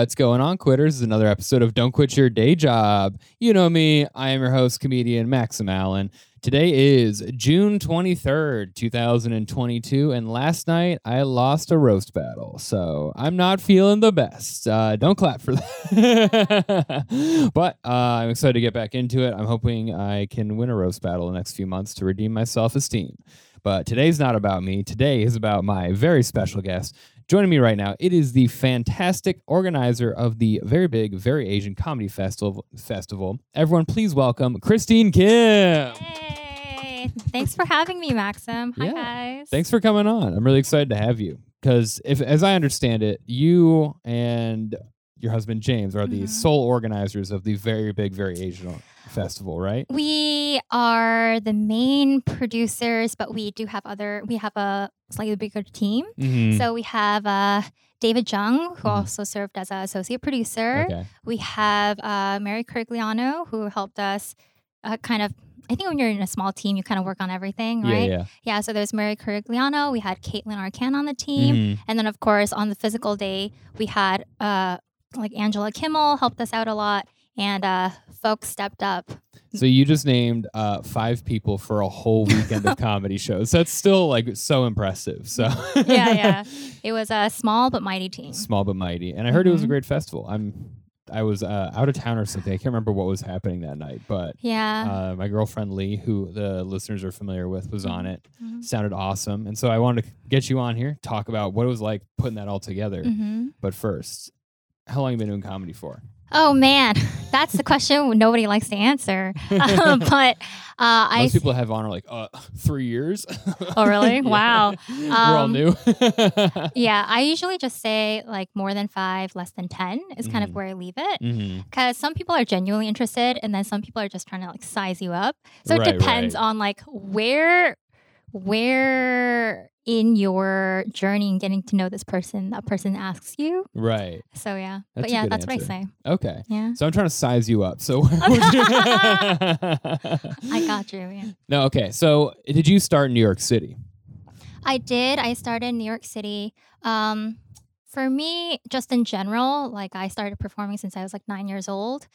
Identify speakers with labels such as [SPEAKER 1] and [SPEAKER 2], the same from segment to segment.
[SPEAKER 1] What's going on, quitters? This is another episode of Don't Quit Your Day Job. You know me, I am your host, comedian Maxim Allen. Today is June 23rd, 2022, and last night I lost a roast battle, so I'm not feeling the best. Uh, don't clap for that. but uh, I'm excited to get back into it. I'm hoping I can win a roast battle in the next few months to redeem my self esteem. But today's not about me. Today is about my very special guest. Joining me right now, it is the fantastic organizer of the very big, very Asian comedy festival. Festival. Everyone, please welcome Christine Kim.
[SPEAKER 2] Hey, thanks for having me, Maxim. Hi,
[SPEAKER 1] Yeah.
[SPEAKER 2] guys.
[SPEAKER 1] Thanks for coming on. I'm really excited to have you because, if as I understand it, you and your husband James are the
[SPEAKER 2] Mhm.
[SPEAKER 1] sole organizers of the very big, very Asian festival, right?
[SPEAKER 2] We are the main producers, but we do have other. We have a slightly bigger team.
[SPEAKER 1] Mhm.
[SPEAKER 2] So we have uh, David Jung, who
[SPEAKER 1] Mhm.
[SPEAKER 2] also served as an associate producer.
[SPEAKER 1] okay.
[SPEAKER 2] We have uh, Mary Carigliano, who helped us uh, kind of. I think when you're in a small team, you kind of work on everything, right?
[SPEAKER 1] yeah.
[SPEAKER 2] Yeah, so there's Mary Carigliano. We had Caitlin Arcan on the team.
[SPEAKER 1] Mhm.
[SPEAKER 2] And then, of course, on the physical day, we had uh, like Angela Kimmel helped us out a lot, and uh, folks stepped up.
[SPEAKER 1] So you just named uh, five people for a whole weekend of comedy shows. That's still like so impressive. So
[SPEAKER 2] yeah, yeah. It was a small but mighty team.
[SPEAKER 1] small but mighty. And I heard it was a
[SPEAKER 2] Mhm.
[SPEAKER 1] great festival. I'm I was uh, out of town or something. I can't remember what was happening that night, but
[SPEAKER 2] Yeah.
[SPEAKER 1] uh, my girlfriend Lee, who the listeners are familiar with, was on it.
[SPEAKER 2] Mhm.
[SPEAKER 1] Sounded awesome, and so I wanted to get you on here, talk about what it was like putting that all together.
[SPEAKER 2] Mhm.
[SPEAKER 1] But first, how long have you been doing comedy for?
[SPEAKER 2] Oh man, that's the question nobody likes to answer. Um, but uh, I
[SPEAKER 1] Most people have on are like, uh, three years.
[SPEAKER 2] Oh, really?
[SPEAKER 1] Yeah.
[SPEAKER 2] Wow.
[SPEAKER 1] We're all
[SPEAKER 2] Um,
[SPEAKER 1] new.
[SPEAKER 2] yeah, I usually just say like more than five, less than ten is kind
[SPEAKER 1] Mhm.
[SPEAKER 2] of where I leave it. Because some people are genuinely interested, and then some people are just trying to like size you up. So
[SPEAKER 1] Right,
[SPEAKER 2] it depends
[SPEAKER 1] right.
[SPEAKER 2] on like where, where in your journey and getting to know this person, that person asks you.
[SPEAKER 1] Right.
[SPEAKER 2] So yeah,
[SPEAKER 1] That's
[SPEAKER 2] but yeah, that's
[SPEAKER 1] answer.
[SPEAKER 2] what I say.
[SPEAKER 1] Okay.
[SPEAKER 2] Yeah,
[SPEAKER 1] So I'm trying to size you up. So where would you-
[SPEAKER 2] I got you. Yeah,
[SPEAKER 1] No, okay. So did you start in New York City?
[SPEAKER 2] I did. I started in New York City. Um, for me, just in general, like I started performing since I was like nine years old,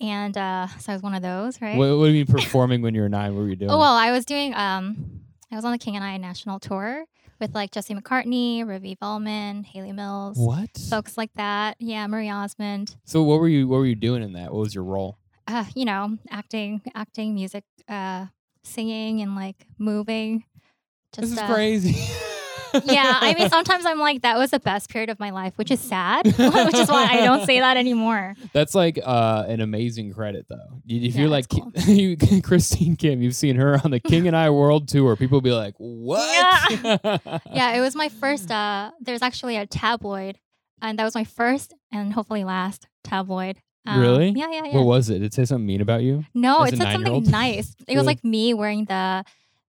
[SPEAKER 2] and uh, so I was one of those, right?
[SPEAKER 1] What, what do you mean performing when you were nine? What were you doing?
[SPEAKER 2] Oh well, I was doing um I was on the King and I national tour with like Jesse McCartney, Ravi Bellman, Hayley Mills,
[SPEAKER 1] what?
[SPEAKER 2] folks like that. Yeah, Marie Osmond.
[SPEAKER 1] So what were you what were you doing in that? What was your role?
[SPEAKER 2] Uh, you know, acting, acting, music, uh, singing, and like moving. Just,
[SPEAKER 1] this is
[SPEAKER 2] uh,
[SPEAKER 1] crazy.
[SPEAKER 2] yeah, I mean, sometimes I'm like, that was the best period of my life, which is sad, which is why I don't say that anymore.
[SPEAKER 1] That's like uh, an amazing credit, though. If
[SPEAKER 2] Yeah,
[SPEAKER 1] you're like
[SPEAKER 2] it's
[SPEAKER 1] you, Christine Kim, you've seen her on the King and I World Tour. People be like, "What?"
[SPEAKER 2] Yeah, it was my first. Uh, there's actually a tabloid, and that was my first and hopefully last tabloid. Um,
[SPEAKER 1] Really?
[SPEAKER 2] Yeah, yeah, yeah.
[SPEAKER 1] What was it? Did it say something mean about you?
[SPEAKER 2] No, it said something nice. It
[SPEAKER 1] Really?
[SPEAKER 2] was like me wearing the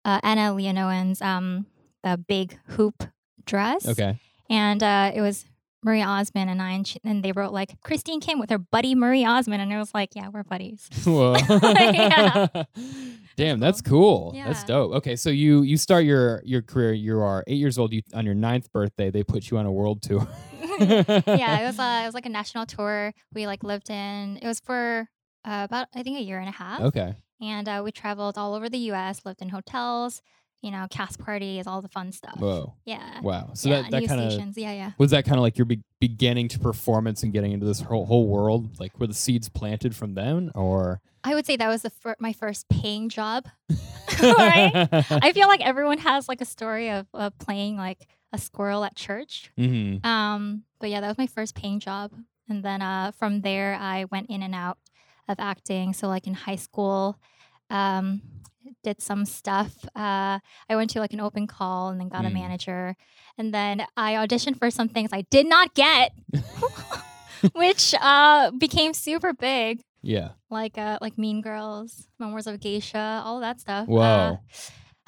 [SPEAKER 2] uh, Anna Leonowens um the big hoop dress.
[SPEAKER 1] Okay.
[SPEAKER 2] And uh, it was Marie Osmond and I, and, she, and they wrote like Christine came with her buddy Marie Osmond, and I was like, yeah, we're buddies.
[SPEAKER 1] Whoa.
[SPEAKER 2] Yeah.
[SPEAKER 1] Damn, that's cool. That's dope. Okay, so you you start your your career. You are eight years old. You on your ninth birthday, they put you on a world tour.
[SPEAKER 2] yeah, it was uh, it was like a national tour. We like lived in. It was for uh, about I think a year and a half.
[SPEAKER 1] Okay.
[SPEAKER 2] And uh, we traveled all over the U.S. Lived in hotels. You know, cast parties, all the fun stuff.
[SPEAKER 1] Whoa.
[SPEAKER 2] Yeah.
[SPEAKER 1] Wow. So
[SPEAKER 2] yeah,
[SPEAKER 1] that that kind of.
[SPEAKER 2] Yeah, yeah.
[SPEAKER 1] was that kind of like your be- beginning to performance and getting into this whole whole world. Like were the seeds planted from then, or
[SPEAKER 2] I would say that was the fir- my first paying job. right? I feel like everyone has like a story of, of playing like a squirrel at church.
[SPEAKER 1] hmm
[SPEAKER 2] Um, but yeah, that was my first paying job, and then uh, from there I went in and out of acting. So like in high school, um, did some stuff. Uh, I went to like an open call and then got a
[SPEAKER 1] Mm.
[SPEAKER 2] manager, and then I auditioned for some things I did not get, which uh, became super big.
[SPEAKER 1] Yeah.
[SPEAKER 2] Like uh, like Mean Girls, Memoirs of a Geisha, all that stuff.
[SPEAKER 1] Whoa.
[SPEAKER 2] Uh,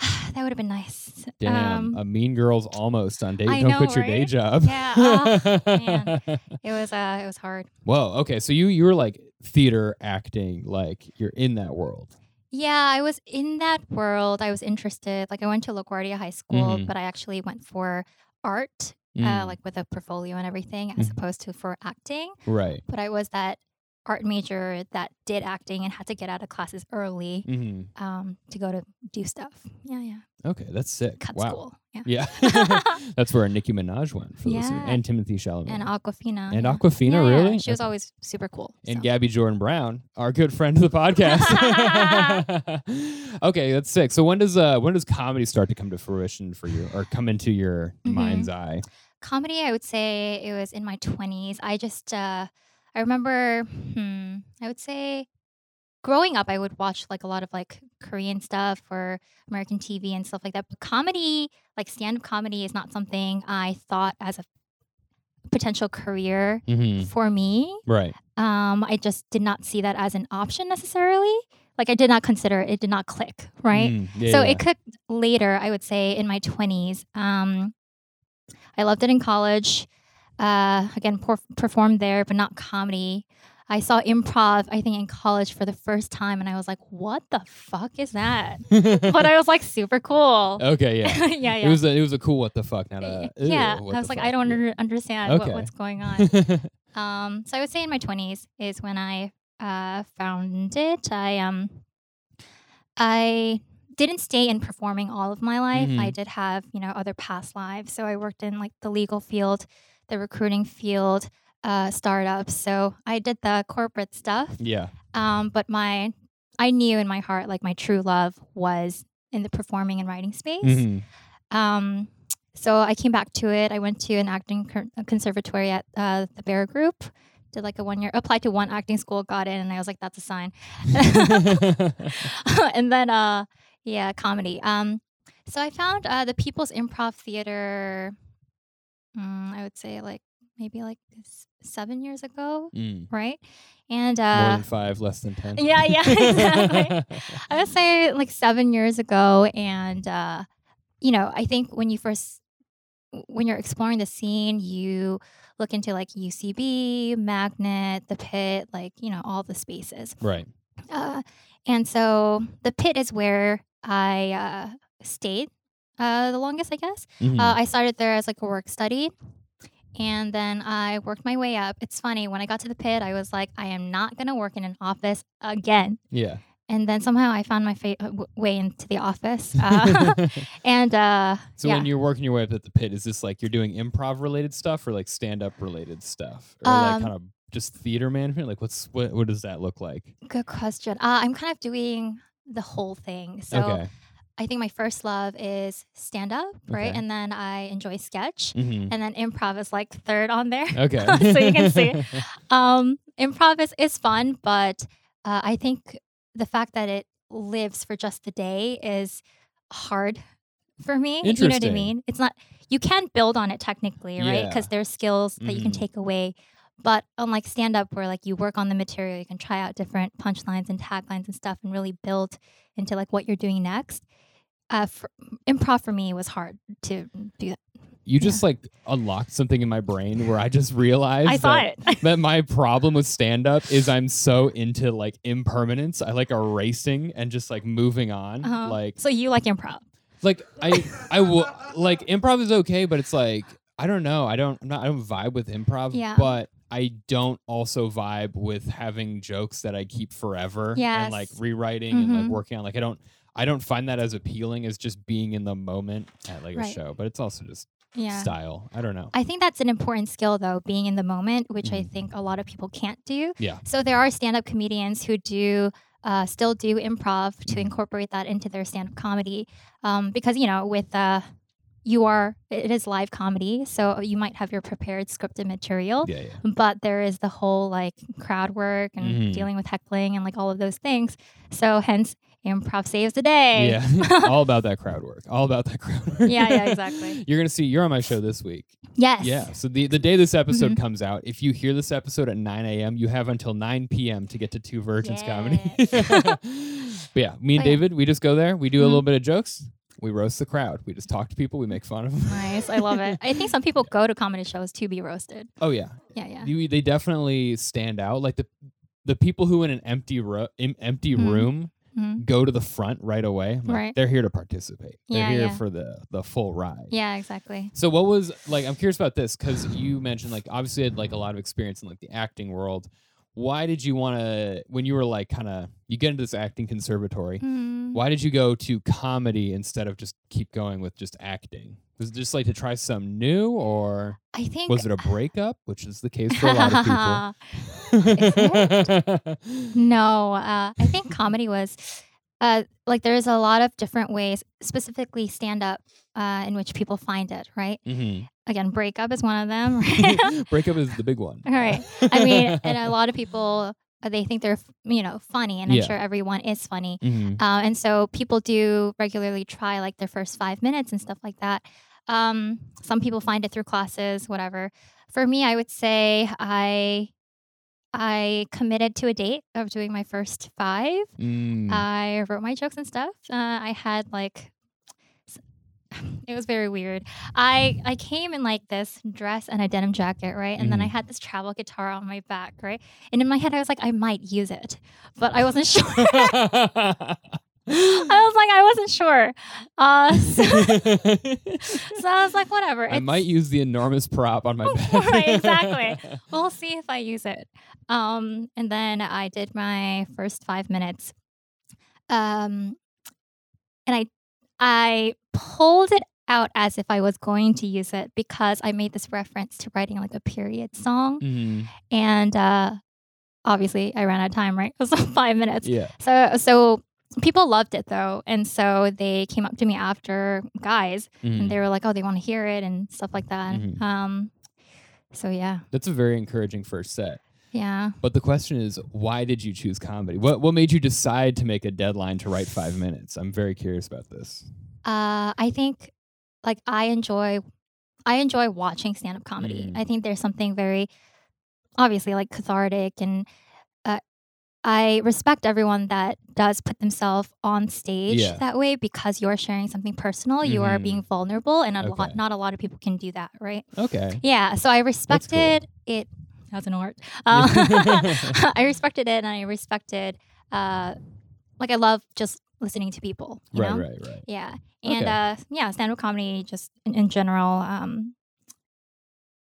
[SPEAKER 2] that would have been nice.
[SPEAKER 1] Damn.
[SPEAKER 2] Um,
[SPEAKER 1] a Mean Girls almost on day.
[SPEAKER 2] I
[SPEAKER 1] Don't
[SPEAKER 2] know,
[SPEAKER 1] quit your day job.
[SPEAKER 2] Yeah. Oh, man. it was uh, it was hard.
[SPEAKER 1] Whoa. Okay. So you you were like theater acting, like you're in that world.
[SPEAKER 2] Yeah, I was in that world. I was interested. Like I went to LaGuardia High School,
[SPEAKER 1] Mhm.
[SPEAKER 2] but I actually went for art uh,
[SPEAKER 1] Mm,
[SPEAKER 2] like with a portfolio and everything, as
[SPEAKER 1] Mhm.
[SPEAKER 2] opposed to for acting.
[SPEAKER 1] right.
[SPEAKER 2] But I was that art major that did acting and had to get out of classes early
[SPEAKER 1] hmm
[SPEAKER 2] um, to go to do stuff. Yeah, yeah.
[SPEAKER 1] Okay, that's sick.
[SPEAKER 2] Cut
[SPEAKER 1] wow.
[SPEAKER 2] school. Yeah.
[SPEAKER 1] Yeah, that's where Nicki Minaj went for
[SPEAKER 2] Yeah.
[SPEAKER 1] and Timothée Chalamet,
[SPEAKER 2] And Awkwafina.
[SPEAKER 1] And
[SPEAKER 2] yeah.
[SPEAKER 1] Awkwafina,
[SPEAKER 2] Yeah,
[SPEAKER 1] really?
[SPEAKER 2] She was always super cool.
[SPEAKER 1] and
[SPEAKER 2] so.
[SPEAKER 1] Gabby Jordan Brown, our good friend of the podcast. okay, that's sick. So when does uh when does comedy start to come to fruition for you, or come into your
[SPEAKER 2] Mhm.
[SPEAKER 1] mind's eye?
[SPEAKER 2] comedy i would say it was in my 20s i just uh i remember hmm, i would say growing up i would watch like a lot of like korean stuff or american tv and stuff like that but comedy like stand-up comedy is not something i thought as a potential career
[SPEAKER 1] Mm-hmm.
[SPEAKER 2] for me
[SPEAKER 1] Right.
[SPEAKER 2] um i just did not see that as an option necessarily like i did not consider it, it did not click right
[SPEAKER 1] Mm, yeah,
[SPEAKER 2] so
[SPEAKER 1] yeah.
[SPEAKER 2] it clicked later, I would say, in my 20s. Um, I loved it in college. Uh, again, por- performed there, but not comedy. I saw improv, I think, in college for the first time, and I was like, "What the fuck is that?" but I was like, super cool.
[SPEAKER 1] okay, yeah.
[SPEAKER 2] yeah, yeah.
[SPEAKER 1] It was a, it was a cool what the fuck, not a ew,
[SPEAKER 2] yeah, I was like,
[SPEAKER 1] fuck.
[SPEAKER 2] I don't under- understand
[SPEAKER 1] Okay.
[SPEAKER 2] what, what's going on. um, so I would say in my twenties is when I uh, found it. I um, I didn't stay in performing all of my life. I
[SPEAKER 1] Mhm.
[SPEAKER 2] did have you know other past lives. So I worked in like the legal field, the recruiting field, uh, startups. So I did the corporate stuff.
[SPEAKER 1] yeah.
[SPEAKER 2] Um, but my I knew in my heart like my true love was in the performing and writing space.
[SPEAKER 1] Mhm.
[SPEAKER 2] Um, so I came back to it. I went to an acting conservatory at uh, the Barrow Group. Did like a one year, applied to one acting school, got in, and I was like, that's a sign. and then, uh, yeah, comedy. Um, so I found uh, the People's Improv Theater. mm, I would say like maybe like s- seven years ago,
[SPEAKER 1] Mm.
[SPEAKER 2] right? And
[SPEAKER 1] More
[SPEAKER 2] uh,
[SPEAKER 1] than five, less than ten.
[SPEAKER 2] yeah, yeah, exactly. I would say like seven years ago, and uh, you know, I think when you first when you're exploring the scene, you look into like UCB, Magnet, the Pit, like you know all the spaces.
[SPEAKER 1] right.
[SPEAKER 2] Uh, and so the Pit is where I uh, stayed uh, the longest, I guess.
[SPEAKER 1] Mhm.
[SPEAKER 2] Uh, I started there as like a work study. And then I worked my way up. It's funny, when I got to the pit, I was like, I am not going to work in an office again
[SPEAKER 1] yeah.
[SPEAKER 2] and then somehow I found my fa- uh, w- way into the office. Uh, and uh,
[SPEAKER 1] so
[SPEAKER 2] yeah,
[SPEAKER 1] when you're working your way up at the pit, is this like you're doing improv related stuff or like stand up related stuff, or like
[SPEAKER 2] Um,
[SPEAKER 1] kind of just theater management? Like what's what what does that look like?
[SPEAKER 2] good question. Uh, I'm kind of doing the whole thing. So
[SPEAKER 1] okay.
[SPEAKER 2] I think my first love is stand up, right?
[SPEAKER 1] Okay.
[SPEAKER 2] And then I enjoy sketch,
[SPEAKER 1] hmm
[SPEAKER 2] and then improv is like third on there.
[SPEAKER 1] Okay.
[SPEAKER 2] So you can see. Um, improv is, is fun, but uh, I think the fact that it lives for just the day is hard for me. You know what I mean? It's not, you can build on it technically, right?
[SPEAKER 1] Yeah.
[SPEAKER 2] Because there's skills that you can
[SPEAKER 1] Mhm.
[SPEAKER 2] take away. But unlike stand up, where like you work on the material, you can try out different punchlines and taglines and stuff and really build into like what you're doing next. Uh, for, improv for me was hard to do that.
[SPEAKER 1] you just like unlocked something in my brain where I just realized
[SPEAKER 2] I saw
[SPEAKER 1] that,
[SPEAKER 2] it.
[SPEAKER 1] that my problem with stand up is I'm so into like impermanence. I like erasing and just like moving on.
[SPEAKER 2] Uh-huh.
[SPEAKER 1] Like
[SPEAKER 2] so you like improv?
[SPEAKER 1] like I I will like improv is okay, but it's like I don't know. I don't I'm not I don't vibe with improv,
[SPEAKER 2] Yeah.
[SPEAKER 1] but I don't also vibe with having jokes that I keep forever and like
[SPEAKER 2] Yes.
[SPEAKER 1] rewriting and like working on like I don't I don't find that as appealing as just being in the moment at like a show, but it's also just
[SPEAKER 2] Yeah.
[SPEAKER 1] style. I don't know.
[SPEAKER 2] I think that's an important skill, though, being in the moment, which I
[SPEAKER 1] Mhm.
[SPEAKER 2] think a lot of people can't do.
[SPEAKER 1] Yeah.
[SPEAKER 2] So there are stand up comedians who do uh, still do improv to
[SPEAKER 1] Mhm.
[SPEAKER 2] incorporate that into their stand up comedy. Um, because, you know, with uh, you are, it is live comedy. So you might have your prepared scripted material.
[SPEAKER 1] Yeah, yeah.
[SPEAKER 2] But there is the whole like crowd work and
[SPEAKER 1] Mhm.
[SPEAKER 2] dealing with heckling and like all of those things. So hence, improv saves the day.
[SPEAKER 1] Yeah. All about that crowd work. All about that crowd work.
[SPEAKER 2] Yeah, yeah, exactly.
[SPEAKER 1] You're gonna see you're on my show this week.
[SPEAKER 2] Yes.
[SPEAKER 1] Yeah. So the, the day this episode
[SPEAKER 2] Mhm.
[SPEAKER 1] comes out, if you hear this episode at 9 a.m., you have until 9 p.m. to get to Two Virgins Comedy. but yeah, me and
[SPEAKER 2] Oh, yeah.
[SPEAKER 1] David, we just go there. We do a
[SPEAKER 2] Mhm.
[SPEAKER 1] little bit of jokes. We roast the crowd. We just talk to people. We make fun of them.
[SPEAKER 2] Nice. I love it. I think some people go to comedy shows to be roasted.
[SPEAKER 1] Oh yeah,
[SPEAKER 2] Yeah, yeah.
[SPEAKER 1] You, they definitely stand out. Like the the people who in an empty ro- em- empty
[SPEAKER 2] Mhm.
[SPEAKER 1] room
[SPEAKER 2] Mhm.
[SPEAKER 1] go to the front right away. Like,
[SPEAKER 2] Right.
[SPEAKER 1] They're here to participate. They're
[SPEAKER 2] Yeah,
[SPEAKER 1] here
[SPEAKER 2] yeah.
[SPEAKER 1] for the the full ride.
[SPEAKER 2] Yeah, exactly.
[SPEAKER 1] So what was like? I'm curious about this because you mentioned like obviously had like a lot of experience in like the acting world. Why did you want to when you were like kind of you get into this acting conservatory?
[SPEAKER 2] Mm.
[SPEAKER 1] Why did you go to comedy instead of just keep going with just acting? Was it just like to try something new, or
[SPEAKER 2] I think
[SPEAKER 1] was it a breakup, which is the case for a lot of people?
[SPEAKER 2] no, uh, I think comedy was uh, like there's a lot of different ways, specifically stand up, uh, in which people find it. Right.
[SPEAKER 1] Mhm.
[SPEAKER 2] Again, breakup is one of them. Right.
[SPEAKER 1] breakup is the big one.
[SPEAKER 2] All right. I mean, and a lot of people uh, they think they're you know funny, and I'm
[SPEAKER 1] Yeah.
[SPEAKER 2] sure everyone is funny.
[SPEAKER 1] Mhm.
[SPEAKER 2] Uh, and so people do regularly try like their first five minutes and stuff like that. Um, some people find it through classes, whatever. For me, I would say I I committed to a date of doing my first five.
[SPEAKER 1] Mm.
[SPEAKER 2] I wrote my jokes and stuff. Uh, I had like it was very weird. I I came in like this dress and a denim jacket, right? And then I
[SPEAKER 1] Mhm.
[SPEAKER 2] had this travel guitar on my back, right? And in my head, I was like, I might use it, but I wasn't sure. I was like, I wasn't sure. Uh, so, so I was like, whatever.
[SPEAKER 1] I might use the enormous prop on my back.
[SPEAKER 2] Right, exactly. we'll see if I use it. Um, and then I did my first five minutes. Um, and I I pulled it out as if I was going to use it because I made this reference to writing like a period song.
[SPEAKER 1] Mhm.
[SPEAKER 2] And uh obviously I ran out of time, right? It was like five minutes.
[SPEAKER 1] Yeah.
[SPEAKER 2] So so people loved it though. And so they came up to me after guys
[SPEAKER 1] Mhm.
[SPEAKER 2] and they were like, Oh, they want to hear it and stuff like that.
[SPEAKER 1] Mhm.
[SPEAKER 2] Um so yeah.
[SPEAKER 1] That's a very encouraging first set.
[SPEAKER 2] Yeah.
[SPEAKER 1] But the question is, why did you choose comedy? What what made you decide to make a deadline to write five minutes? I'm very curious about this.
[SPEAKER 2] Uh, I think like I enjoy I enjoy watching stand up comedy.
[SPEAKER 1] Mm.
[SPEAKER 2] I think there's something very obviously like cathartic and I respect everyone that does put themselves on stage
[SPEAKER 1] Yeah.
[SPEAKER 2] that way because you're sharing something personal, you are
[SPEAKER 1] Mhm.
[SPEAKER 2] being vulnerable and a
[SPEAKER 1] Okay.
[SPEAKER 2] lot not a lot of people can do that, right?
[SPEAKER 1] Okay.
[SPEAKER 2] Yeah, so I respected it as an art. Uh, I respected it and I respected uh like I love just listening to people, you
[SPEAKER 1] Right,
[SPEAKER 2] know?
[SPEAKER 1] right, right.
[SPEAKER 2] Yeah. And
[SPEAKER 1] Okay.
[SPEAKER 2] uh yeah, stand up comedy just in, in general um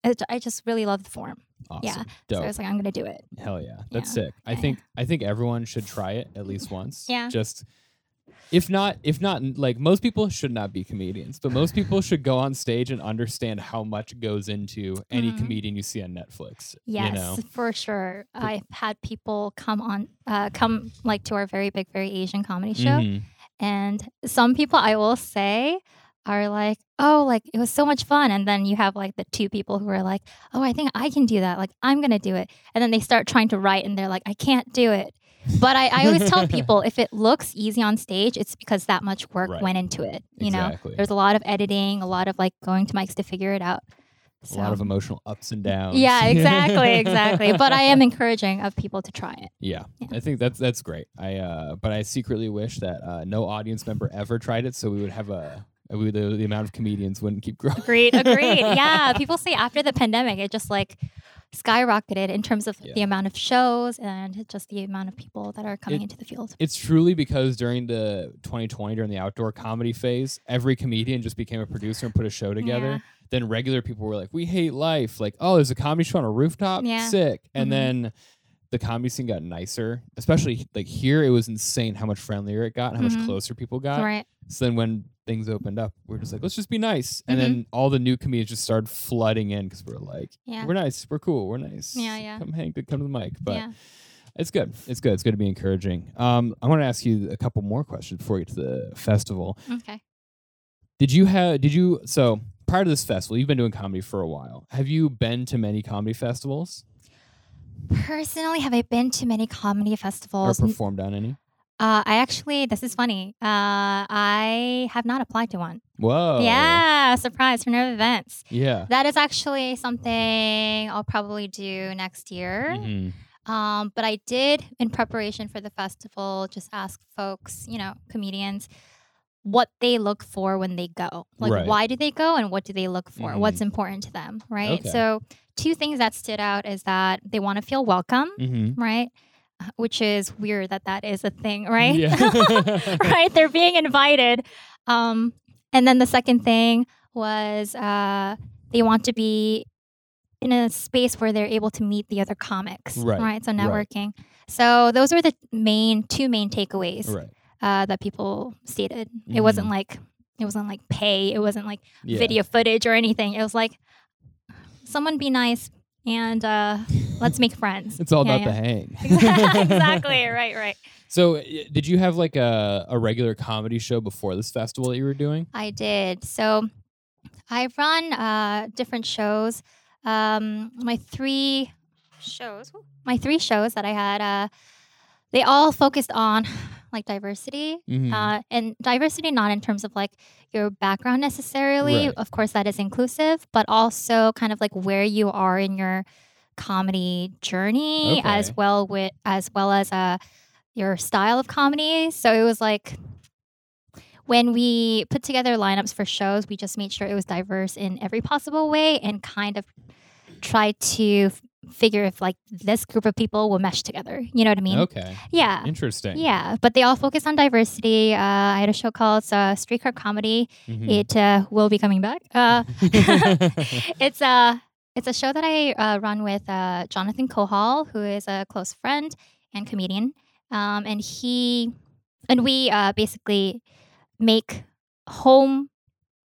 [SPEAKER 2] it, I just really love the form.
[SPEAKER 1] Awesome.
[SPEAKER 2] Yeah.
[SPEAKER 1] Dope.
[SPEAKER 2] So I was like I'm going to do it.
[SPEAKER 1] Hell yeah. That's
[SPEAKER 2] Yeah.
[SPEAKER 1] sick. I
[SPEAKER 2] Yeah,
[SPEAKER 1] think I think everyone should try it at least once.
[SPEAKER 2] Yeah.
[SPEAKER 1] Just if not if not like most people should not be comedians, but most people should go on stage and understand how much goes into any
[SPEAKER 2] Mhm.
[SPEAKER 1] comedian you see on Netflix.
[SPEAKER 2] Yes,
[SPEAKER 1] You know?
[SPEAKER 2] for sure. I've had people come on uh come like to our very big very Asian comedy show
[SPEAKER 1] Mhm.
[SPEAKER 2] and some people I will say are like, "Oh, like it was so much fun." And then you have like the two people who are like, "Oh, I think I can do that. Like I'm going to do it." And then they start trying to write and they're like, "I can't do it." But I, I always tell people if it looks easy on stage, it's because that much work
[SPEAKER 1] Right.
[SPEAKER 2] went into it. You
[SPEAKER 1] Exactly.
[SPEAKER 2] know, there's a lot of editing, a lot of like going to mics to figure it out.
[SPEAKER 1] a lot of emotional ups and downs.
[SPEAKER 2] Yeah, exactly, exactly. But I am encouraging of people to try it.
[SPEAKER 1] Yeah,
[SPEAKER 2] Yeah.
[SPEAKER 1] I think that's that's great. I uh, but I secretly wish that uh, no audience member ever tried it, so we would have a the, the amount of comedians wouldn't keep growing.
[SPEAKER 2] Agreed, agreed. yeah, people say after the pandemic, it just like skyrocketed in terms of
[SPEAKER 1] Yeah.
[SPEAKER 2] the amount of shows and just the amount of people that are coming
[SPEAKER 1] It-
[SPEAKER 2] into the field.
[SPEAKER 1] It's truly because during the 2020 during the outdoor comedy phase, every comedian just became a producer and put a show together.
[SPEAKER 2] Yeah.
[SPEAKER 1] Then regular people were like, "We hate life." Like, "Oh, there's a comedy show on a rooftop.
[SPEAKER 2] Yeah.
[SPEAKER 1] Sick." And
[SPEAKER 2] Mhm.
[SPEAKER 1] then the comedy scene got nicer, especially like here. It was insane how much friendlier it got, and how
[SPEAKER 2] Mhm.
[SPEAKER 1] much closer people got.
[SPEAKER 2] Right.
[SPEAKER 1] So then when things opened up, we're just like, let's just be nice. And
[SPEAKER 2] Mhm.
[SPEAKER 1] then all the new comedians just started flooding in because we're like,
[SPEAKER 2] Yeah.
[SPEAKER 1] we're nice, we're cool, we're nice.
[SPEAKER 2] Yeah, yeah.
[SPEAKER 1] Come hang, come to the mic. But
[SPEAKER 2] yeah.
[SPEAKER 1] it's good. It's good. It's good to be encouraging. Um, I want to ask you a couple more questions before we get to the festival.
[SPEAKER 2] Okay.
[SPEAKER 1] Did you have? Did you? So prior to this festival, you've been doing comedy for a while. Have you been to many comedy festivals
[SPEAKER 2] Personally, have I been to many comedy festivals?
[SPEAKER 1] or performed on any?
[SPEAKER 2] Uh, I actually, this is funny. Uh, I have not applied to one.
[SPEAKER 1] Whoa.
[SPEAKER 2] Yeah, surprise for no events.
[SPEAKER 1] Yeah.
[SPEAKER 2] That is actually something I'll probably do next year.
[SPEAKER 1] Mhm.
[SPEAKER 2] Um, but I did, in preparation for the festival, just ask folks, you know, comedians, what they look for when they go. Like,
[SPEAKER 1] Right.
[SPEAKER 2] why do they go and what do they look for?
[SPEAKER 1] Mhm.
[SPEAKER 2] What's important to them, right?
[SPEAKER 1] Okay.
[SPEAKER 2] So, two things that stood out is that they want to feel welcome,
[SPEAKER 1] Mhm.
[SPEAKER 2] right? which is weird that that is a thing, right?
[SPEAKER 1] Yeah.
[SPEAKER 2] right? They're being invited. Um, and then the second thing was uh, they want to be in a space where they're able to meet the other comics,
[SPEAKER 1] Right,
[SPEAKER 2] So
[SPEAKER 1] right.
[SPEAKER 2] networking. So those were the main two main takeaways
[SPEAKER 1] right.
[SPEAKER 2] Uh, that people stated. It wasn't like it wasn't like pay. It wasn't like
[SPEAKER 1] Yeah.
[SPEAKER 2] video footage or anything. It was like someone be nice and uh, let's make friends.
[SPEAKER 1] It's all
[SPEAKER 2] Yeah,
[SPEAKER 1] about the hang.
[SPEAKER 2] exactly. Right. Right.
[SPEAKER 1] So, did you have like a, a regular comedy show before this festival that you were doing?
[SPEAKER 2] I did. So I run uh, different shows. Um, my three shows, my three shows that I had, uh, they all focused on like diversity.
[SPEAKER 1] Mhm.
[SPEAKER 2] Uh, and diversity, not in terms of like your background necessarily.
[SPEAKER 1] Right.
[SPEAKER 2] Of course, that is inclusive, but also kind of like where you are in your comedy journey, as well with as well as uh, your style of comedy. So it was like when we put together lineups for shows, we just made sure it was diverse in every possible way and kind of tried to figure if like this group of people will mesh together. You know what I mean?
[SPEAKER 1] okay.
[SPEAKER 2] Yeah.
[SPEAKER 1] Interesting.
[SPEAKER 2] Yeah, but they all focus on diversity. Uh, I had a show called uh, Streetcar Comedy.
[SPEAKER 1] Mhm.
[SPEAKER 2] It uh, will be coming back. Uh, it's a it's a show that I uh, run with uh, Jonathan Kohal, who is a close friend and comedian. Um, and he and we uh, basically make home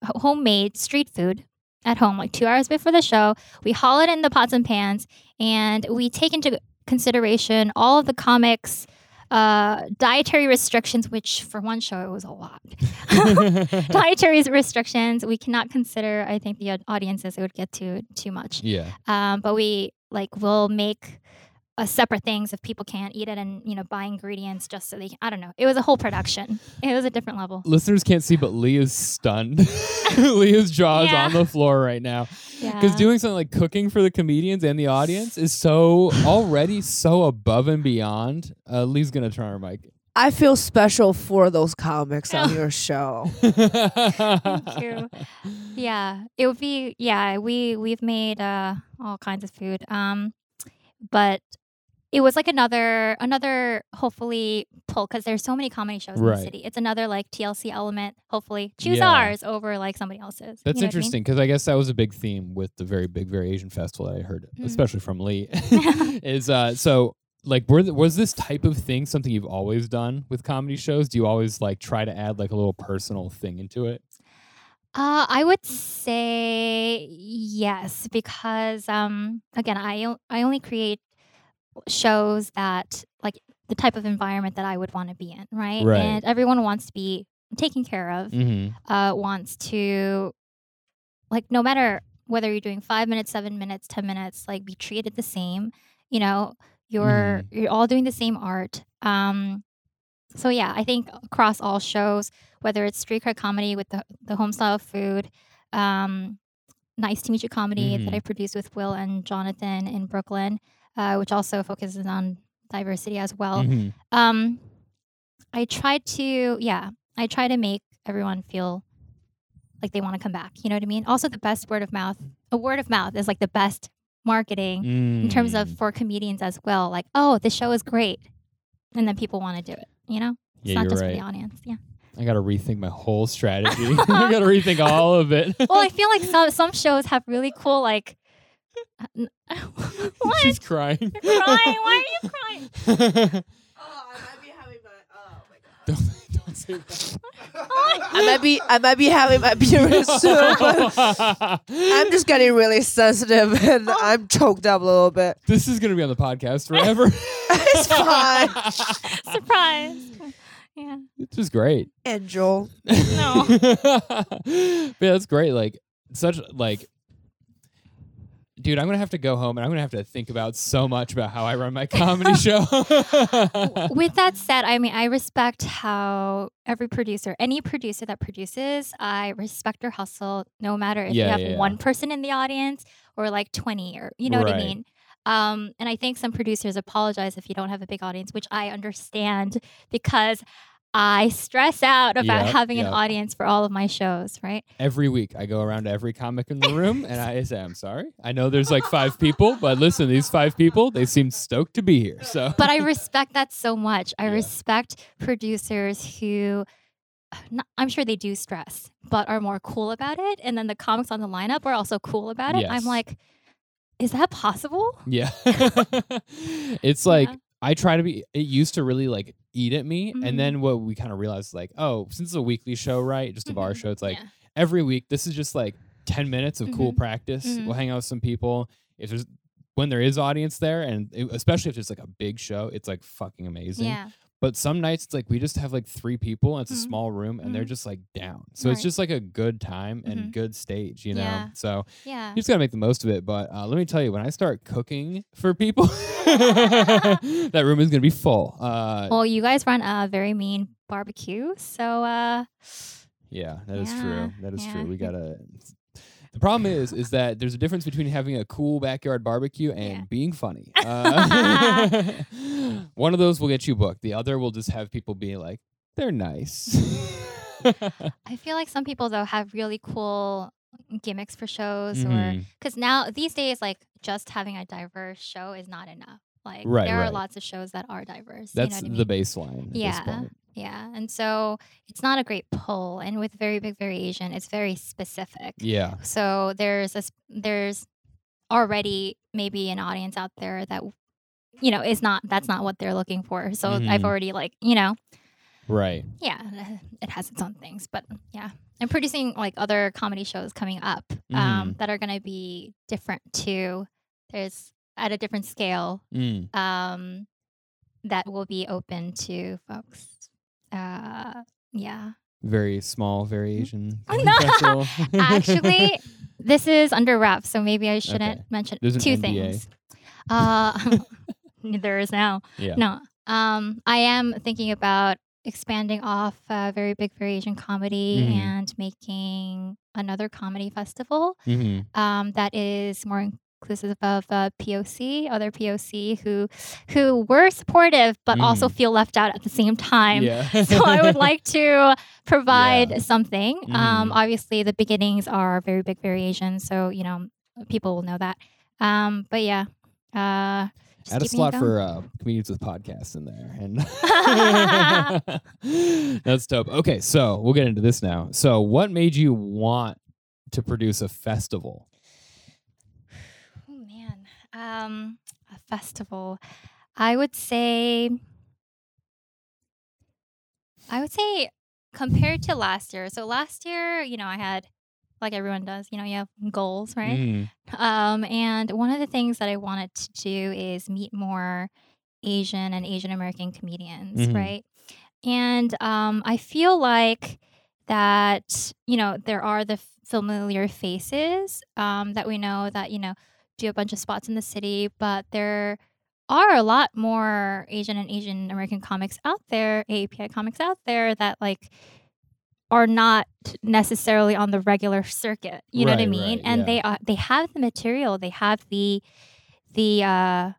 [SPEAKER 2] homemade street food at home, like two hours before the show. We haul it in the pots and pans, and we take into consideration all of the comics. Uh, dietary restrictions, which for one show it was a lot. dietary restrictions we cannot consider i think the audiences it would get too too much
[SPEAKER 1] yeah.
[SPEAKER 2] um, but we like will make uh, separate things if people can't eat it and you know buy ingredients just so they can i don't know it was a whole production it was a different level
[SPEAKER 1] Listeners can't see, but lee is stunned. Leah's jaw is
[SPEAKER 2] Yeah.
[SPEAKER 1] on the floor right now.
[SPEAKER 2] yeah
[SPEAKER 1] Because doing something like cooking for the comedians and the audience is so already so above and beyond. Uh, Lee's gonna turn her mic.
[SPEAKER 3] I feel special for those comics on your show.
[SPEAKER 2] Thank you. yeah it would be yeah we we've made uh all kinds of food um but it was like another another hopefully pull because there's so many comedy shows in the city it's another like tlc element hopefully choose
[SPEAKER 1] Yeah.
[SPEAKER 2] ours over like somebody else's
[SPEAKER 1] That's
[SPEAKER 2] You know what I mean?
[SPEAKER 1] interesting because I guess that was a big theme with the very big very Asian festival that I heard,
[SPEAKER 2] Mm.
[SPEAKER 1] especially from Lee. is uh so like were th- was this type of thing something you've always done with comedy shows? Do you always like try to add like a little personal thing into it?
[SPEAKER 2] Uh, I would say yes because um, again, I o- I only create shows that like the type of environment that I would want to be in, right?
[SPEAKER 1] Right.
[SPEAKER 2] And everyone wants to be taken care of.
[SPEAKER 1] Mm-hmm.
[SPEAKER 2] Uh, wants to like no matter whether you're doing five minutes, seven minutes, ten minutes, like be treated the same. You know, you're you're all doing the same art. Um, so yeah, I think across all shows, whether it's street streetcar comedy with the the home style food, um, nice to meet you comedy that
[SPEAKER 1] Mhm.
[SPEAKER 2] I produced with Will and Jonathan in Brooklyn, uh, which also focuses on diversity as well.
[SPEAKER 1] hmm
[SPEAKER 2] Um, I try to, yeah, I try to make everyone feel like they want to come back. You know what I mean? Also, the best word of mouth, a word of mouth is like the best marketing in terms of
[SPEAKER 1] Mm.
[SPEAKER 2] for comedians as well. Like, oh, this show is great, and then people want to do it. You know, it's
[SPEAKER 1] Yeah,
[SPEAKER 2] not
[SPEAKER 1] you're
[SPEAKER 2] just for
[SPEAKER 1] right.
[SPEAKER 2] the audience. Yeah.
[SPEAKER 1] I got to rethink my whole strategy. I got to rethink all of it.
[SPEAKER 2] Well, I feel like some some shows have really cool like. Uh, what?
[SPEAKER 1] She's crying.
[SPEAKER 2] You're crying. Why are you crying?
[SPEAKER 3] Oh, I might be having my. Oh my god.
[SPEAKER 1] don't, don't say that.
[SPEAKER 3] I might be. I might be having my period soon. but I'm just getting really sensitive and oh. I'm choked up a little bit.
[SPEAKER 1] This is gonna be on the podcast forever.
[SPEAKER 3] It's fine.
[SPEAKER 2] Surprise. Yeah.
[SPEAKER 1] Which is great.
[SPEAKER 3] Angel.
[SPEAKER 2] No.
[SPEAKER 1] but yeah, that's great. Like such like dude, I'm gonna have to go home and I'm gonna have to think about so much about how I run my comedy show.
[SPEAKER 2] With that said, I mean, I respect how every producer, any producer that produces, I respect their hustle, no matter if
[SPEAKER 1] Yeah,
[SPEAKER 2] you have
[SPEAKER 1] yeah, yeah.
[SPEAKER 2] one person in the audience or like 20 or, you know what I mean? Um, and I think some producers apologize if you don't have a big audience, which I understand because I stress out about
[SPEAKER 1] Yep,
[SPEAKER 2] having
[SPEAKER 1] yep.
[SPEAKER 2] an audience for all of my shows, right?
[SPEAKER 1] Every week, I go around to every comic in the room and I say, "I'm sorry. I know there's like five people, but listen, these five people, they seem stoked to be here." So,
[SPEAKER 2] But I respect that so much. I
[SPEAKER 1] Yeah.
[SPEAKER 2] respect producers who not, I'm sure they do stress, but are more cool about it. And then the comics on the lineup are also cool about it.
[SPEAKER 1] Yes.
[SPEAKER 2] I'm like, is that possible?
[SPEAKER 1] yeah, it's like
[SPEAKER 2] Yeah.
[SPEAKER 1] I try to be. It used to really like eat at me,
[SPEAKER 2] Mhm.
[SPEAKER 1] and then what we kind of realized, is like, oh, since it's a weekly show, right? Just a our
[SPEAKER 2] Mhm.
[SPEAKER 1] show, it's like
[SPEAKER 2] Yeah.
[SPEAKER 1] every week. This is just like ten minutes of cool
[SPEAKER 2] Mhm.
[SPEAKER 1] practice.
[SPEAKER 2] Mhm.
[SPEAKER 1] We'll hang out with some people. If there's when there is audience there, and it- especially if it's like a big show, it's like fucking amazing.
[SPEAKER 2] Yeah.
[SPEAKER 1] But some nights it's like we just have like three people and it's a
[SPEAKER 2] Mhm.
[SPEAKER 1] small room and they're
[SPEAKER 2] Mhm.
[SPEAKER 1] just like down. So it's just like a good time and
[SPEAKER 2] Mhm.
[SPEAKER 1] good stage, you know?
[SPEAKER 2] Yeah.
[SPEAKER 1] So
[SPEAKER 2] Yeah.
[SPEAKER 1] you just gotta make the most of it. But uh, let me tell you, when I start cooking for people, that room is gonna be full. Uh,
[SPEAKER 2] Well, you guys run a very mean barbecue. So, uh,
[SPEAKER 1] yeah, that is
[SPEAKER 2] Yeah,
[SPEAKER 1] true. That is
[SPEAKER 2] yeah.
[SPEAKER 1] true. We gotta. The problem is, is that there's a difference between having a cool backyard barbecue and
[SPEAKER 2] Yeah.
[SPEAKER 1] being funny. Uh, one of those will get you booked. The other will just have people be like, they're nice.
[SPEAKER 2] I feel like some people, though, have really cool gimmicks for shows or
[SPEAKER 1] Mhm.
[SPEAKER 2] because now these days, like just having a diverse show is not enough. Like
[SPEAKER 1] Right,
[SPEAKER 2] there are
[SPEAKER 1] right.
[SPEAKER 2] lots of shows that are diverse.
[SPEAKER 1] That's
[SPEAKER 2] you know what I
[SPEAKER 1] the
[SPEAKER 2] mean?
[SPEAKER 1] baseline. At
[SPEAKER 2] Yeah.
[SPEAKER 1] This point.
[SPEAKER 2] Yeah, and so it's not a great pull, and with very big very Asian, it's very specific.
[SPEAKER 1] Yeah.
[SPEAKER 2] So there's a there's already maybe an audience out there that you know is not that's not what they're looking for. So I've
[SPEAKER 1] Mhm.
[SPEAKER 2] already like you know
[SPEAKER 1] Right.
[SPEAKER 2] yeah it has its own things, but yeah. I'm producing like other comedy shows coming up um,
[SPEAKER 1] Mhm.
[SPEAKER 2] that are going to be different too. There's at a different scale
[SPEAKER 1] Mm.
[SPEAKER 2] um, that will be open to folks. Uh, yeah.
[SPEAKER 1] Very small variation.
[SPEAKER 2] Oh, no. Actually, this is under wraps, so maybe I shouldn't
[SPEAKER 1] Okay.
[SPEAKER 2] mention
[SPEAKER 1] There's
[SPEAKER 2] two things. Uh, there is now.
[SPEAKER 1] yeah.
[SPEAKER 2] No, um, I am thinking about expanding off uh, very big very Asian comedy
[SPEAKER 1] Mhm.
[SPEAKER 2] and making another comedy festival
[SPEAKER 1] hmm
[SPEAKER 2] um, that is more inclusive of uh, POC, other POC who who were supportive but also
[SPEAKER 1] Mhm.
[SPEAKER 2] feel left out at the same time.
[SPEAKER 1] Yeah.
[SPEAKER 2] so I would like to provide something. Um,
[SPEAKER 1] Mhm.
[SPEAKER 2] obviously, the beginnings are very big variations, so you know people will know that. Um, but yeah, uh, just
[SPEAKER 1] Add a slot for uh, comedians with podcasts in there, and that's dope. Okay, so we'll get into this now. So, what made you want to produce a festival?
[SPEAKER 2] Um, a festival. I would say. I would say compared to last year. So last year, you know, I had like everyone does, you know, you have goals, right?
[SPEAKER 1] Mhm.
[SPEAKER 2] Um, and one of the things that I wanted to do is meet more Asian and Asian American comedians,
[SPEAKER 1] Mhm.
[SPEAKER 2] right? And um, I feel like that, you know, there are the familiar faces um, that we know that, you know, do a bunch of spots in the city, but there are a lot more Asian and Asian American comics out there, AAPI comics out there that like are not necessarily on the regular circuit. You know what I mean?
[SPEAKER 1] right,
[SPEAKER 2] and
[SPEAKER 1] yeah.
[SPEAKER 2] they are they have the material, they have the the uh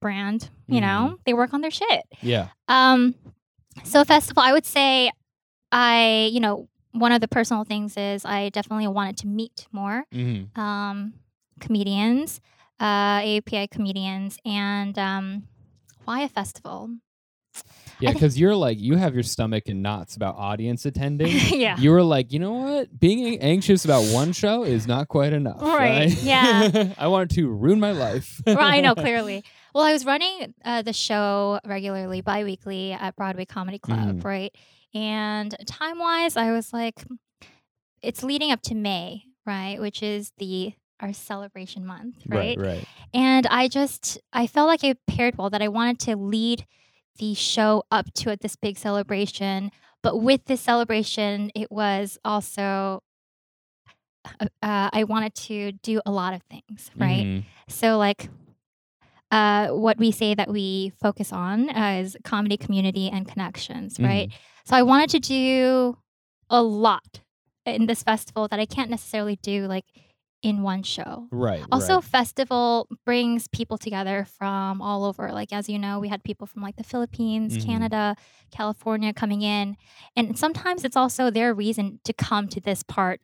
[SPEAKER 2] brand, you know? They work on their shit.
[SPEAKER 1] Yeah.
[SPEAKER 2] Um, so festival, I would say, I you know one of the personal things is I definitely wanted to meet more
[SPEAKER 1] hmm
[SPEAKER 2] um, comedians, uh, AAPI comedians, and um, why a festival?
[SPEAKER 1] Yeah, because you're like you have your stomach in knots about audience attending.
[SPEAKER 2] yeah.
[SPEAKER 1] You were like, you know what? Being anxious about one show is not quite enough.
[SPEAKER 2] Right,
[SPEAKER 1] Right.
[SPEAKER 2] yeah.
[SPEAKER 1] I wanted to ruin my life.
[SPEAKER 2] Well, I know clearly. Well, I was running uh, the show regularly, bi-weekly at Broadway Comedy Club,
[SPEAKER 1] Mhm.
[SPEAKER 2] right? And time-wise, I was like, it's leading up to May, right? Which is the our celebration month, right?
[SPEAKER 1] right.
[SPEAKER 2] And I just I felt like it paired well that I wanted to lead the show up to it, this big celebration, but with this celebration, it was also uh, uh, I wanted to do a lot of things, right?
[SPEAKER 1] Mhm.
[SPEAKER 2] So like uh, what we say that we focus on uh, is comedy, community, and connections, right? So I wanted to do a lot in this festival that I can't necessarily do like in one show.
[SPEAKER 1] Right.
[SPEAKER 2] Also,
[SPEAKER 1] right.
[SPEAKER 2] festival brings people together from all over. Like as you know, we had people from like the Philippines,
[SPEAKER 1] Mhm.
[SPEAKER 2] Canada, California coming in, and sometimes it's also their reason to come to this part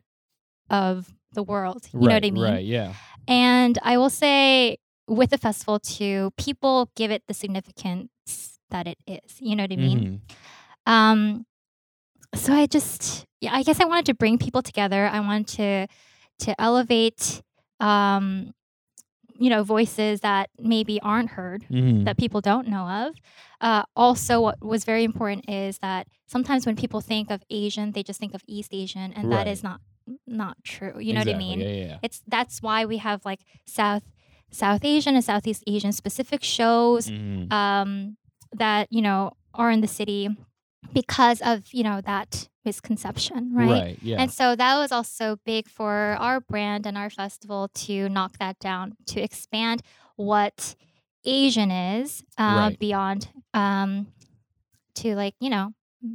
[SPEAKER 2] of the world. You know what I mean?
[SPEAKER 1] Right. Yeah.
[SPEAKER 2] And I will say with the festival too, people give it the significance that it is. You know what I mean?
[SPEAKER 1] Mhm.
[SPEAKER 2] Um, so I just, yeah, I guess I wanted to bring people together. I wanted to to elevate, um, you know, voices that maybe aren't heard,
[SPEAKER 1] Mhm.
[SPEAKER 2] that people don't know of. Uh, also, what was very important is that sometimes when people think of Asian, they just think of East Asian, and that
[SPEAKER 1] Right.
[SPEAKER 2] is not not true. You know what I mean?
[SPEAKER 1] Yeah. Yeah.
[SPEAKER 2] It's that's why we have like South South Asian and Southeast Asian specific shows
[SPEAKER 1] Mhm.
[SPEAKER 2] um, that you know are in the city because of you know that misconception, right?
[SPEAKER 1] Right. Yeah.
[SPEAKER 2] And so that was also big for our brand and our festival to knock that down, to expand what Asian is uh,
[SPEAKER 1] Right.
[SPEAKER 2] beyond um, to like you know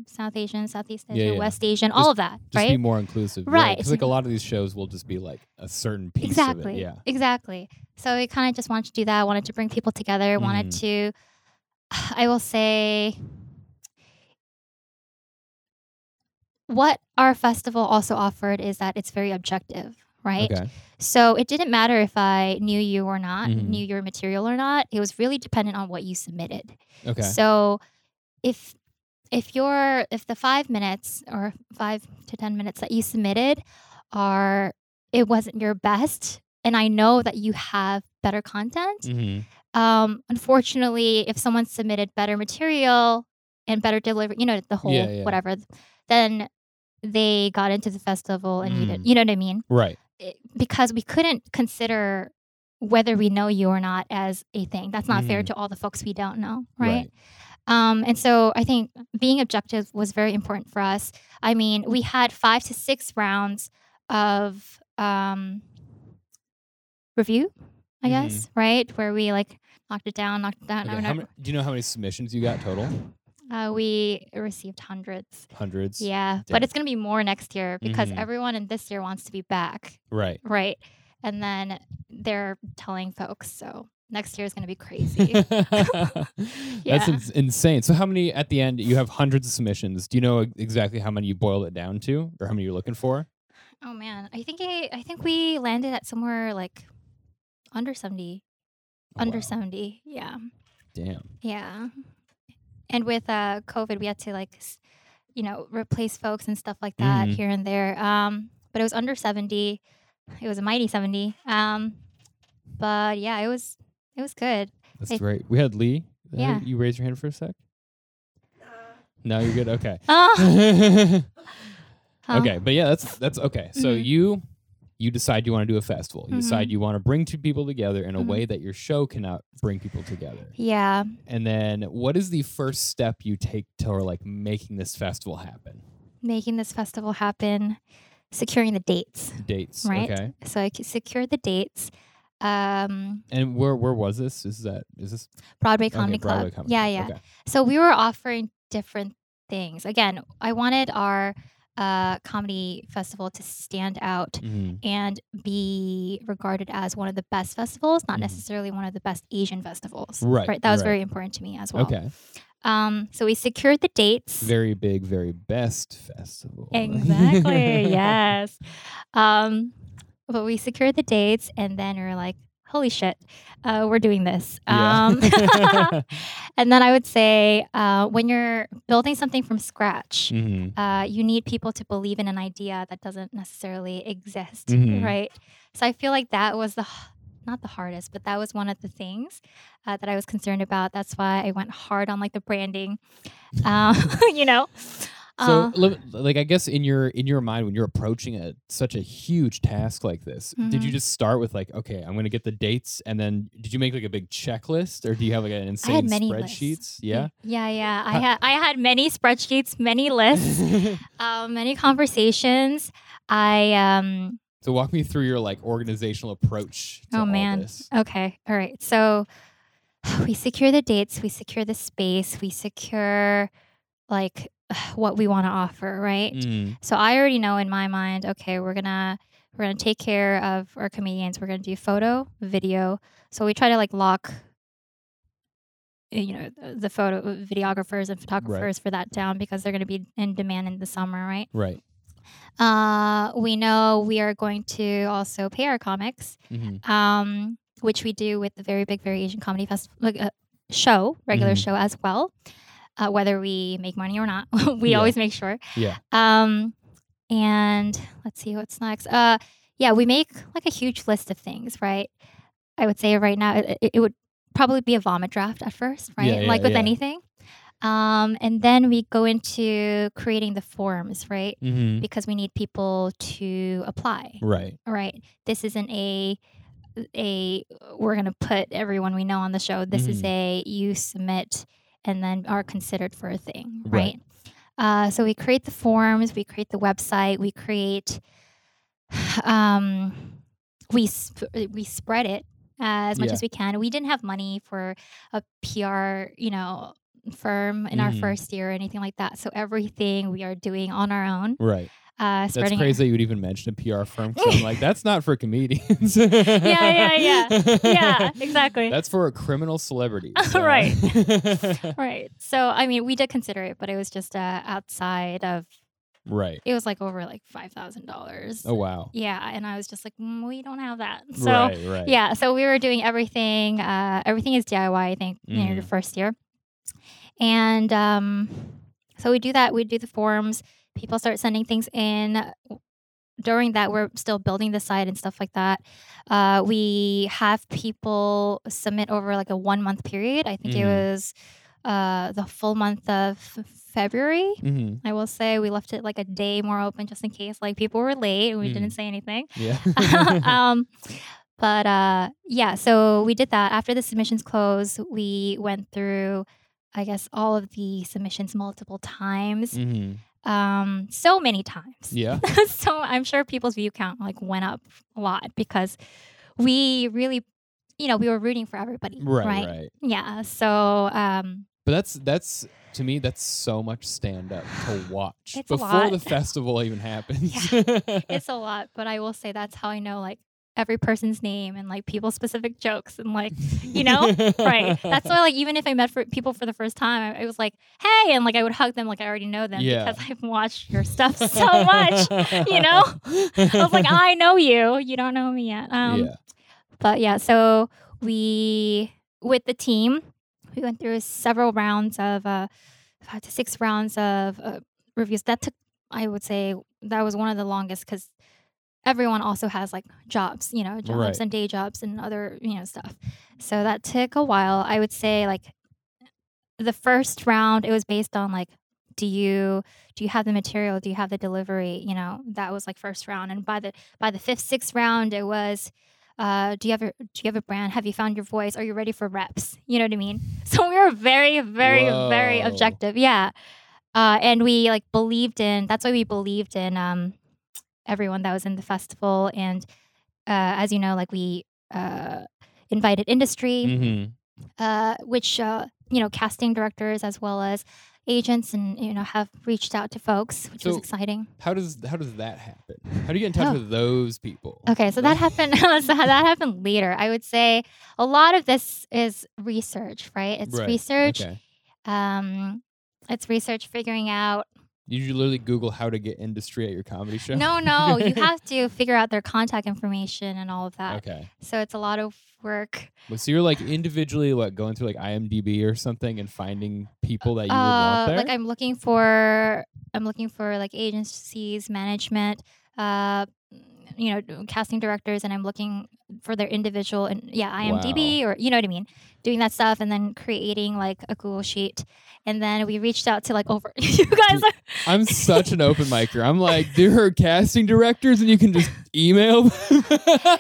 [SPEAKER 2] South Asian, Southeast Asian,
[SPEAKER 1] Yeah, yeah.
[SPEAKER 2] West Asian,
[SPEAKER 1] Just-
[SPEAKER 2] all of that, right?
[SPEAKER 1] just
[SPEAKER 2] right?
[SPEAKER 1] be more inclusive.
[SPEAKER 2] Right.
[SPEAKER 1] Because like a lot of these shows will just be like a certain piece
[SPEAKER 2] exactly
[SPEAKER 1] of it. Yeah.
[SPEAKER 2] exactly so we kind of just wanted to do that I wanted to bring people together wanted
[SPEAKER 1] Mhm.
[SPEAKER 2] to i will say what our festival also offered is that it's very objective right
[SPEAKER 1] Okay.
[SPEAKER 2] so it didn't matter if i knew you or not
[SPEAKER 1] Mhm.
[SPEAKER 2] knew your material or not it was really dependent on what you submitted
[SPEAKER 1] Okay.
[SPEAKER 2] so if if your if the five minutes or five to ten minutes that you submitted are it wasn't your best, and I know that you have better content.
[SPEAKER 1] hmm
[SPEAKER 2] Um, unfortunately, if someone submitted better material and better delivery, you know, the whole
[SPEAKER 1] Yeah, yeah.
[SPEAKER 2] whatever, then they got into the festival and you did,
[SPEAKER 1] Mm.
[SPEAKER 2] you know what I mean?
[SPEAKER 1] Right.
[SPEAKER 2] It- because we couldn't consider whether we know you or not as a thing. That's not fair
[SPEAKER 1] Mhm.
[SPEAKER 2] to all the folks we don't know, right? Um, and so I think being objective was very important for us. I mean, we had five to six rounds of um, review, I
[SPEAKER 1] Mhm.
[SPEAKER 2] guess, right? Where we like knocked it down, knocked it down.
[SPEAKER 1] Okay, many, do you know how many submissions you got total?
[SPEAKER 2] Uh, we received hundreds.
[SPEAKER 1] Hundreds.
[SPEAKER 2] Yeah,
[SPEAKER 1] Damn.
[SPEAKER 2] but it's going to be more next year because
[SPEAKER 1] Mhm.
[SPEAKER 2] everyone in this year wants to be back,
[SPEAKER 1] Right.
[SPEAKER 2] right? And then they're telling folks, so next year is going to be crazy.
[SPEAKER 1] That's
[SPEAKER 2] Yeah.
[SPEAKER 1] ins- insane. So how many at the end? You have hundreds of submissions. Do you know exactly how many you boiled it down to, or how many you're looking for?
[SPEAKER 2] Oh man, I think I, I think we landed at somewhere like under 70.
[SPEAKER 1] Oh,
[SPEAKER 2] under
[SPEAKER 1] wow.
[SPEAKER 2] 70. Yeah.
[SPEAKER 1] Damn.
[SPEAKER 2] Yeah. And with uh COVID, we had to like you know, replace folks and stuff like that
[SPEAKER 1] Mhm.
[SPEAKER 2] here and there. Um but it was under 70. It was a mighty 70. Um but yeah, it was it was good.
[SPEAKER 1] That's
[SPEAKER 2] I-
[SPEAKER 1] great. We had Lee. Uh,
[SPEAKER 2] Yeah.
[SPEAKER 1] You raise your hand for a sec. No, you're good. Okay.
[SPEAKER 2] Oh, huh.
[SPEAKER 1] okay, but yeah, that's that's okay. So
[SPEAKER 2] Mhm.
[SPEAKER 1] you you decide you want to do a festival. You decide
[SPEAKER 2] Mhm.
[SPEAKER 1] you want to bring two people together in a
[SPEAKER 2] Mhm.
[SPEAKER 1] way that your show cannot bring people together.
[SPEAKER 2] Yeah.
[SPEAKER 1] And then what is the first step you take toward like making this festival happen?
[SPEAKER 2] Making this festival happen, securing the dates.
[SPEAKER 1] Dates.
[SPEAKER 2] Right.
[SPEAKER 1] Okay.
[SPEAKER 2] So I secure the dates. Um
[SPEAKER 1] And where where was this? Is that is this
[SPEAKER 2] Broadway
[SPEAKER 1] okay,
[SPEAKER 2] Comedy
[SPEAKER 1] Broadway
[SPEAKER 2] Club.
[SPEAKER 1] Comedy
[SPEAKER 2] yeah,
[SPEAKER 1] Club.
[SPEAKER 2] yeah.
[SPEAKER 1] Okay.
[SPEAKER 2] So we were offering different things. Again, I wanted our uh, comedy festival to stand out
[SPEAKER 1] Mhm.
[SPEAKER 2] and be regarded as one of the best festivals, not
[SPEAKER 1] Mhm.
[SPEAKER 2] necessarily one of the best Asian festivals.
[SPEAKER 1] Right,
[SPEAKER 2] That was
[SPEAKER 1] right.
[SPEAKER 2] very important to me as well.
[SPEAKER 1] Okay.
[SPEAKER 2] Um, so we secured the dates.
[SPEAKER 1] Very big, very best festival.
[SPEAKER 2] Exactly. yes. Um, but we secured the dates, and then we were like, "Holy shit, uh, we're doing this."
[SPEAKER 1] Yeah.
[SPEAKER 2] Um, and then I would say, uh, when you're building something from scratch,
[SPEAKER 1] Mhm.
[SPEAKER 2] uh, you need people to believe in an idea that doesn't necessarily exist,
[SPEAKER 1] Mhm.
[SPEAKER 2] right? So I feel like that was the not the hardest, but that was one of the things uh, that I was concerned about. That's why I went hard on like the branding, um, you know.
[SPEAKER 1] So,
[SPEAKER 2] Uh,
[SPEAKER 1] like, I guess in your in your mind, when you're approaching a such a huge task like this, did you
[SPEAKER 2] Mhm.
[SPEAKER 1] just start with like, okay, I'm gonna get the dates, and then did you make like a big checklist, or do you have like an insane I had
[SPEAKER 2] many
[SPEAKER 1] spreadsheets?
[SPEAKER 2] lists.
[SPEAKER 1] Yeah.
[SPEAKER 2] Yeah, yeah. I had I had many spreadsheets, many lists, um, many conversations. I um
[SPEAKER 1] so walk me through your like organizational approach. To
[SPEAKER 2] Oh, man. okay, all right. So we secure the dates, we secure the space, we secure like what we want to offer, right?
[SPEAKER 1] Mm,
[SPEAKER 2] So I already know in my mind, okay, we're gonna We're gonna take care of our comedians. We're gonna do photo, video. So we try to like lock, uh, you know, the- photo videographers and photographers for that down because they're gonna be in demand in the summer, right?
[SPEAKER 1] Right.
[SPEAKER 2] Uh, we know we are going to also pay our comics,
[SPEAKER 1] hmm
[SPEAKER 2] um, which we do with the Very Big Very Asian Comedy Festival like, uh, show, regular
[SPEAKER 1] Mhm.
[SPEAKER 2] show as well. Uh, whether we make money or not, we
[SPEAKER 1] Yeah.
[SPEAKER 2] always make sure.
[SPEAKER 1] Yeah.
[SPEAKER 2] Um, and let's see what's next. Uh, yeah, we make like a huge list of things, right? I would say right now it, it- would probably be a vomit draft at first, right?
[SPEAKER 1] Yeah,
[SPEAKER 2] like with
[SPEAKER 1] yeah.
[SPEAKER 2] anything. Um, and then we go into creating the forms, right?
[SPEAKER 1] hmm
[SPEAKER 2] Because we need people to apply,
[SPEAKER 1] Right.
[SPEAKER 2] right? This isn't a a we're gonna put everyone we know on the show. This is
[SPEAKER 1] Mhm.
[SPEAKER 2] a you submit and then are considered for a thing,
[SPEAKER 1] Right.
[SPEAKER 2] right? Uh, so we create the forms, we create the website, we create, um, we sp- we spread it as much
[SPEAKER 1] Yeah.
[SPEAKER 2] as we can. We didn't have money for a PR, you know, firm in our
[SPEAKER 1] Mhm.
[SPEAKER 2] first year or anything like that. So everything we are doing on our own.
[SPEAKER 1] Right.
[SPEAKER 2] Uh,
[SPEAKER 1] That's crazy that you would even mention a PR firm. I'm like, that's not for comedians.
[SPEAKER 2] yeah, yeah. Yeah, yeah, exactly.
[SPEAKER 1] That's for a criminal celebrities.
[SPEAKER 2] Right.
[SPEAKER 1] Uh,
[SPEAKER 2] right. So I mean, we did consider it, but it was just uh, outside of.
[SPEAKER 1] right.
[SPEAKER 2] It was like over like five thousand dollars.
[SPEAKER 1] Oh wow.
[SPEAKER 2] Yeah, and I was just like, mm, we don't have that. So
[SPEAKER 1] right. Right.
[SPEAKER 2] yeah, so we were doing everything. Uh, everything is DIY. I think you know, your
[SPEAKER 1] Mhm.
[SPEAKER 2] first year, and um, so we do that. We do the forms. People start sending things in. During that, we're still building the site and stuff like that. Uh, we have people submit over like a one month period. I think it
[SPEAKER 1] Mhm.
[SPEAKER 2] was uh, the full month of February.
[SPEAKER 1] hmm
[SPEAKER 2] I will say we left it like a day more open just in case like people were late and we
[SPEAKER 1] Mm.
[SPEAKER 2] didn't say anything.
[SPEAKER 1] Yeah.
[SPEAKER 2] um, but uh, yeah, so we did that. After the submissions closed, we went through, I guess, all of the submissions multiple times,
[SPEAKER 1] hmm
[SPEAKER 2] um, so many times.
[SPEAKER 1] Yeah.
[SPEAKER 2] so I'm sure people's view count like went up a lot because we really, you know, we were rooting for everybody,
[SPEAKER 1] Right.
[SPEAKER 2] right?
[SPEAKER 1] Right.
[SPEAKER 2] Yeah. So um,
[SPEAKER 1] But that's that's to me that's so much stand up to watch before the festival even happens.
[SPEAKER 2] it's a lot, but I will say that's how I know like every person's name and like people's specific jokes and like you know? right. That's why like even if I met for people for the first time, I, I was like, hey, and like I would hug them like I already know them
[SPEAKER 1] Yeah.
[SPEAKER 2] because I've watched your stuff so much. you know? I was like, I know you. You don't know me yet. Um,
[SPEAKER 1] yeah.
[SPEAKER 2] But yeah, so we with the team, we went through several rounds of uh, five to six rounds of uh, reviews. That took, I would say, that was one of the longest because everyone also has like jobs, you know, jobs
[SPEAKER 1] Right.
[SPEAKER 2] and day jobs and other you know stuff. So that took a while. I would say like the first round, it was based on like. Do you do you have the material? Do you have the delivery? You know that was like first round, and by the by the fifth, sixth round, it was uh, do you have a do you have a brand? Have you found your voice? Are you ready for reps? You know what I mean? So we were very, very, very objective. Yeah. Uh, and we like believed in that's why we believed in um, everyone that was in the festival. And uh, as you know, like we uh, invited industry,
[SPEAKER 1] hmm
[SPEAKER 2] uh, which uh, you know, casting directors as well as agents and you know have reached out to folks, which was
[SPEAKER 1] So-
[SPEAKER 2] exciting.
[SPEAKER 1] How does how does that happen? How do you get in touch
[SPEAKER 2] Oh.
[SPEAKER 1] with those people?
[SPEAKER 2] Okay, so that happened. so that happened later. I would say a lot of this is research, right? It's
[SPEAKER 1] Right,
[SPEAKER 2] research.
[SPEAKER 1] Okay.
[SPEAKER 2] Um, it's research figuring out.
[SPEAKER 1] You literally Google how to get industry at your comedy show.
[SPEAKER 2] No, no, you have to figure out their contact information and all of that.
[SPEAKER 1] Okay.
[SPEAKER 2] So it's a lot of work.
[SPEAKER 1] Well, so you're like individually what going through like IMDb or something and finding people that you would
[SPEAKER 2] Uh,
[SPEAKER 1] want there.
[SPEAKER 2] like I'm looking for, I'm looking for like agencies, management, uh, you know, casting directors, and I'm looking for their individual and yeah, IMDb or you know what I mean, doing that stuff, and then creating like a Google sheet, and then we reached out to like over. you guys are
[SPEAKER 1] I'm such an open micer. I'm like, there are casting directors, and you can just email them.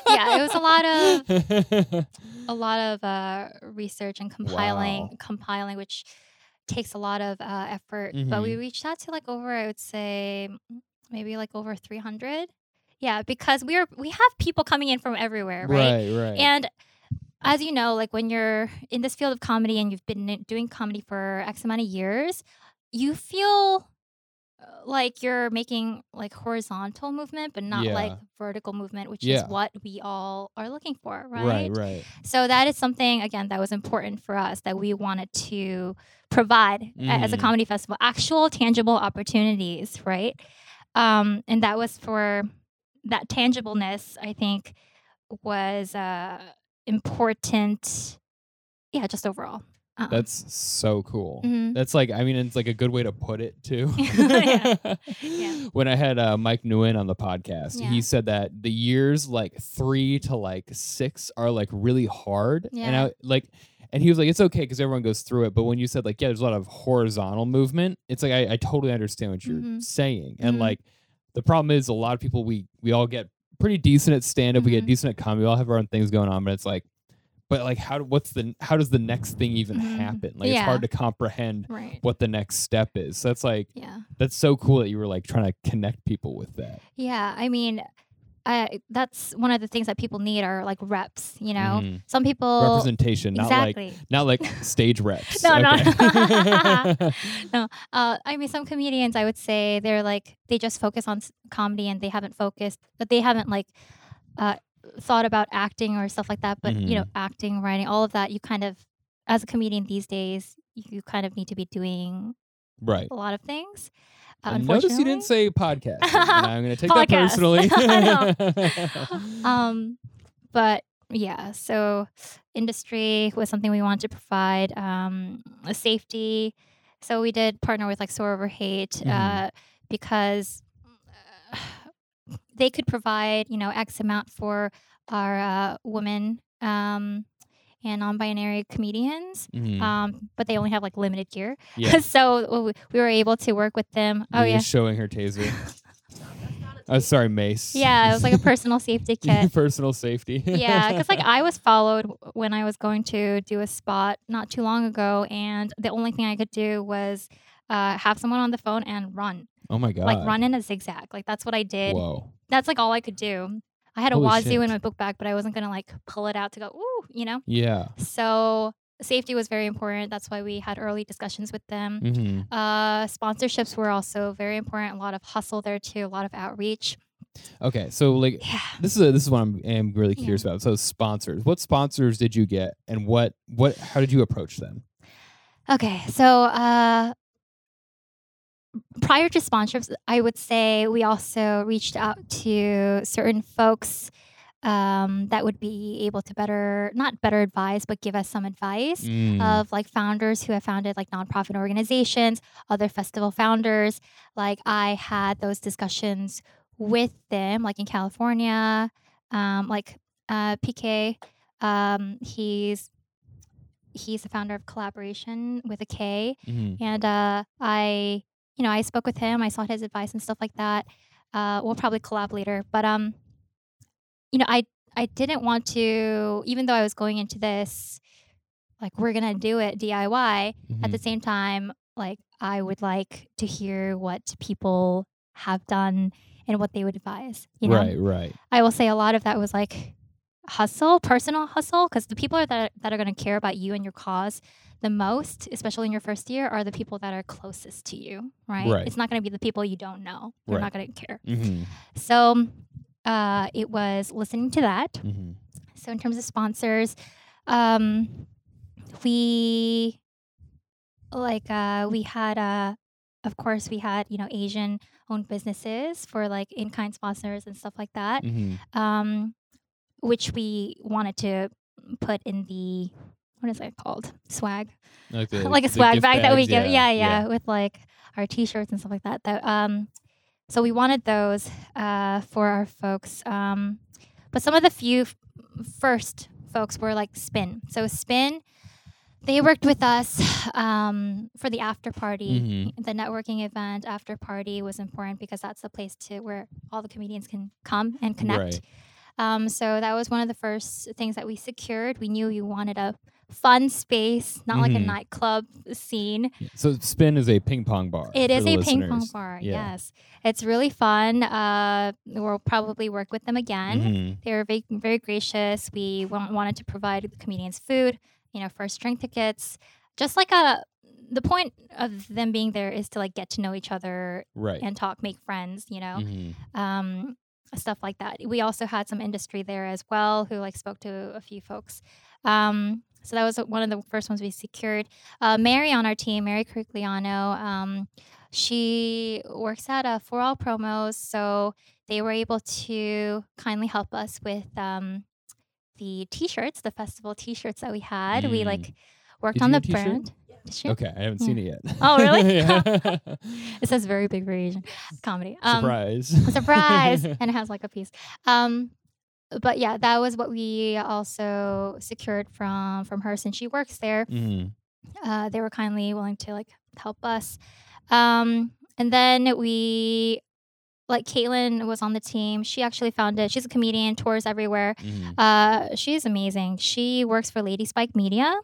[SPEAKER 2] Yeah, it was a lot of- a lot of uh, research and compiling,
[SPEAKER 1] Wow.
[SPEAKER 2] compiling, which takes a lot of uh, effort. But
[SPEAKER 1] Mm-hmm.
[SPEAKER 2] we reached out to like over, I would say, maybe like over 300. Yeah, because we are we have people coming in from everywhere, right?
[SPEAKER 1] right, right.
[SPEAKER 2] And as you know, like when you're in this field of comedy and you've been doing comedy for X amount of years, you feel like you're making like horizontal movement, but not like vertical movement, which
[SPEAKER 1] Yeah.
[SPEAKER 2] is what we all are looking for, right?
[SPEAKER 1] Right, right.
[SPEAKER 2] So that is something again that was important for us that we wanted to provide a- as a
[SPEAKER 1] Mhm.
[SPEAKER 2] comedy festival, actual tangible opportunities, right? Um, and that was for that tangibleness. I think was uh, important. Yeah, just overall. Um,
[SPEAKER 1] That's so cool.
[SPEAKER 2] mhm.
[SPEAKER 1] That's like, I mean, it's like a good way to put it too.
[SPEAKER 2] Yeah. Yeah.
[SPEAKER 1] When I had uh, Mike Nguyen on the podcast,
[SPEAKER 2] Yeah.
[SPEAKER 1] he said that the years like three to like six are like really hard. And I like, and he was like, it's okay because everyone goes through it. But when you said like, yeah, there's a lot of horizontal movement, it's like, I, I totally understand what you're
[SPEAKER 2] Mhm.
[SPEAKER 1] saying. And
[SPEAKER 2] Mhm.
[SPEAKER 1] like, the problem is a lot of people, we, we all get pretty decent at stand up. We get
[SPEAKER 2] Mhm.
[SPEAKER 1] decent at comedy. We all have our own things going on, but it's like, but like, how, what's the, how does the next thing even
[SPEAKER 2] Mhm.
[SPEAKER 1] happen? Like, it's hard to comprehend
[SPEAKER 2] right.
[SPEAKER 1] what the next step is. So that's like
[SPEAKER 2] Yeah.
[SPEAKER 1] that's so cool that you were like trying to connect people with that.
[SPEAKER 2] Yeah. I mean, I, that's one of the things that people need are like reps. You know,
[SPEAKER 1] Mhm.
[SPEAKER 2] some people
[SPEAKER 1] Representation, not like not like stage reps.
[SPEAKER 2] No, no. No, uh, I mean, some comedians, I would say they're like they just focus on comedy and they haven't focused, but they haven't like uh, thought about acting or stuff like that. But you know,
[SPEAKER 1] Mm-hmm.
[SPEAKER 2] acting, writing, all of that, you kind of, as a comedian these days, you kind of need to be doing
[SPEAKER 1] right.
[SPEAKER 2] a lot of things. Uh,
[SPEAKER 1] I notice you didn't say podcast. I'm going to take that personally.
[SPEAKER 2] um, but yeah, so industry was something we wanted to provide. Um, a safety. So we did partner with like Soar Over Hate
[SPEAKER 1] Mhm.
[SPEAKER 2] uh, because uh, they could provide you know X amount for our uh, women um, and non-binary comedians,
[SPEAKER 1] Mhm.
[SPEAKER 2] um, but they only have like limited gear.
[SPEAKER 1] yeah.
[SPEAKER 2] so we, we were able to work with them. Oh
[SPEAKER 1] You're
[SPEAKER 2] yeah,
[SPEAKER 1] showing her taser. Oh, sorry, mace.
[SPEAKER 2] yeah, it was like a personal safety kit.
[SPEAKER 1] Personal safety.
[SPEAKER 2] yeah, because like I was followed when I was going to do a spot not too long ago, and the only thing I could do was uh, have someone on the phone and run,
[SPEAKER 1] oh my god.
[SPEAKER 2] like run in a zigzag. Like that's what I did.
[SPEAKER 1] Whoa.
[SPEAKER 2] That's like all I could do. I had a
[SPEAKER 1] Holy
[SPEAKER 2] wazoo
[SPEAKER 1] shit.
[SPEAKER 2] in my book bag, but I wasn't gonna like pull it out to go, ooh, you know.
[SPEAKER 1] Yeah.
[SPEAKER 2] So safety was very important. That's why we had early discussions with them.
[SPEAKER 1] hmm
[SPEAKER 2] Uh, sponsorships were also very important. A lot of hustle there too. A lot of outreach.
[SPEAKER 1] Okay, so like
[SPEAKER 2] Yeah.
[SPEAKER 1] this is a, this is what I'm am really
[SPEAKER 2] Yeah.
[SPEAKER 1] curious about. So sponsors, what sponsors did you get, and what what how did you approach them?
[SPEAKER 2] Okay, so uh, prior to sponsorships, I would say we also reached out to certain folks um, that would be able to better, not better advise, but give us some advice
[SPEAKER 1] Mm,
[SPEAKER 2] of like founders who have founded like nonprofit organizations, other festival founders. Like I had those discussions with them, like in California, um, like uh, PK. Um, he's he's the founder of Kollaboration with a K,
[SPEAKER 1] mhm.
[SPEAKER 2] and uh, I, you know, I spoke with him. I sought his advice and stuff like that. Uh, we'll probably collab later, but um, you know, I I didn't want to, even though I was going into this, like we're gonna do it DIY. At the
[SPEAKER 1] Mhm.
[SPEAKER 2] same time, like I would like to hear what people have done and what they would advise. You know,
[SPEAKER 1] Right, right.
[SPEAKER 2] I will say a lot of that was like hustle, personal hustle, because the people are that that are going to care about you and your cause the most, especially in your first year, are the people that are closest to you. Right?
[SPEAKER 1] Right.
[SPEAKER 2] It's not going to be the people you don't know. They're
[SPEAKER 1] Right.
[SPEAKER 2] not going to care.
[SPEAKER 1] hmm
[SPEAKER 2] So, uh, it was listening to that.
[SPEAKER 1] hmm
[SPEAKER 2] So in terms of sponsors, um, we like uh, we had uh, of course we had you know Asian owned businesses for like in kind sponsors and stuff like that,
[SPEAKER 1] hmm
[SPEAKER 2] um, which we wanted to put in the what is it called swag
[SPEAKER 1] Like, the,
[SPEAKER 2] like a swag bag that we
[SPEAKER 1] bags,
[SPEAKER 2] give yeah, yeah with like our t-shirts and stuff like that that um so we wanted those uh for our folks um but some of the few f- first folks were like spin so spin they worked with us um for the after party
[SPEAKER 1] Mhm.
[SPEAKER 2] the networking event after party was important because that's the place to where all the comedians can come and connect
[SPEAKER 1] Right.
[SPEAKER 2] Um, so that was one of the first things that we secured. We knew we wanted a fun space, not like a
[SPEAKER 1] Mhm.
[SPEAKER 2] nightclub scene.
[SPEAKER 1] So Spin is a ping pong bar.
[SPEAKER 2] It is a ping pong bar.
[SPEAKER 1] Yeah.
[SPEAKER 2] Yes, it's really fun. Uh, we'll probably work with them again.
[SPEAKER 1] Mhm.
[SPEAKER 2] They were very, very gracious. We wa- wanted to provide the comedians food, you know, first drink tickets, just like a the point of them being there is to like get to know each other
[SPEAKER 1] right.
[SPEAKER 2] and talk, make friends, you know,
[SPEAKER 1] Mhm.
[SPEAKER 2] um, stuff like that. We also had some industry there as well who like spoke to a few folks. Um, so that was one of the first ones we secured. Uh, Mary on our team, Mary Crigliano, um, she works at uh, For All Promos, so they were able to kindly help us with um, the T-shirts, the festival T-shirts that we had. We
[SPEAKER 1] Mm.
[SPEAKER 2] like worked
[SPEAKER 1] Did
[SPEAKER 2] on the
[SPEAKER 1] a
[SPEAKER 2] brand.
[SPEAKER 1] Okay, I haven't seen it yet.
[SPEAKER 2] Oh, really? It says very big for Asian comedy. Um,
[SPEAKER 1] Surprise.
[SPEAKER 2] surprise and it has like a piece um but yeah that was what we also secured from from her since she works there
[SPEAKER 1] Mhm.
[SPEAKER 2] uh they were kindly willing to like help us um and then we like Caitlin was on the team. She actually founded. It. She's a comedian, tours everywhere.
[SPEAKER 1] Mhm.
[SPEAKER 2] Uh, she's amazing. She works for Lady Spike Media,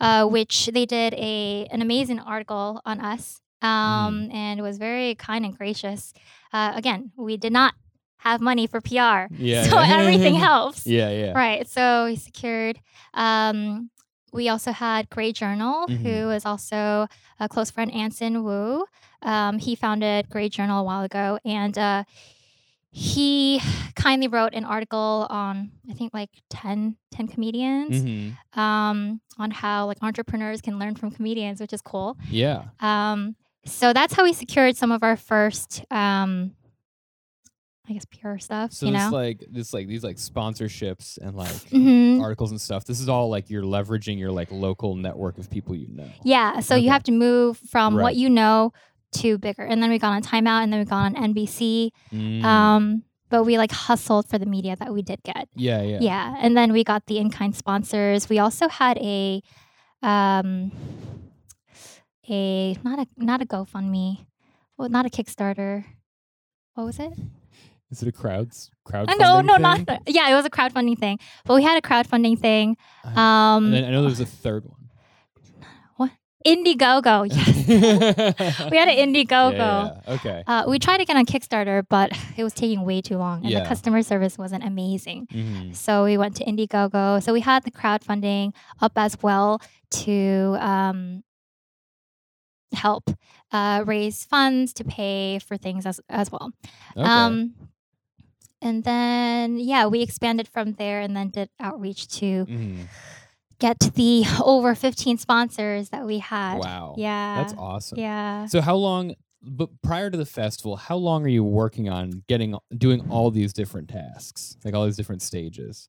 [SPEAKER 2] uh, which they did a an amazing article on us, um, and was very kind and gracious. Uh, again, we did not have money for PR,
[SPEAKER 1] Yeah.
[SPEAKER 2] so everything helps.
[SPEAKER 1] Yeah, yeah.
[SPEAKER 2] Right. So we secured. Um, we also had Gray Journal,
[SPEAKER 1] Mhm.
[SPEAKER 2] who is also a close friend, Anson Wu. Um, he founded Gray Journal a while ago, and uh, he kindly wrote an article on, I think, like 10, 10 comedians
[SPEAKER 1] Mhm.
[SPEAKER 2] um, on how like entrepreneurs can learn from comedians, which is cool.
[SPEAKER 1] Yeah.
[SPEAKER 2] Um, so that's how we secured some of our first, um, I guess, PR stuff.
[SPEAKER 1] So
[SPEAKER 2] you know.
[SPEAKER 1] like this like these like sponsorships and like
[SPEAKER 2] Mhm.
[SPEAKER 1] articles and stuff. This is all like you're leveraging your like local network of people you know.
[SPEAKER 2] Yeah, so
[SPEAKER 1] Okay.
[SPEAKER 2] you have to move from
[SPEAKER 1] Right.
[SPEAKER 2] what you know to bigger. And then we got on timeout and then we got on NBC.
[SPEAKER 1] Mm.
[SPEAKER 2] Um, but we like hustled for the media that we did get.
[SPEAKER 1] yeah, yeah.
[SPEAKER 2] Yeah. And then we got the in-kind sponsors. We also had a um a not a not a GoFundMe. Well, not a Kickstarter. What was it?
[SPEAKER 1] Is it a crowds crowd?
[SPEAKER 2] Uh, no, no, not yeah, it was a crowdfunding thing. But we had a crowdfunding thing. Um
[SPEAKER 1] and I know there was a third one.
[SPEAKER 2] Indiegogo. Yes. we had an Indiegogo.
[SPEAKER 1] Yeah. Okay.
[SPEAKER 2] Uh, we tried to get on Kickstarter, but it was taking way too long, and
[SPEAKER 1] Yeah.
[SPEAKER 2] the customer service wasn't amazing.
[SPEAKER 1] Mhm.
[SPEAKER 2] So we went to Indiegogo. So we had the crowdfunding up as well to um, help uh, raise funds to pay for things as as well.
[SPEAKER 1] Okay.
[SPEAKER 2] Um, and then yeah, we expanded from there, and then did outreach to
[SPEAKER 1] Mhm.
[SPEAKER 2] Get the over fifteen sponsors that we had.
[SPEAKER 1] Wow.
[SPEAKER 2] Yeah,
[SPEAKER 1] That's awesome.
[SPEAKER 2] yeah.
[SPEAKER 1] So how long? But prior to the festival, how long are you working on getting doing all these different tasks, like all these different stages?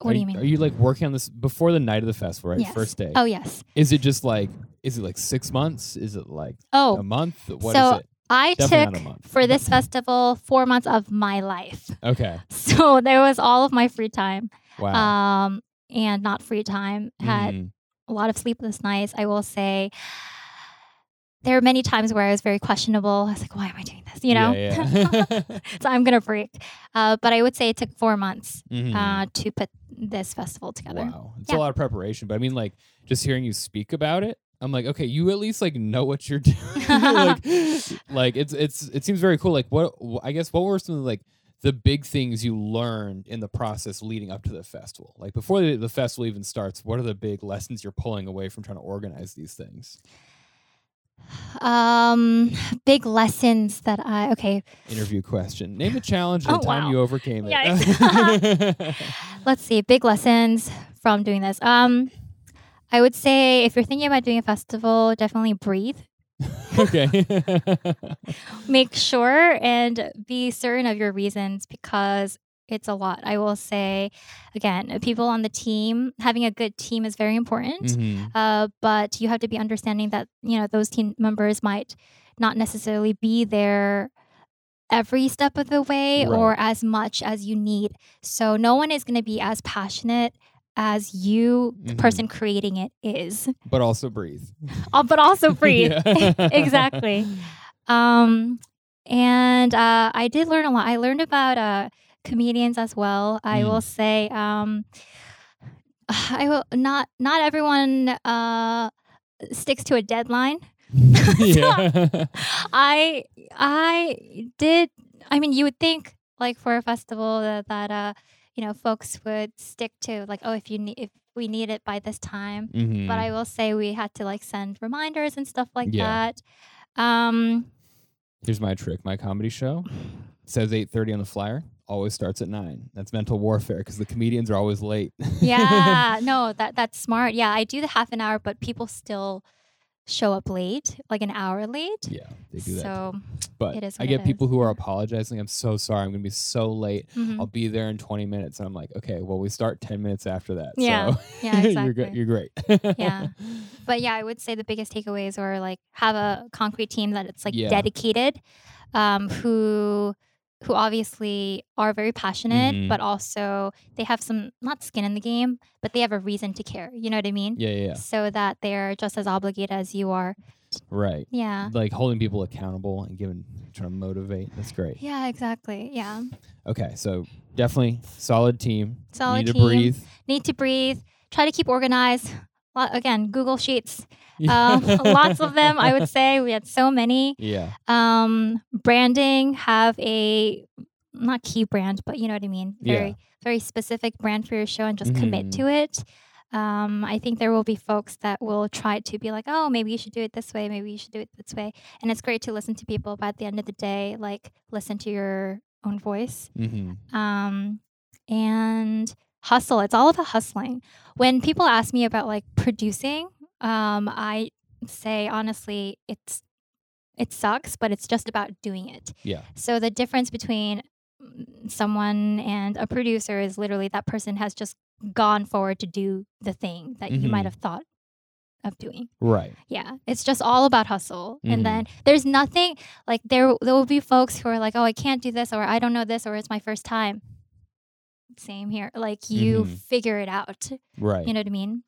[SPEAKER 2] What
[SPEAKER 1] are
[SPEAKER 2] do you mean?
[SPEAKER 1] Are you like working on this before the night of the festival, right?
[SPEAKER 2] Yes.
[SPEAKER 1] First day.
[SPEAKER 2] Oh yes.
[SPEAKER 1] Is it just like? Is it like six months? Is it like
[SPEAKER 2] Oh,
[SPEAKER 1] a month? What is
[SPEAKER 2] so
[SPEAKER 1] it?
[SPEAKER 2] I
[SPEAKER 1] Definitely
[SPEAKER 2] took
[SPEAKER 1] a month.
[SPEAKER 2] for this festival four months of my life.
[SPEAKER 1] Okay.
[SPEAKER 2] So there was all of my free time.
[SPEAKER 1] Wow.
[SPEAKER 2] Um, and not free time. Had
[SPEAKER 1] Mhm.
[SPEAKER 2] a lot of sleepless nights. I will say there were many times where I was very questionable. I was like, why am I doing this? You know?
[SPEAKER 1] Yeah. yeah.
[SPEAKER 2] so I'm gonna freak. Uh, but I would say it took four months
[SPEAKER 1] Mhm.
[SPEAKER 2] uh, to put this festival together.
[SPEAKER 1] Wow. It's
[SPEAKER 2] Yeah.
[SPEAKER 1] a lot of preparation, but I mean like just hearing you speak about it, I'm like, okay, you at least like know what you're doing. like, like it's it's it seems very cool. Like what I guess what were some of the, like the big things you learned in the process leading up to the festival? Like before the, the festival even starts, what are the big lessons you're pulling away from trying to organize these things?
[SPEAKER 2] Um, big lessons that I okay.
[SPEAKER 1] Interview question. Name a challenge and
[SPEAKER 2] Oh,
[SPEAKER 1] the time
[SPEAKER 2] wow.
[SPEAKER 1] you overcame it.
[SPEAKER 2] Let's see, big lessons from doing this. Um, I would say if you're thinking about doing a festival, definitely breathe.
[SPEAKER 1] Okay.
[SPEAKER 2] Make sure and be certain of your reasons because it's a lot. I will say, again, people on the team, having a good team is very important.
[SPEAKER 1] Mhm.
[SPEAKER 2] Uh, but you have to be understanding that you know those team members might not necessarily be there every step of the way
[SPEAKER 1] Right.
[SPEAKER 2] or as much as you need. So no one is going to be as passionate as you, the
[SPEAKER 1] Mhm.
[SPEAKER 2] person creating it, is.
[SPEAKER 1] But also breathe.
[SPEAKER 2] Uh, but also breathe. Exactly. Um, and uh, I did learn a lot. I learned about uh, comedians as well. I
[SPEAKER 1] Mm.
[SPEAKER 2] will say, um, I will not not everyone uh, sticks to a deadline.
[SPEAKER 1] yeah.
[SPEAKER 2] I I did. I mean, you would think like for a festival that, that uh you know folks would stick to like oh if you need if we need it by this time.
[SPEAKER 1] Mhm.
[SPEAKER 2] But I will say we had to like send reminders and stuff like
[SPEAKER 1] Yeah.
[SPEAKER 2] that. Um,
[SPEAKER 1] Here's my trick. My comedy show says 8:30 on the flyer. Always starts at nine. That's mental warfare because the comedians are always late.
[SPEAKER 2] yeah, no, that that's smart. Yeah, I do the half an hour, but people still show up late, like an hour late.
[SPEAKER 1] yeah, they do that.
[SPEAKER 2] so,
[SPEAKER 1] But
[SPEAKER 2] it is
[SPEAKER 1] I get people
[SPEAKER 2] is.
[SPEAKER 1] who are apologizing. I'm so sorry. I'm gonna be so late.
[SPEAKER 2] mhm.
[SPEAKER 1] I'll be there in 20 minutes. And I'm like, okay, well, we start 10 minutes after that.
[SPEAKER 2] Yeah.
[SPEAKER 1] So
[SPEAKER 2] Yeah,
[SPEAKER 1] you're good.
[SPEAKER 2] exactly.
[SPEAKER 1] You're great.
[SPEAKER 2] Yeah. but yeah, I would say the biggest takeaways are like have a concrete team that it's like
[SPEAKER 1] Yeah.
[SPEAKER 2] dedicated, um, who who obviously are very passionate,
[SPEAKER 1] Mhm.
[SPEAKER 2] but also they have some not skin in the game, but they have a reason to care. You know what I mean?
[SPEAKER 1] yeah, yeah, yeah.
[SPEAKER 2] So that they're just as obligated as you are.
[SPEAKER 1] Right.
[SPEAKER 2] Yeah.
[SPEAKER 1] Like holding people accountable and giving, trying to motivate. That's great.
[SPEAKER 2] Yeah, exactly. Yeah.
[SPEAKER 1] Okay, so definitely solid team.
[SPEAKER 2] Solid
[SPEAKER 1] Need to breathe.
[SPEAKER 2] Need to breathe. Try to keep organized. Again, Google Sheets. Um, lots of them, I would say. We had so many.
[SPEAKER 1] Yeah.
[SPEAKER 2] um branding have a not key brand but you know what i mean
[SPEAKER 1] Yeah.
[SPEAKER 2] very very specific brand for your show and just commit
[SPEAKER 1] Mhm.
[SPEAKER 2] to it um i think there will be folks that will try to be like oh maybe you should do it this way maybe you should do it this way and it's great to listen to people but at the end of the day like listen to your own voice
[SPEAKER 1] Mm-hmm.
[SPEAKER 2] um, and hustle. It's all about hustling. When people ask me about like producing, um, I say honestly, it's it sucks, but it's just about doing it.
[SPEAKER 1] Yeah.
[SPEAKER 2] So the difference between someone and a producer is literally that person has just gone forward to do the thing that you
[SPEAKER 1] Mhm.
[SPEAKER 2] might have thought of doing.
[SPEAKER 1] Right.
[SPEAKER 2] Yeah, it's just all about hustle.
[SPEAKER 1] Mhm.
[SPEAKER 2] And then there's nothing like there there will be folks who are like, "Oh, I can't do this or I don't know this or it's my first time." Same here. Like you
[SPEAKER 1] Mhm.
[SPEAKER 2] figure it out.
[SPEAKER 1] Right.
[SPEAKER 2] You know what I mean?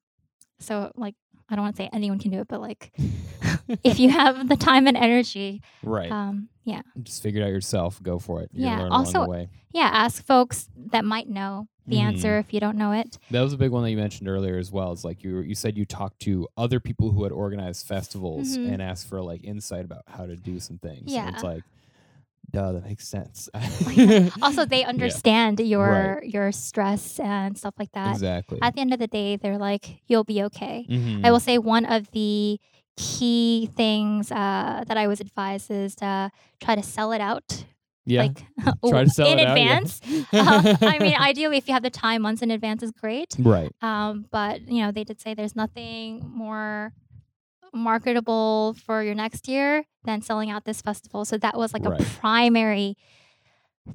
[SPEAKER 2] So like I don't want to say anyone can do it, but like if you have the time and energy,
[SPEAKER 1] right.
[SPEAKER 2] um yeah.
[SPEAKER 1] Just figure it out yourself. Go for it.
[SPEAKER 2] Yeah, also-
[SPEAKER 1] the way.
[SPEAKER 2] Yeah, ask folks that might know the
[SPEAKER 1] Mhm.
[SPEAKER 2] answer if you don't know it.
[SPEAKER 1] That was a big one that you mentioned earlier as well. It's like you you said you talked to other people who had organized festivals
[SPEAKER 2] Mhm.
[SPEAKER 1] and asked for like insight about how to do some things. And
[SPEAKER 2] Yeah.
[SPEAKER 1] it's like, duh, that makes sense.
[SPEAKER 2] Also, they understand your your stress and stuff like that.
[SPEAKER 1] exactly.
[SPEAKER 2] At the end of the day, they're like, "You'll be okay."
[SPEAKER 1] Mhm.
[SPEAKER 2] I will say one of the key things uh, that I was advised is to try to sell it out,
[SPEAKER 1] yeah.
[SPEAKER 2] like
[SPEAKER 1] Try to sell
[SPEAKER 2] in
[SPEAKER 1] it out, yeah.
[SPEAKER 2] advance. um, I mean, ideally, if you have the time, months in advance is great.
[SPEAKER 1] right.
[SPEAKER 2] Um, but you know, they did say there's nothing more marketable for your next year than selling out this festival. So that was like
[SPEAKER 1] Right.
[SPEAKER 2] a primary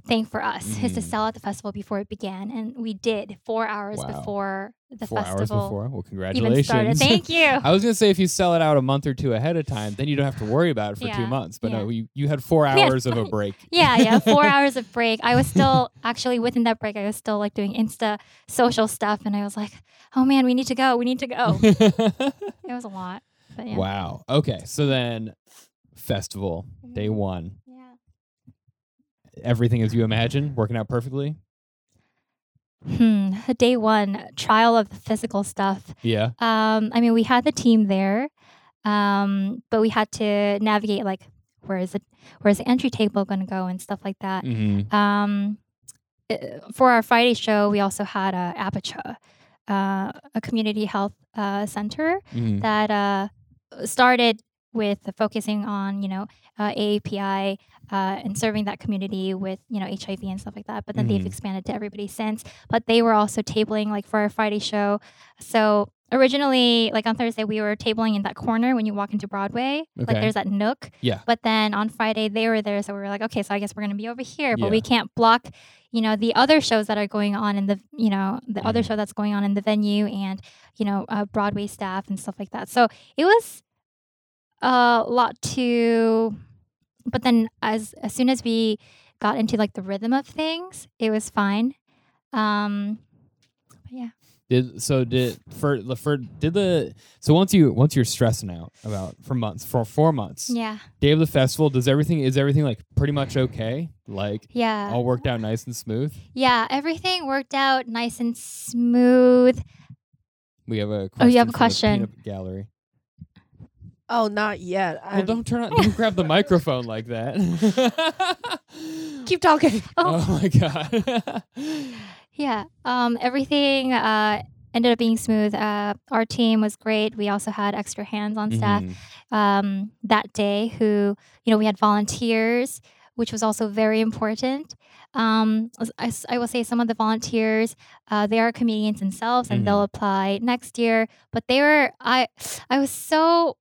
[SPEAKER 2] thing for us is to
[SPEAKER 1] Mhm.
[SPEAKER 2] sell out the festival before it began, and we did four hours
[SPEAKER 1] Wow.
[SPEAKER 2] before the
[SPEAKER 1] Four hours
[SPEAKER 2] festival
[SPEAKER 1] before. Well, congratulations.
[SPEAKER 2] Thank you.
[SPEAKER 1] I was gonna say if you sell it out a month or two ahead of time, then you don't have to worry about it for two months. But no, you, you had four
[SPEAKER 2] Yeah.
[SPEAKER 1] hours of a break.
[SPEAKER 2] Yeah, yeah, four hours of break. I was still actually within that break. I was still like doing Insta social stuff, and I was like, "Oh man, we need to go. We need to go." it was a lot, but yeah.
[SPEAKER 1] Wow. Okay. So then, festival day
[SPEAKER 2] Mhm.
[SPEAKER 1] one.
[SPEAKER 2] Yeah.
[SPEAKER 1] Everything as you imagine, working out perfectly.
[SPEAKER 2] Hmm. Day one, trial of the physical stuff.
[SPEAKER 1] Yeah.
[SPEAKER 2] Um, I mean, we had the team there, um, but we had to navigate like where is it, where's the entry table going to go and stuff like that.
[SPEAKER 1] Mm-hmm.
[SPEAKER 2] Um, uh, for our Friday show, we also had a Apicha, uh, a community health uh, center
[SPEAKER 1] hmm
[SPEAKER 2] that uh, started with focusing on you know uh, AAPI uh, and serving that community with you know HIV and stuff like that. But then they've
[SPEAKER 1] Mhm.
[SPEAKER 2] expanded to everybody since. But they were also tabling like for our Friday show. So originally, like on Thursday, we were tabling in that corner when you walk into Broadway.
[SPEAKER 1] Okay.
[SPEAKER 2] Like there's that nook.
[SPEAKER 1] Yeah.
[SPEAKER 2] But then on Friday they were there, so we were like, okay, so I guess we're gonna be over here, but
[SPEAKER 1] Yeah.
[SPEAKER 2] we can't block, you know, the other shows that are going on in the, you know, the other
[SPEAKER 1] Mhm.
[SPEAKER 2] show that's going on in the venue and you know, uh, Broadway staff and stuff like that. So it was a lot to, but then as as soon as we got into like the rhythm of things, it was fine. Um.
[SPEAKER 1] Did so did for the for did the so once you once you're stressing out about for months for four months
[SPEAKER 2] Yeah.
[SPEAKER 1] day of the festival does everything is everything like pretty much okay like
[SPEAKER 2] Yeah.
[SPEAKER 1] all worked out nice and smooth
[SPEAKER 2] Yeah. Everything worked out nice and smooth.
[SPEAKER 1] we have a question
[SPEAKER 2] Oh, you have a question.
[SPEAKER 1] gallery
[SPEAKER 3] Oh, not yet.
[SPEAKER 1] well
[SPEAKER 3] I'm-
[SPEAKER 1] don't turn on don't grab the microphone like that
[SPEAKER 3] keep talking.
[SPEAKER 2] Oh.
[SPEAKER 1] oh my god
[SPEAKER 2] Yeah. Um, everything uh, ended up being smooth. Uh, our team was great. We also had extra hands on staff
[SPEAKER 1] Mhm.
[SPEAKER 2] um, that day who, you know, we had volunteers, which was also very important. Um, I, I will say some of the volunteers, uh, they are comedians themselves and they'll apply next year. But they were, I, I was so,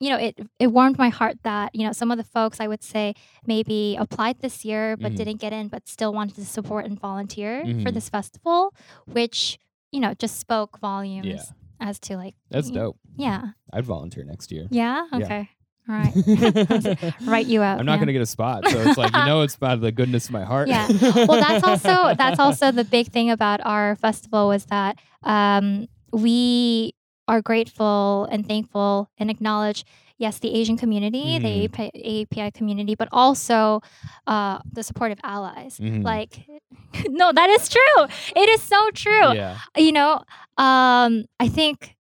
[SPEAKER 2] you know, it, it warmed my heart that, you know, some of the folks I would say maybe applied this year but
[SPEAKER 1] Mhm.
[SPEAKER 2] didn't get in, but still wanted to support and volunteer for
[SPEAKER 1] Mhm.
[SPEAKER 2] this festival, which, you know, just spoke volumes
[SPEAKER 1] Yeah.
[SPEAKER 2] as to like,
[SPEAKER 1] That's dope.
[SPEAKER 2] Yeah.
[SPEAKER 1] I'd volunteer next year.
[SPEAKER 2] Yeah.
[SPEAKER 1] Yeah.
[SPEAKER 2] Okay. All right. Write you out.
[SPEAKER 1] I'm not
[SPEAKER 2] yeah.
[SPEAKER 1] going to get a spot, so it's like you know, it's by the goodness of my heart.
[SPEAKER 2] Yeah. Well, that's also that's also the big thing about our festival was that um, we are grateful and thankful and acknowledge yes the Asian community, the API, API community, but also uh, the supportive allies.
[SPEAKER 1] Mhm.
[SPEAKER 2] Like, no, that is true. It is so true
[SPEAKER 1] Yeah.
[SPEAKER 2] you know um i think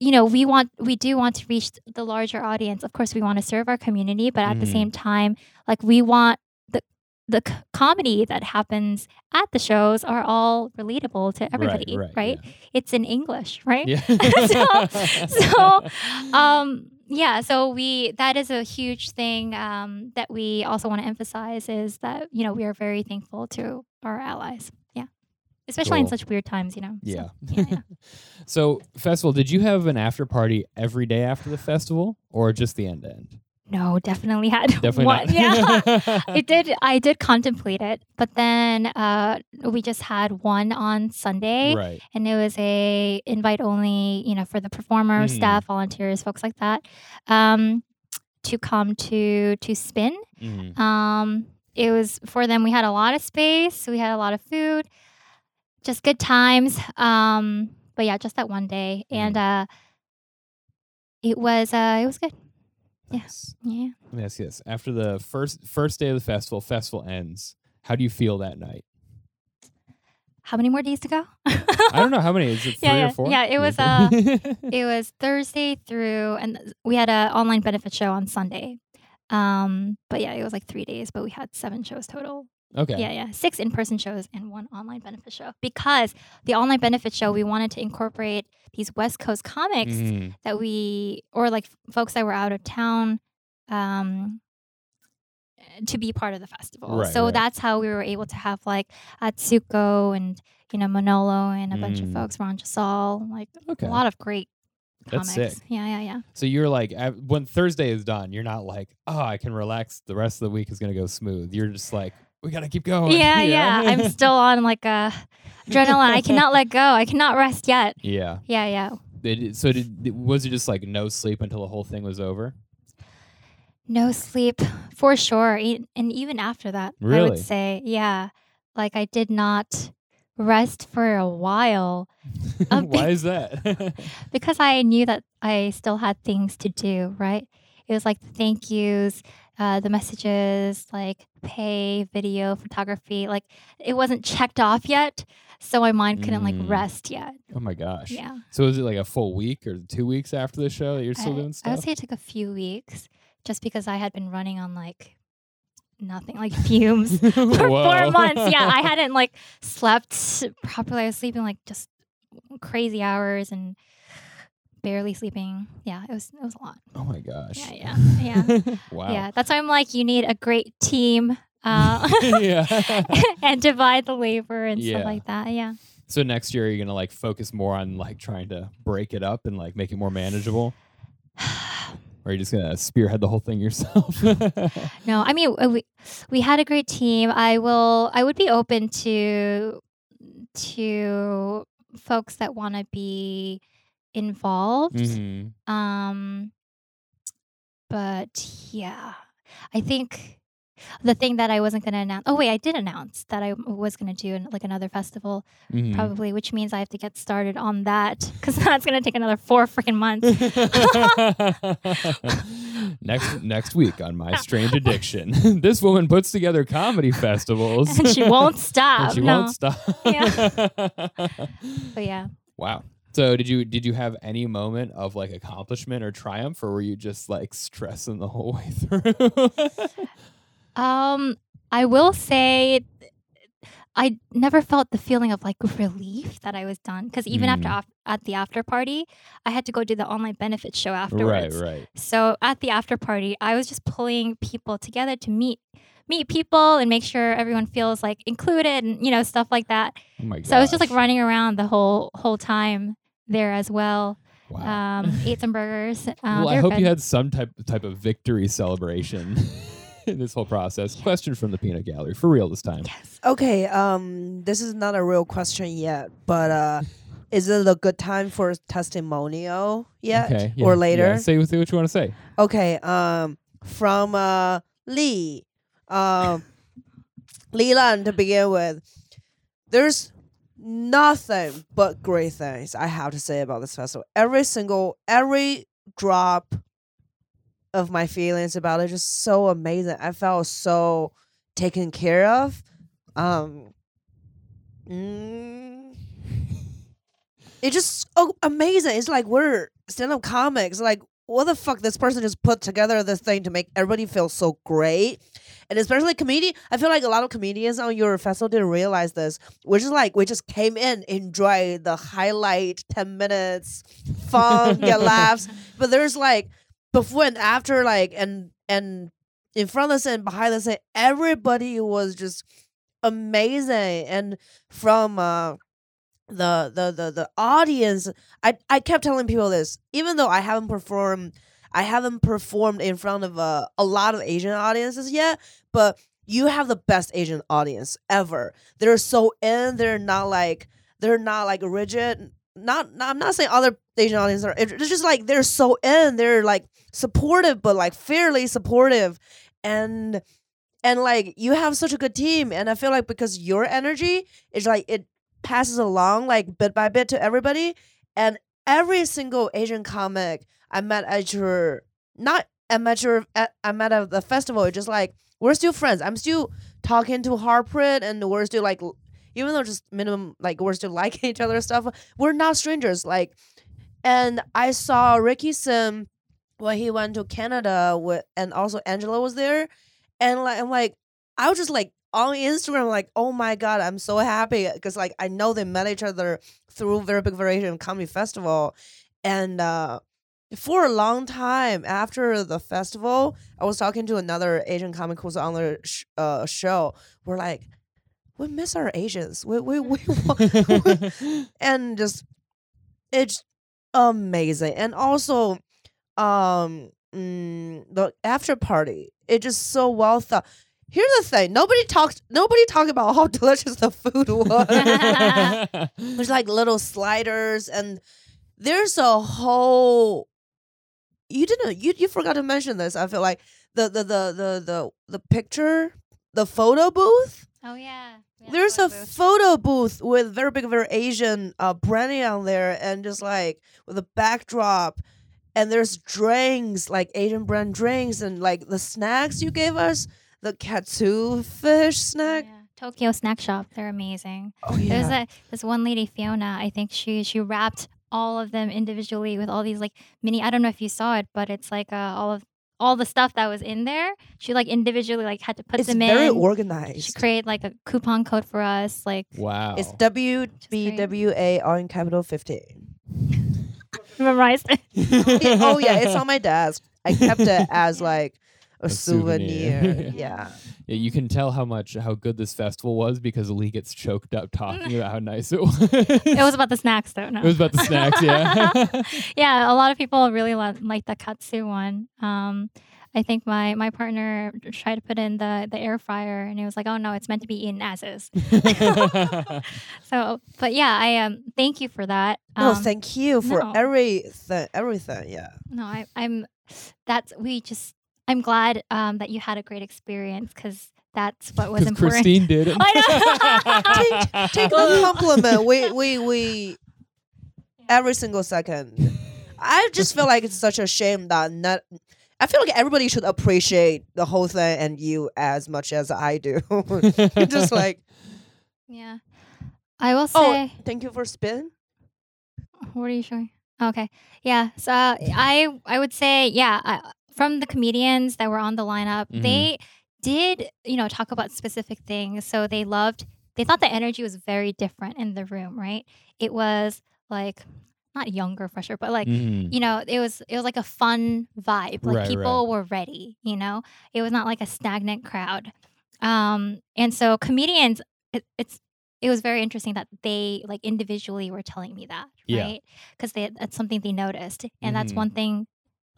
[SPEAKER 2] you know we want we do want to reach the larger audience of course we want to serve our community but at the
[SPEAKER 1] Mhm.
[SPEAKER 2] same time like we want the c- comedy that happens at the shows are all relatable to everybody
[SPEAKER 1] right.
[SPEAKER 2] right, it's in english right
[SPEAKER 1] Yeah.
[SPEAKER 2] So- so um yeah so we that is a huge thing um that we also want to emphasize is that you know we are very thankful to our allies yeah especially in such weird times you know So,
[SPEAKER 1] Yeah.
[SPEAKER 2] yeah, yeah.
[SPEAKER 1] So, festival, did you have an after party every day after the festival or just the end to end?
[SPEAKER 2] No definitely had
[SPEAKER 1] Definitely
[SPEAKER 2] one
[SPEAKER 1] not.
[SPEAKER 2] yeah it did i did contemplate it but then uh we just had one on sunday
[SPEAKER 1] right.
[SPEAKER 2] and it was a invite only you know for the performer
[SPEAKER 1] Mhm.
[SPEAKER 2] staff volunteers folks like that um to come to to spin
[SPEAKER 1] Mhm.
[SPEAKER 2] Um, it was for them. We had a lot of space. We had a lot of food, just good times. Um, but yeah, just that one day, and uh, it was uh, it was good.
[SPEAKER 1] Nice.
[SPEAKER 2] Yeah.
[SPEAKER 1] Let me ask you this: After the first first day of the festival, festival ends. How do you feel that night?
[SPEAKER 2] How many more days to go?
[SPEAKER 1] I don't know how many. Is it three
[SPEAKER 2] Yeah,
[SPEAKER 1] or four?
[SPEAKER 2] Yeah, it was, uh, it was Thursday through, and we had a online benefit show on Sunday. Um, but yeah, it was like three days, but we had seven shows total.
[SPEAKER 1] Okay.
[SPEAKER 2] Yeah, yeah. Six in person shows and one online benefit show. Because the online benefit show, we wanted to incorporate these West Coast comics
[SPEAKER 1] Mhm.
[SPEAKER 2] that we, or like folks that were out of town, um, to be part of the festival.
[SPEAKER 1] Right,
[SPEAKER 2] so
[SPEAKER 1] right.
[SPEAKER 2] that's how we were able to have like Atsuko and, you know, Manolo and a bunch of
[SPEAKER 1] Mm.
[SPEAKER 2] folks, Ron Josol, like
[SPEAKER 1] Okay.
[SPEAKER 2] a lot of great
[SPEAKER 1] That's
[SPEAKER 2] comics.
[SPEAKER 1] sick.
[SPEAKER 2] Yeah, yeah, yeah.
[SPEAKER 1] So you're like, when Thursday is done, you're not like, oh, I can relax. The rest of the week is gonna go smooth. You're just like, we gotta keep going.
[SPEAKER 2] Yeah, yeah. I'm still on like a adrenaline. I cannot let go. I cannot rest yet.
[SPEAKER 1] yeah.
[SPEAKER 2] Yeah, yeah.
[SPEAKER 1] Did- so did was it just like no sleep until the whole thing was over?
[SPEAKER 2] No sleep for sure. And even after that, I would say, yeah, like I did not rest for a while Um,
[SPEAKER 1] Why is that?
[SPEAKER 2] because I knew that I still had things to do, right? It was like the thank yous, uh, the messages, like pay, video, photography. Like it wasn't checked off yet. So my mind couldn't
[SPEAKER 1] Mm.
[SPEAKER 2] like rest yet.
[SPEAKER 1] oh my gosh.
[SPEAKER 2] Yeah.
[SPEAKER 1] So is it like a full week or two weeks after the show that you're still
[SPEAKER 2] I,
[SPEAKER 1] doing
[SPEAKER 2] I
[SPEAKER 1] stuff?
[SPEAKER 2] would say it took a few weeks just because I had been running on like nothing, like fumes. for four months. Yeah, I hadn't like slept properly. I was sleeping like just crazy hours and barely sleeping. Yeah, it was it was a lot.
[SPEAKER 1] Oh my gosh.
[SPEAKER 2] Yeah, yeah, yeah,
[SPEAKER 1] wow.
[SPEAKER 2] yeah. That's why I'm like, you need a great team. Uh,
[SPEAKER 1] yeah.
[SPEAKER 2] and divide the labor and
[SPEAKER 1] Yeah.
[SPEAKER 2] stuff like that. Yeah.
[SPEAKER 1] So next year you're gonna like focus more on like trying to break it up and like make it more manageable, or are you just gonna spearhead the whole thing yourself?
[SPEAKER 2] No, I mean uh, we we had a great team. I will. I would be open to to folks that want to be involved.
[SPEAKER 1] Mhm.
[SPEAKER 2] Um, but yeah, I think the thing that I wasn't going to announce. Oh wait, I did announce that I was going to do an, like another festival,
[SPEAKER 1] Mhm.
[SPEAKER 2] probably, which means I have to get started on that because that's going to take another four freaking months.
[SPEAKER 1] next next week on my strange addiction, this woman puts together comedy festivals.
[SPEAKER 2] and she won't stop.
[SPEAKER 1] And she
[SPEAKER 2] no.
[SPEAKER 1] won't stop.
[SPEAKER 2] But yeah.
[SPEAKER 1] wow. So did you did you have any moment of like accomplishment or triumph, or were you just like stressing the whole way through?
[SPEAKER 2] Um, I will say I never felt the feeling of like relief that I was done. Because even after
[SPEAKER 1] Mm.
[SPEAKER 2] af- at the after party, I had to go do the online benefits show
[SPEAKER 1] right,
[SPEAKER 2] afterwards.
[SPEAKER 1] right.
[SPEAKER 2] So at the after party, I was just pulling people together to meet meet people and make sure everyone feels like included and you know stuff like that.
[SPEAKER 1] Oh.
[SPEAKER 2] So I was just like running around the whole whole time there as well.
[SPEAKER 1] Wow.
[SPEAKER 2] Um, ate some burgers. Uh,
[SPEAKER 1] well, I
[SPEAKER 2] were
[SPEAKER 1] hope you had some type type of victory celebration in this whole process. Question from the peanut gallery for real this time.
[SPEAKER 2] Yes.
[SPEAKER 3] Okay, um, this is not a real question yet, but uh, is it a good time for testimonial yet
[SPEAKER 1] Okay.
[SPEAKER 3] or later?
[SPEAKER 1] yeah. Say, say what you want to say.
[SPEAKER 3] Okay, um, from uh Lee, um, Lee Lan to begin with, there's nothing but great things I have to say about this festival. Every single, every drop of my feelings about it just so amazing. I felt so taken care of. Um, mm, it's just oh, amazing. It's like we're stand-up comics. Like what the fuck? This person just put together this thing to make everybody feel so great. And especially comedian, I feel like a lot of comedians on your festival didn't realize this. We're just like we just came in, enjoy the highlight ten minutes, fun, get laughs. But there's like before and after, like and and in front of the scene, behind the scene, everybody was just amazing. And from uh the the the the audience, I I kept telling people this, even though I haven't performed, I haven't performed in front of a a lot of Asian audiences yet, but you have the best Asian audience ever. They're so in. They're not like they're not like rigid. Not, not I'm not saying other Asian audiences are. It's just like they're so in. They're like supportive, but like fairly supportive, and and like you have such a good team. And I feel like because your energy is like it passes along like bit by bit to everybody, and every single Asian comic I met at your not your at, I met at the festival. Just like we're still friends. I'm still talking to Harpreet, and we're still like even though just minimum like we're still liking each other stuff. We're not strangers. Like, and I saw Ricky Sim when he went to Canada with, and also Angela was there, and like I'm like I was just like on Instagram like oh my god I'm so happy because like I know they met each other through Very Big Very Asian Comedy Festival, and uh for a long time after the festival, I was talking to another Asian comic who's on the sh- uh, show. We're like, we miss our Asians. We we we, want, and just it's amazing. And also, um, mm, the after party, it just so well thought. Here's the thing: nobody talked. Nobody talked about how delicious the food was. There's like little sliders, and there's a whole. You didn't. You you forgot to mention this. I feel like the the the the the, the picture, the photo booth.
[SPEAKER 2] Oh yeah. We had
[SPEAKER 3] There's a
[SPEAKER 2] photo booth.
[SPEAKER 3] photo booth with very big, very Asian uh, branding on there, and just like with a backdrop, and there's drinks like Asian brand drinks, and like the snacks you gave us, the katsu fish snack.
[SPEAKER 2] Yeah. Tokyo Snack Shop. They're amazing.
[SPEAKER 3] Oh
[SPEAKER 2] There's a this one lady Fiona. I think she she wrapped all of them individually with all these like mini. I don't know if you saw it, but it's like uh, all of all the stuff that was in there. She like individually like had to put
[SPEAKER 3] it's
[SPEAKER 2] them in.
[SPEAKER 3] It's very
[SPEAKER 2] in. She
[SPEAKER 3] organized.
[SPEAKER 2] created like a coupon code for us. Like
[SPEAKER 1] wow.
[SPEAKER 3] It's W B W A all in capital fifteen.
[SPEAKER 2] memorized it.
[SPEAKER 3] Yeah, oh yeah, it's on my desk. I kept it as like a,
[SPEAKER 1] A
[SPEAKER 3] souvenir.
[SPEAKER 1] souvenir.
[SPEAKER 3] yeah.
[SPEAKER 1] Yeah, you can tell how much how good this festival was because Lee gets choked up talking about how nice it was.
[SPEAKER 2] It was about the snacks though. No.
[SPEAKER 1] It was about the snacks, yeah.
[SPEAKER 2] yeah, a lot of people really lo- like the katsu one. Um, I think my my partner tried to put in the the air fryer, and it was like, oh no, it's meant to be eaten as is. So, but yeah, I um thank you for that.
[SPEAKER 3] No,
[SPEAKER 2] Um,
[SPEAKER 3] thank you for
[SPEAKER 2] no.
[SPEAKER 3] everything. Everything. Yeah.
[SPEAKER 2] no, I, I'm that's we just I'm glad um that you had a great experience because that's what was important.
[SPEAKER 1] Christine did it.
[SPEAKER 2] I
[SPEAKER 3] Take the compliment. We we we every single second. I just feel like it's such a shame that not. I feel like everybody should appreciate the whole thing and you as much as I do. just like,
[SPEAKER 2] yeah, I will
[SPEAKER 3] oh,
[SPEAKER 2] say.
[SPEAKER 3] thank you for spin.
[SPEAKER 2] What are you showing? Okay. Yeah. So uh, I I would say yeah, uh, from the comedians that were on the lineup,
[SPEAKER 1] Mhm.
[SPEAKER 2] they did, you know, talk about specific things. So they loved they thought the energy was very different in the room, right? It was like not younger, fresher, but like
[SPEAKER 1] Mhm.
[SPEAKER 2] you know, it was it was like a fun vibe. Like
[SPEAKER 1] Right,
[SPEAKER 2] people were ready, you know. It was not like a stagnant crowd. Um and so comedians it, it's it was very interesting that they like individually were telling me that, right? Cuz they that's something they noticed. And that's
[SPEAKER 1] Mhm.
[SPEAKER 2] one thing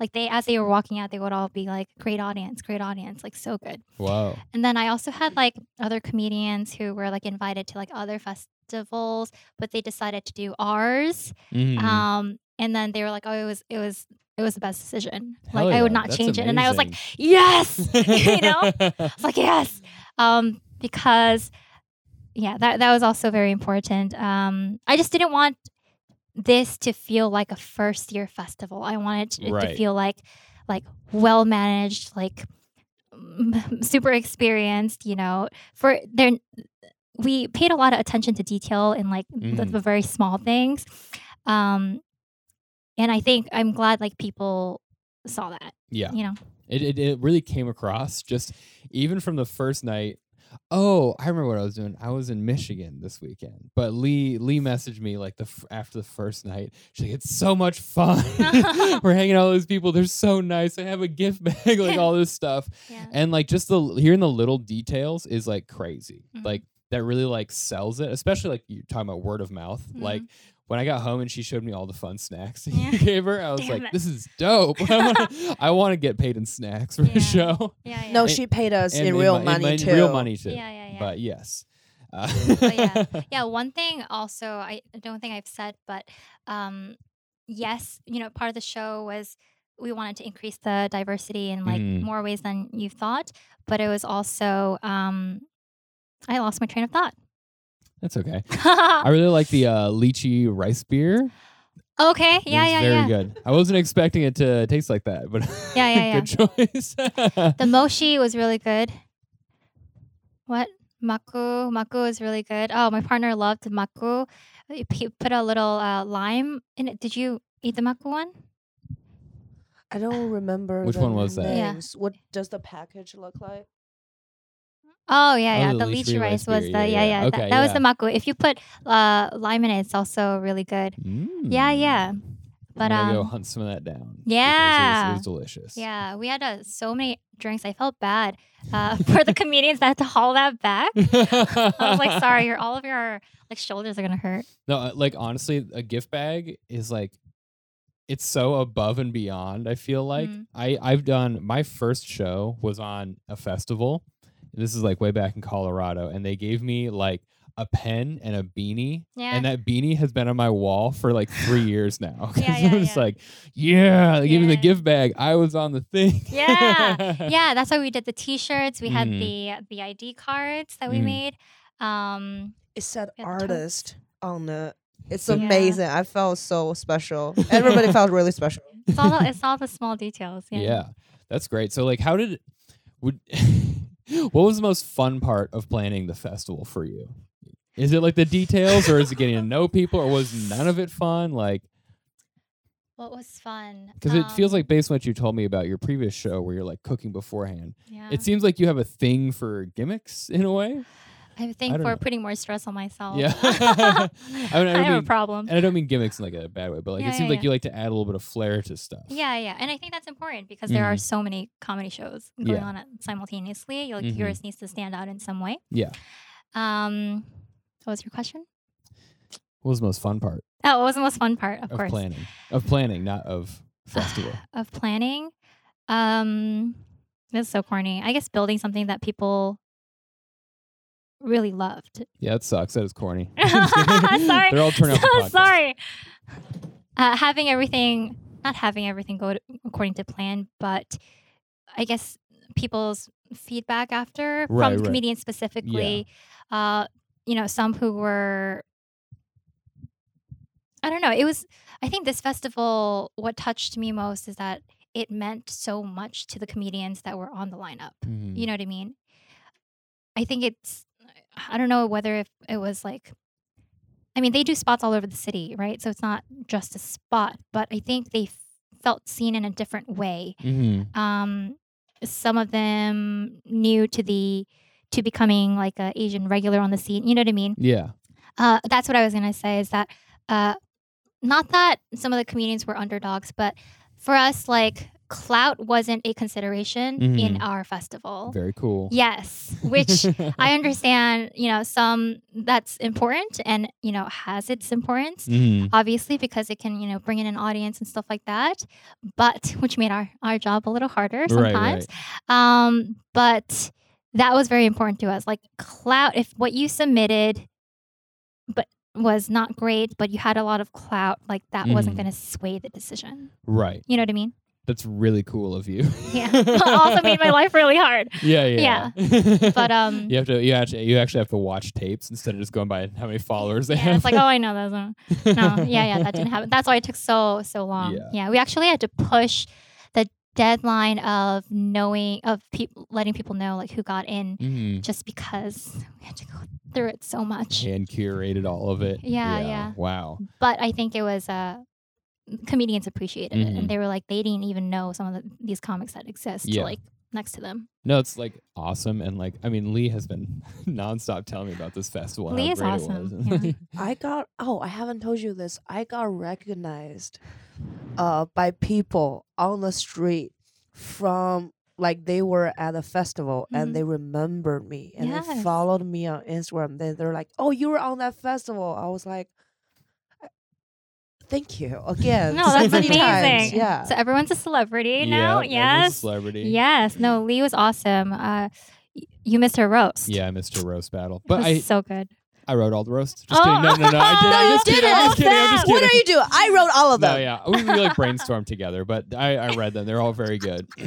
[SPEAKER 2] like they as they were walking out they would all be like great audience, great audience, like so good.
[SPEAKER 1] Whoa.
[SPEAKER 2] And then I also had like other comedians who were like invited to like other festivals, but they decided to do ours.
[SPEAKER 1] Mhm.
[SPEAKER 2] Um, and then they were like, "Oh, it was, it was, it was the best decision.
[SPEAKER 1] Hell
[SPEAKER 2] like I would not change it." And I was like, "Yes," you know. I was like, "Yes," um, because yeah, that that was also very important. Um, I just didn't want this to feel like a first year festival. I wanted it to
[SPEAKER 1] Right.
[SPEAKER 2] feel like like well managed, like mm, super experienced. You know, for there we paid a lot of attention to detail in like the,
[SPEAKER 1] Mhm.
[SPEAKER 2] the very small things. Um, and I think I'm glad like people saw that.
[SPEAKER 1] yeah.
[SPEAKER 2] You know,
[SPEAKER 1] It, it it really came across just even from the first night. Oh, I remember what I was doing. I was in Michigan this weekend, but Lee Lee messaged me like the f- after the first night. She's like, "It's so much fun. We're hanging out with those people. They're so nice. I have a gift bag, like all this stuff,
[SPEAKER 2] yeah.
[SPEAKER 1] and like just the hearing the little details is like crazy.
[SPEAKER 2] Mhm.
[SPEAKER 1] Like that really like sells it, especially like you're talking about word of mouth. Like when I got home and she showed me all the fun snacks that.
[SPEAKER 2] Yeah.
[SPEAKER 1] you gave her, I was
[SPEAKER 2] Damn
[SPEAKER 1] like,
[SPEAKER 2] it.
[SPEAKER 1] "This is dope. I wanna- I want to get paid in snacks for
[SPEAKER 2] Yeah.
[SPEAKER 1] the show."
[SPEAKER 2] Yeah, yeah.
[SPEAKER 3] No,
[SPEAKER 1] And-
[SPEAKER 3] she paid us in real
[SPEAKER 1] mo- in
[SPEAKER 3] money
[SPEAKER 1] mon-
[SPEAKER 3] too.
[SPEAKER 1] Real money too.
[SPEAKER 2] yeah, yeah, yeah.
[SPEAKER 1] But yes. Uh,
[SPEAKER 2] But yeah. yeah, one thing also I don't think I've said, but um, yes, you know, part of the show was we wanted to increase the diversity in like
[SPEAKER 1] Mhm.
[SPEAKER 2] more ways than you thought, but it was also um, I lost my train of thought.
[SPEAKER 1] That's okay. I really like the uh, lychee rice beer.
[SPEAKER 2] okay,
[SPEAKER 1] It
[SPEAKER 2] yeah, yeah,
[SPEAKER 1] very
[SPEAKER 2] yeah.
[SPEAKER 1] good. I wasn't expecting it to taste like that, but
[SPEAKER 2] Yeah, yeah,
[SPEAKER 1] good choice.
[SPEAKER 2] The mochi was really good. What? Maku. Maku is really good. Oh, my partner loved maku. He put a little uh, lime in it. Did you eat the maku one?
[SPEAKER 3] I don't remember.
[SPEAKER 1] Which one was that?
[SPEAKER 2] Yeah.
[SPEAKER 3] What does the package look like?
[SPEAKER 2] Oh yeah,
[SPEAKER 1] Oh,
[SPEAKER 2] yeah.
[SPEAKER 1] the
[SPEAKER 2] The
[SPEAKER 1] lychee
[SPEAKER 2] lychee
[SPEAKER 1] rice
[SPEAKER 2] rice was the
[SPEAKER 1] yeah,
[SPEAKER 2] yeah,
[SPEAKER 1] yeah.
[SPEAKER 2] yeah.
[SPEAKER 1] Okay,
[SPEAKER 2] that, that was the maku. If you put uh, lime in it, it's also really good. Yeah,
[SPEAKER 1] Mm.
[SPEAKER 2] yeah. But
[SPEAKER 1] I'm gonna go
[SPEAKER 2] um,
[SPEAKER 1] hunt some of that down.
[SPEAKER 2] yeah.
[SPEAKER 1] it was, it was delicious.
[SPEAKER 2] yeah, we had uh, so many drinks. I felt bad uh, for the comedians that had to haul that back. I was like, sorry, your all of your like shoulders are gonna hurt.
[SPEAKER 1] No, uh, like honestly, a gift bag is like it's so above and beyond. I feel like
[SPEAKER 2] Mhm.
[SPEAKER 1] I I've done my first show was on a festival. This is like way back in Colorado, and they gave me like a pen and a beanie,
[SPEAKER 2] Yeah.
[SPEAKER 1] and that beanie has been on my wall for like three years now.
[SPEAKER 2] Yeah, yeah,
[SPEAKER 1] I'm just
[SPEAKER 2] yeah.
[SPEAKER 1] like, yeah, they gave me the gift bag. I was on the thing.
[SPEAKER 2] Yeah. yeah, that's why we did the T-shirts. We had
[SPEAKER 1] Mhm.
[SPEAKER 2] the the ID cards that we
[SPEAKER 1] Mhm.
[SPEAKER 2] made. Um,
[SPEAKER 3] It said
[SPEAKER 2] Yeah, the
[SPEAKER 3] artist on the It's
[SPEAKER 2] Yeah.
[SPEAKER 3] amazing. I felt so special. Everybody felt really special.
[SPEAKER 2] it's all the, it's all the small details. Yeah.
[SPEAKER 1] Yeah, that's great. So, like, how did would what was the most fun part of planning the festival for you? Is it like the details, or is it getting to know people, or was none of it fun? Like,
[SPEAKER 2] What was fun?
[SPEAKER 1] because it feels
[SPEAKER 2] Um,
[SPEAKER 1] like based on what you told me about your previous show, where you're like cooking beforehand,
[SPEAKER 2] yeah.
[SPEAKER 1] it seems like you have a thing for gimmicks in a way.
[SPEAKER 2] I think
[SPEAKER 1] don't
[SPEAKER 2] for
[SPEAKER 1] know.
[SPEAKER 2] putting more stress on myself.
[SPEAKER 1] Yeah, I, mean, I
[SPEAKER 2] I have a problem.
[SPEAKER 1] and I don't mean gimmicks in like a bad way, but like
[SPEAKER 2] Yeah,
[SPEAKER 1] it seems
[SPEAKER 2] yeah,
[SPEAKER 1] like you like to add a little bit of flair to stuff.
[SPEAKER 2] Yeah, yeah, and I think that's important because there are
[SPEAKER 1] Mhm.
[SPEAKER 2] so many comedy shows going
[SPEAKER 1] Yeah.
[SPEAKER 2] on simultaneously. Like
[SPEAKER 1] Mhm.
[SPEAKER 2] yours needs to stand out in some way.
[SPEAKER 1] Yeah.
[SPEAKER 2] Um, what was your question?
[SPEAKER 1] What was the most fun part
[SPEAKER 2] Oh, what was the most fun part? Of,
[SPEAKER 1] of
[SPEAKER 2] course,
[SPEAKER 1] planning? Of planning, not of festival.
[SPEAKER 2] of planning. Um, this is so corny. I guess building something that people really loved.
[SPEAKER 1] Yeah, it sucks. That is corny.
[SPEAKER 2] Sorry.
[SPEAKER 1] They're all off
[SPEAKER 2] so
[SPEAKER 1] podcast.
[SPEAKER 2] sorry. Uh, having everything, not having everything go to, according to plan, but I guess people's feedback after
[SPEAKER 1] Right,
[SPEAKER 2] from
[SPEAKER 1] right.
[SPEAKER 2] comedians specifically, uh, you know, some who were, I don't know. It was, I think this festival, what touched me most is that it meant so much to the comedians that were on the lineup.
[SPEAKER 1] Mhm.
[SPEAKER 2] You know what I mean? I think it's I don't know whether if it was like I mean, they do spots all over the city, right? So it's not just a spot, but I think they f- felt seen in a different way.
[SPEAKER 1] Mhm.
[SPEAKER 2] Um some of them new to the to becoming like a Asian regular on the scene. You know what I mean?
[SPEAKER 1] Yeah.
[SPEAKER 2] Uh, that's what I was gonna say. Is that uh, not that some of the comedians were underdogs, but for us, like clout wasn't a consideration in
[SPEAKER 1] Mhm.
[SPEAKER 2] our festival.
[SPEAKER 1] Very cool.
[SPEAKER 2] Yes, which I understand. You know, some that's important and you know has its importance
[SPEAKER 1] Mhm.
[SPEAKER 2] obviously because it can you know bring in an audience and stuff like that but which made our our job a little harder
[SPEAKER 1] Right,
[SPEAKER 2] sometimes um but that was very important to us like clout if what you submitted but was not great but you had a lot of clout like that wasn't
[SPEAKER 1] Mhm.
[SPEAKER 2] going to sway the decision
[SPEAKER 1] Right.
[SPEAKER 2] you know what i mean
[SPEAKER 1] That's really cool of you.
[SPEAKER 2] yeah also made my life really hard
[SPEAKER 1] yeah, yeah. Yeah.
[SPEAKER 2] but um
[SPEAKER 1] you have to you actually you actually have to watch tapes instead of just going by how many followers they
[SPEAKER 2] yeah,
[SPEAKER 1] have.
[SPEAKER 2] it's like oh i know those no yeah yeah that didn't happen that's why it took so so long
[SPEAKER 1] Yeah.
[SPEAKER 2] yeah, we actually had to push the deadline of knowing of people letting people know like who got in
[SPEAKER 1] Mhm.
[SPEAKER 2] just because we had to go through it so much
[SPEAKER 1] Hand curated all of it.
[SPEAKER 2] Yeah, yeah.
[SPEAKER 1] Wow.
[SPEAKER 2] but i think it was uh comedians appreciated it
[SPEAKER 1] Mhm.
[SPEAKER 2] and they were like they didn't even know some of the, these comics that exist
[SPEAKER 1] Yeah.
[SPEAKER 2] like next to them
[SPEAKER 1] No, it's like awesome and like I mean Lee has been nonstop telling me about this festival.
[SPEAKER 2] Lee
[SPEAKER 1] how
[SPEAKER 2] is
[SPEAKER 1] great
[SPEAKER 2] awesome, yeah.
[SPEAKER 3] I got oh, I haven't told you this. I got recognized uh by people on the street from like they were at a festival
[SPEAKER 2] Mhm.
[SPEAKER 3] and they remembered me and they followed me on Instagram. They they're like, "Oh, you were on that festival." I was like, "Thank you again."
[SPEAKER 2] no that's
[SPEAKER 3] many
[SPEAKER 2] amazing
[SPEAKER 3] times. Yeah.
[SPEAKER 2] so everyone's a celebrity now
[SPEAKER 1] Yeah, everyone's
[SPEAKER 2] yes
[SPEAKER 1] celebrity.
[SPEAKER 2] yes no lee was awesome uh y- you missed her roast
[SPEAKER 1] Yeah, I missed her roast battle,
[SPEAKER 2] It
[SPEAKER 1] but
[SPEAKER 2] was
[SPEAKER 1] I
[SPEAKER 2] so good
[SPEAKER 1] I wrote all the roasts. Just
[SPEAKER 2] Oh.
[SPEAKER 1] kidding. No, no, no. I did.
[SPEAKER 2] No,
[SPEAKER 1] I'm just kidding. I'm just
[SPEAKER 2] didn't.
[SPEAKER 1] kidding. I'm just
[SPEAKER 3] what
[SPEAKER 1] kidding.
[SPEAKER 3] are you doing? I wrote all of them.
[SPEAKER 1] No, yeah, we, we like brainstormed together, but I, I read them. They're all very good.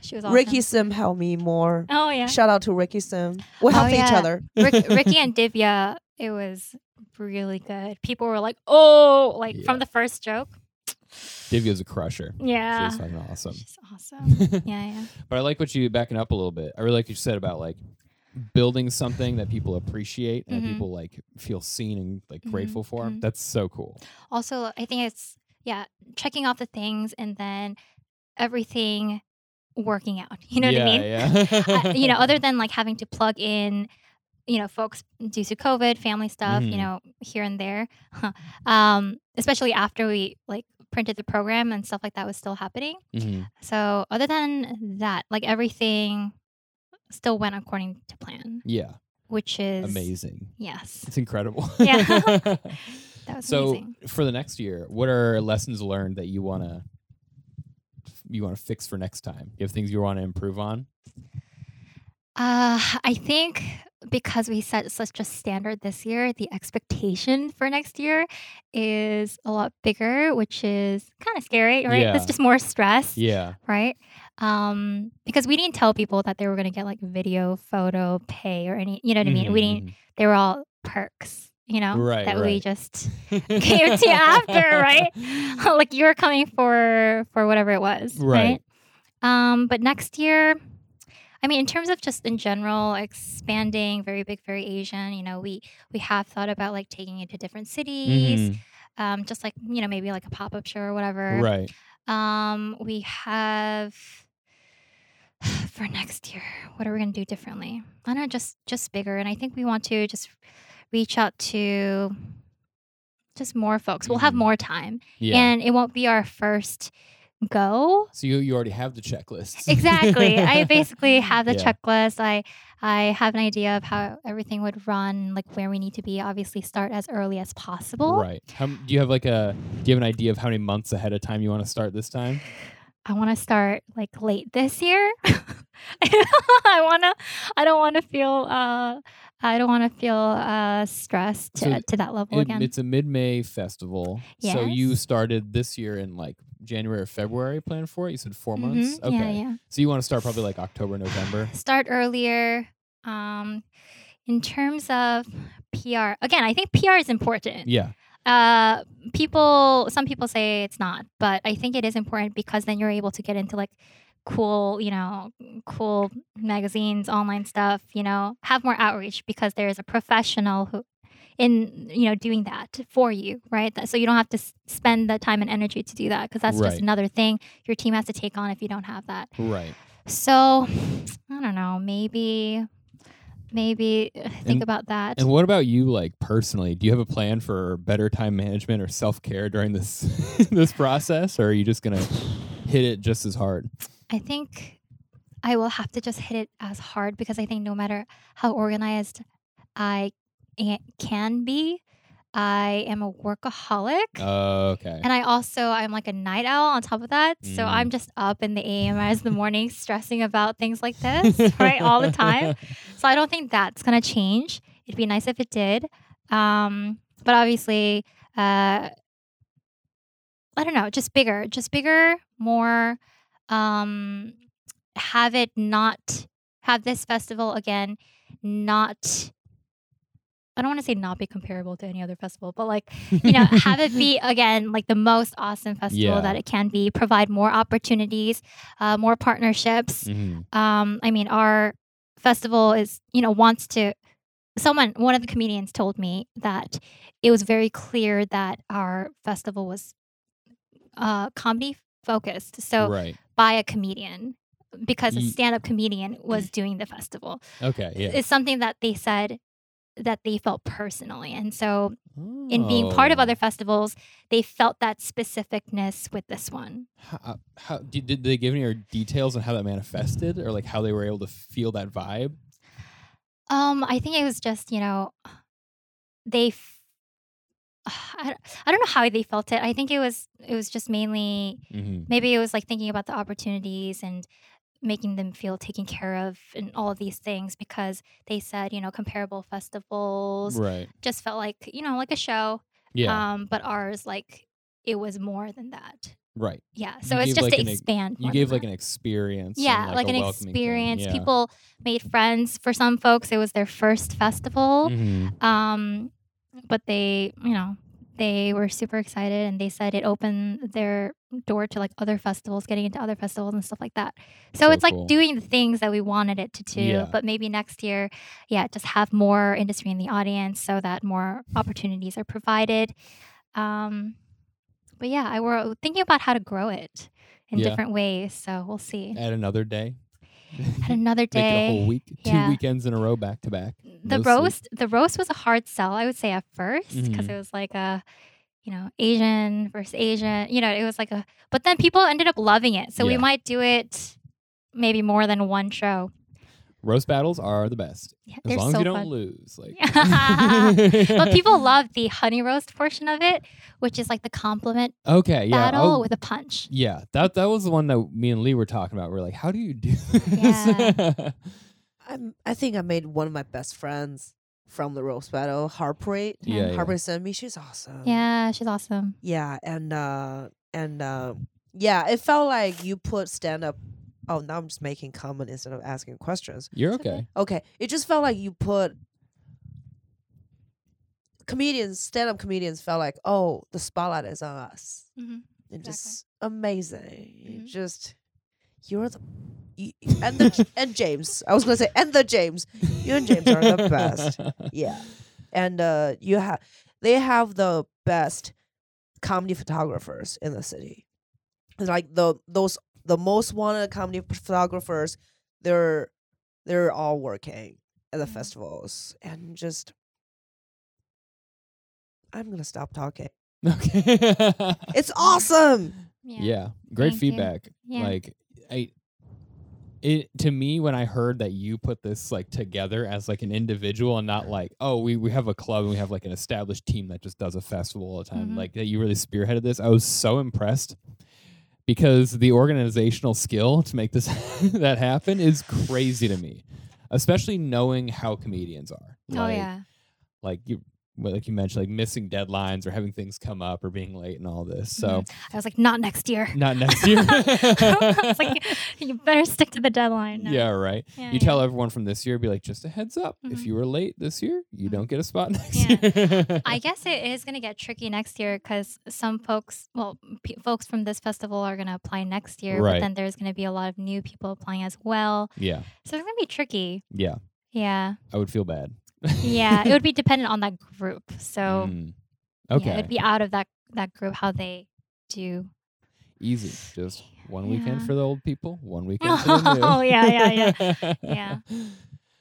[SPEAKER 2] she was awesome.
[SPEAKER 3] Ricky Sim helped me more.
[SPEAKER 2] oh yeah
[SPEAKER 3] Shout out to Ricky Sim. We
[SPEAKER 2] Oh,
[SPEAKER 3] help each
[SPEAKER 2] yeah.
[SPEAKER 3] other.
[SPEAKER 2] Rick, Ricky and Divya, it was really good. People were like, "Oh!" Like
[SPEAKER 1] Yeah.
[SPEAKER 2] from the first joke.
[SPEAKER 1] Divya's a crusher.
[SPEAKER 2] Yeah,
[SPEAKER 1] She's fucking awesome.
[SPEAKER 2] she's awesome. yeah, yeah.
[SPEAKER 1] But I like what you backing up a little bit. I really like what you said about like building something that people appreciate and
[SPEAKER 2] Mhm.
[SPEAKER 1] people like feel seen and like
[SPEAKER 2] Mhm,
[SPEAKER 1] grateful for.
[SPEAKER 2] mhm.
[SPEAKER 1] That's so cool.
[SPEAKER 2] Also, I think it's yeah, checking off the things and then everything working out. You know
[SPEAKER 1] yeah,
[SPEAKER 2] what I mean?
[SPEAKER 1] Yeah.
[SPEAKER 2] uh, you know, other than like having to plug in, you know, folks due to COVID, family stuff,
[SPEAKER 1] Mhm.
[SPEAKER 2] you know, here and there, um, especially after we like printed the program and stuff like that was still happening.
[SPEAKER 1] Mhm.
[SPEAKER 2] So other than that, like everything still went according to plan,
[SPEAKER 1] Yeah.
[SPEAKER 2] which is
[SPEAKER 1] Amazing.
[SPEAKER 2] Yes,
[SPEAKER 1] It's incredible.
[SPEAKER 2] Yeah. that was
[SPEAKER 1] so
[SPEAKER 2] amazing.
[SPEAKER 1] for the next year, what are lessons learned that you want to you want to fix for next time? You have things you want to improve on?
[SPEAKER 2] Uh, I think because we set such a standard this year, the expectation for next year is a lot bigger, which is kind of scary, right?
[SPEAKER 1] Yeah.
[SPEAKER 2] It's just more stress,
[SPEAKER 1] Yeah.
[SPEAKER 2] right? Um, because we didn't tell people that they were going to get like video, photo, pay, or any, you know what I mean? We didn't. They were all perks, you know,
[SPEAKER 1] Right,
[SPEAKER 2] that we just gave to you after, right? like you were coming for for whatever it was,
[SPEAKER 1] Right.
[SPEAKER 2] right? Um, but next year, I mean, in terms of just in general expanding, very big, very Asian. You know, we we have thought about like taking it to different cities,
[SPEAKER 1] Mhm.
[SPEAKER 2] um, just like you know maybe like a pop up show or whatever.
[SPEAKER 1] Right.
[SPEAKER 2] Um, we have for next year. What are we gonna do differently? I don't know, just just bigger, and I think we want to just reach out to just more folks. We'll have
[SPEAKER 1] Mhm.
[SPEAKER 2] more time,
[SPEAKER 1] Yeah.
[SPEAKER 2] and it won't be our first go.
[SPEAKER 1] so you you already have the checklist.
[SPEAKER 2] Exactly. I basically have the
[SPEAKER 1] Yeah.
[SPEAKER 2] checklist. I I have an idea of how everything would run, like where we need to be. Obviously, start as early as possible.
[SPEAKER 1] Right. How, do you have like a do you have an idea of how many months ahead of time you want to start this time?
[SPEAKER 2] I want to start like late this year. I want to. I don't want to feel. Uh, I don't want to feel uh, stressed to,
[SPEAKER 1] So
[SPEAKER 2] to that level
[SPEAKER 1] It-
[SPEAKER 2] again.
[SPEAKER 1] it's a mid-May festival. So you started this year in like January or February plan for it? You said 4
[SPEAKER 2] Mhm.
[SPEAKER 1] months? Okay.
[SPEAKER 2] Yeah, yeah.
[SPEAKER 1] So you want to start probably like October, November?
[SPEAKER 2] Start earlier. Um, in terms of PR, again, I think PR is important.
[SPEAKER 1] Yeah.
[SPEAKER 2] uh people some people say it's not but i think it is important because then you're able to get into like cool you know cool magazines online stuff you know have more outreach because there's a professional who in you know doing that for you right That- so you don't have to s- spend the time and energy to do that because that's
[SPEAKER 1] Right.
[SPEAKER 2] just another thing your team has to take on if you don't have that
[SPEAKER 1] Right.
[SPEAKER 2] So I don't know. Maybe, maybe uh, think
[SPEAKER 1] And-
[SPEAKER 2] about that.
[SPEAKER 1] And what about you, like personally? Do you have a plan for better time management or self care during this this process, or are you just gonna hit it just as hard?
[SPEAKER 2] I think I will have to just hit it as hard because I think no matter how organized I can be, I am a workaholic.
[SPEAKER 1] Oh, okay.
[SPEAKER 2] And I also I'm like a night owl on top of that. So
[SPEAKER 1] Mm.
[SPEAKER 2] I'm just up in the AM as the morning stressing about things like this, right? All the time. So I don't think that's gonna change. It'd be nice if it did. Um, but obviously, uh, I don't know, just bigger, just bigger, more. Um, have it not have this festival again, not. I don't want to say not be comparable to any other festival, but like you know, have it be again like the most awesome festival
[SPEAKER 1] Yeah.
[SPEAKER 2] that it can be. Provide more opportunities, uh, more partnerships
[SPEAKER 1] Mhm.
[SPEAKER 2] um, I mean, our festival is, you know, wants to. Someone, one of the comedians told me that it was very clear that our festival was uh, comedy focused. So
[SPEAKER 1] right.
[SPEAKER 2] by a comedian, because a stand up comedian was doing the festival.
[SPEAKER 1] Okay. Yeah.
[SPEAKER 2] It's something that they said that they felt personally. And so in being part of
[SPEAKER 1] Oh.
[SPEAKER 2] other festivals, they felt that specificness with this one.
[SPEAKER 1] How, how did, did they give any details on how that manifested, or like how they were able to feel that vibe?
[SPEAKER 2] Um, I think it was just you know, they. F- I don't, I don't know how they felt it. I think it was it was just mainly
[SPEAKER 1] hmm
[SPEAKER 2] maybe it was like thinking about the opportunities and making them feel taken care of and all of these things because they said you know comparable festivals
[SPEAKER 1] Right.
[SPEAKER 2] just felt like you know like a show.
[SPEAKER 1] Yeah.
[SPEAKER 2] Um, but ours like it was more than that.
[SPEAKER 1] right.
[SPEAKER 2] Yeah. So
[SPEAKER 1] You
[SPEAKER 2] it's just
[SPEAKER 1] like,
[SPEAKER 2] to
[SPEAKER 1] an
[SPEAKER 2] expand.
[SPEAKER 1] You gave like
[SPEAKER 2] that.
[SPEAKER 1] an experience.
[SPEAKER 2] yeah, like,
[SPEAKER 1] a
[SPEAKER 2] an experience.
[SPEAKER 1] Yeah.
[SPEAKER 2] People made friends. For some folks, it was their first festival.
[SPEAKER 1] Mhm.
[SPEAKER 2] Um, but they, you know, they were super excited and they said it opened their door to like other festivals, getting into other festivals and stuff like that. So,
[SPEAKER 1] So
[SPEAKER 2] it's like doing the things that we wanted it to do.
[SPEAKER 1] Yeah.
[SPEAKER 2] But maybe next year, yeah, just have more industry in the audience so that more opportunities are provided. Um, but yeah, I were thinking about how to grow it in
[SPEAKER 1] Yeah.
[SPEAKER 2] different ways. So we'll see.
[SPEAKER 1] Add another day.
[SPEAKER 2] At another
[SPEAKER 1] Make it a whole
[SPEAKER 2] day,
[SPEAKER 1] week.
[SPEAKER 2] Yeah.
[SPEAKER 1] Two weekends in a row, back to back.
[SPEAKER 2] the
[SPEAKER 1] no sleep.
[SPEAKER 2] roast, the roast was a hard sell, I would say at first, because
[SPEAKER 1] Mhm.
[SPEAKER 2] it was like a, you know, Asian versus Asian. You know, it was like a, but then people ended up loving it. So we might do it maybe more than one show.
[SPEAKER 1] Roast battles are the best.
[SPEAKER 2] Yeah,
[SPEAKER 1] As long
[SPEAKER 2] so
[SPEAKER 1] as you don't
[SPEAKER 2] fun.
[SPEAKER 1] lose. Like
[SPEAKER 2] but people love the honey roast portion of it, which is like the compliment
[SPEAKER 1] Okay, yeah.
[SPEAKER 2] battle
[SPEAKER 1] oh,
[SPEAKER 2] with a punch.
[SPEAKER 1] yeah. That that was the one that me and Lee were talking about. We're like, how do you do this?
[SPEAKER 2] Yeah.
[SPEAKER 3] I'm, I think I made one of my best friends from the roast battle, Heartbreak.
[SPEAKER 1] Yeah, yeah.
[SPEAKER 3] Heartbreak sent me. She's awesome.
[SPEAKER 2] Yeah, she's awesome.
[SPEAKER 3] Yeah, and uh and uh, yeah, it felt like you put stand up. Oh, now I'm just making comment instead of asking questions.
[SPEAKER 1] You're
[SPEAKER 2] okay.
[SPEAKER 1] okay.
[SPEAKER 3] Okay, it just felt like you put comedians, stand up comedians felt like, oh, the spotlight is on us.
[SPEAKER 2] Mhm.
[SPEAKER 3] And
[SPEAKER 2] Exactly.
[SPEAKER 3] just amazing. You
[SPEAKER 2] Mhm.
[SPEAKER 3] just you're the you, and the and James. I was gonna say and the James. You and James are the best. Yeah, and uh, you have they have the best comedy photographers in the city. It's like the those the most wanted comedy photographers. They're they're all working at the
[SPEAKER 2] Mhm.
[SPEAKER 3] festivals and just. I'm gonna stop talking.
[SPEAKER 1] okay.
[SPEAKER 3] It's awesome.
[SPEAKER 2] Yeah.
[SPEAKER 1] Yeah, great
[SPEAKER 2] Thank
[SPEAKER 1] feedback.
[SPEAKER 2] Yeah.
[SPEAKER 1] Like I it to me when I heard that you put this like together as like an individual and not like, oh, we, we have a club and we have like an established team that just does a festival all the time.
[SPEAKER 2] Mhm.
[SPEAKER 1] Like that you really spearheaded this. I was so impressed because the organizational skill to make this that happen is crazy to me. Especially knowing how comedians are.
[SPEAKER 2] Oh yeah.
[SPEAKER 1] Like you like you mentioned, like missing deadlines or having things come up or being late and all this. So
[SPEAKER 2] Mhm. I was like, not next year.
[SPEAKER 1] not next year.
[SPEAKER 2] I was like, you better stick to the deadline. now."
[SPEAKER 1] Yeah, right.
[SPEAKER 2] Yeah,
[SPEAKER 1] you
[SPEAKER 2] yeah.
[SPEAKER 1] tell everyone from this year, be like, just a heads up. If
[SPEAKER 2] Mhm.
[SPEAKER 1] you were late this year, you
[SPEAKER 2] Mhm.
[SPEAKER 1] don't get a spot next
[SPEAKER 2] Yeah.
[SPEAKER 1] year.
[SPEAKER 2] I guess it is going to get tricky next year because some folks, well, p- folks from this festival are going to apply next year,
[SPEAKER 1] Right.
[SPEAKER 2] but then there's going to be a lot of new people applying as well.
[SPEAKER 1] yeah,
[SPEAKER 2] So it's going to be tricky.
[SPEAKER 1] yeah.
[SPEAKER 2] Yeah.
[SPEAKER 1] I would feel bad.
[SPEAKER 2] Yeah. it would be dependent on that group. So
[SPEAKER 1] Mm.
[SPEAKER 2] yeah,
[SPEAKER 1] Okay.
[SPEAKER 2] it'd be out of that, that group how they do.
[SPEAKER 1] Easy. Just One weekend
[SPEAKER 2] Yeah.
[SPEAKER 1] for the old people, one weekend for the new.
[SPEAKER 2] Oh, yeah, yeah, yeah. Yeah.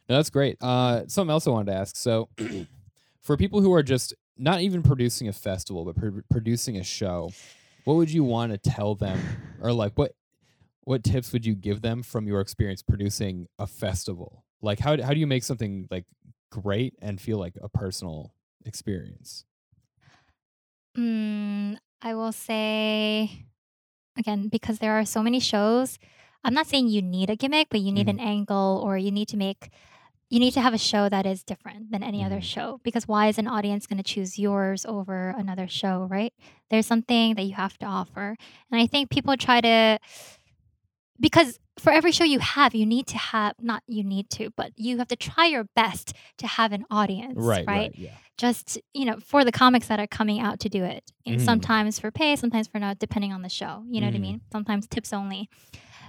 [SPEAKER 1] No, that's great. Uh, something else I wanted to ask. So, for people who are just not even producing a festival, but pr- producing a show, what would you want to tell them, or like what what tips would you give them from your experience producing a festival? Like, how how do you make something like great and feel like a personal experience?
[SPEAKER 2] Mm, I will say again because there are so many shows. I'm not saying you need a gimmick, but you need
[SPEAKER 1] Mhm.
[SPEAKER 2] an angle or you need to make you need to have a show that is different than any other
[SPEAKER 1] Mhm.
[SPEAKER 2] show because why is an audience going to choose yours over another show, right? There's something that you have to offer. And I think people try to because for every show you have, you need to have not you need to, but you have to try your best to have an audience,
[SPEAKER 1] Right,
[SPEAKER 2] right?
[SPEAKER 1] right, yeah.
[SPEAKER 2] just you know for the comics that are coming out to do it And
[SPEAKER 1] Mhm.
[SPEAKER 2] sometimes for pay sometimes for not depending on the show you know what i
[SPEAKER 1] Mhm.
[SPEAKER 2] mean sometimes tips only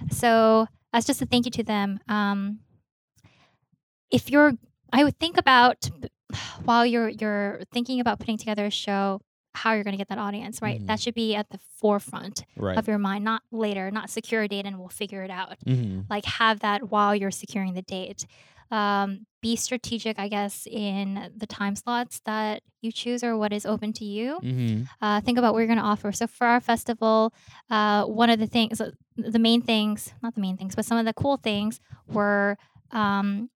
[SPEAKER 2] so that's just a thank you to them um if you're i would think about while you're you're thinking about putting together a show how you're going to get that audience right?
[SPEAKER 1] Mhm.
[SPEAKER 2] that should be at the forefront
[SPEAKER 1] Right.
[SPEAKER 2] of your mind not later not secure a date and we'll figure it out.
[SPEAKER 1] Hmm
[SPEAKER 2] like have that while you're securing the date. Um, be strategic i guess in the time slots that you choose or what is open to you.
[SPEAKER 1] Hmm
[SPEAKER 2] uh, think about what you're going to offer. So for our festival uh, one of the things uh, the main things not the main things but some of the cool things were um,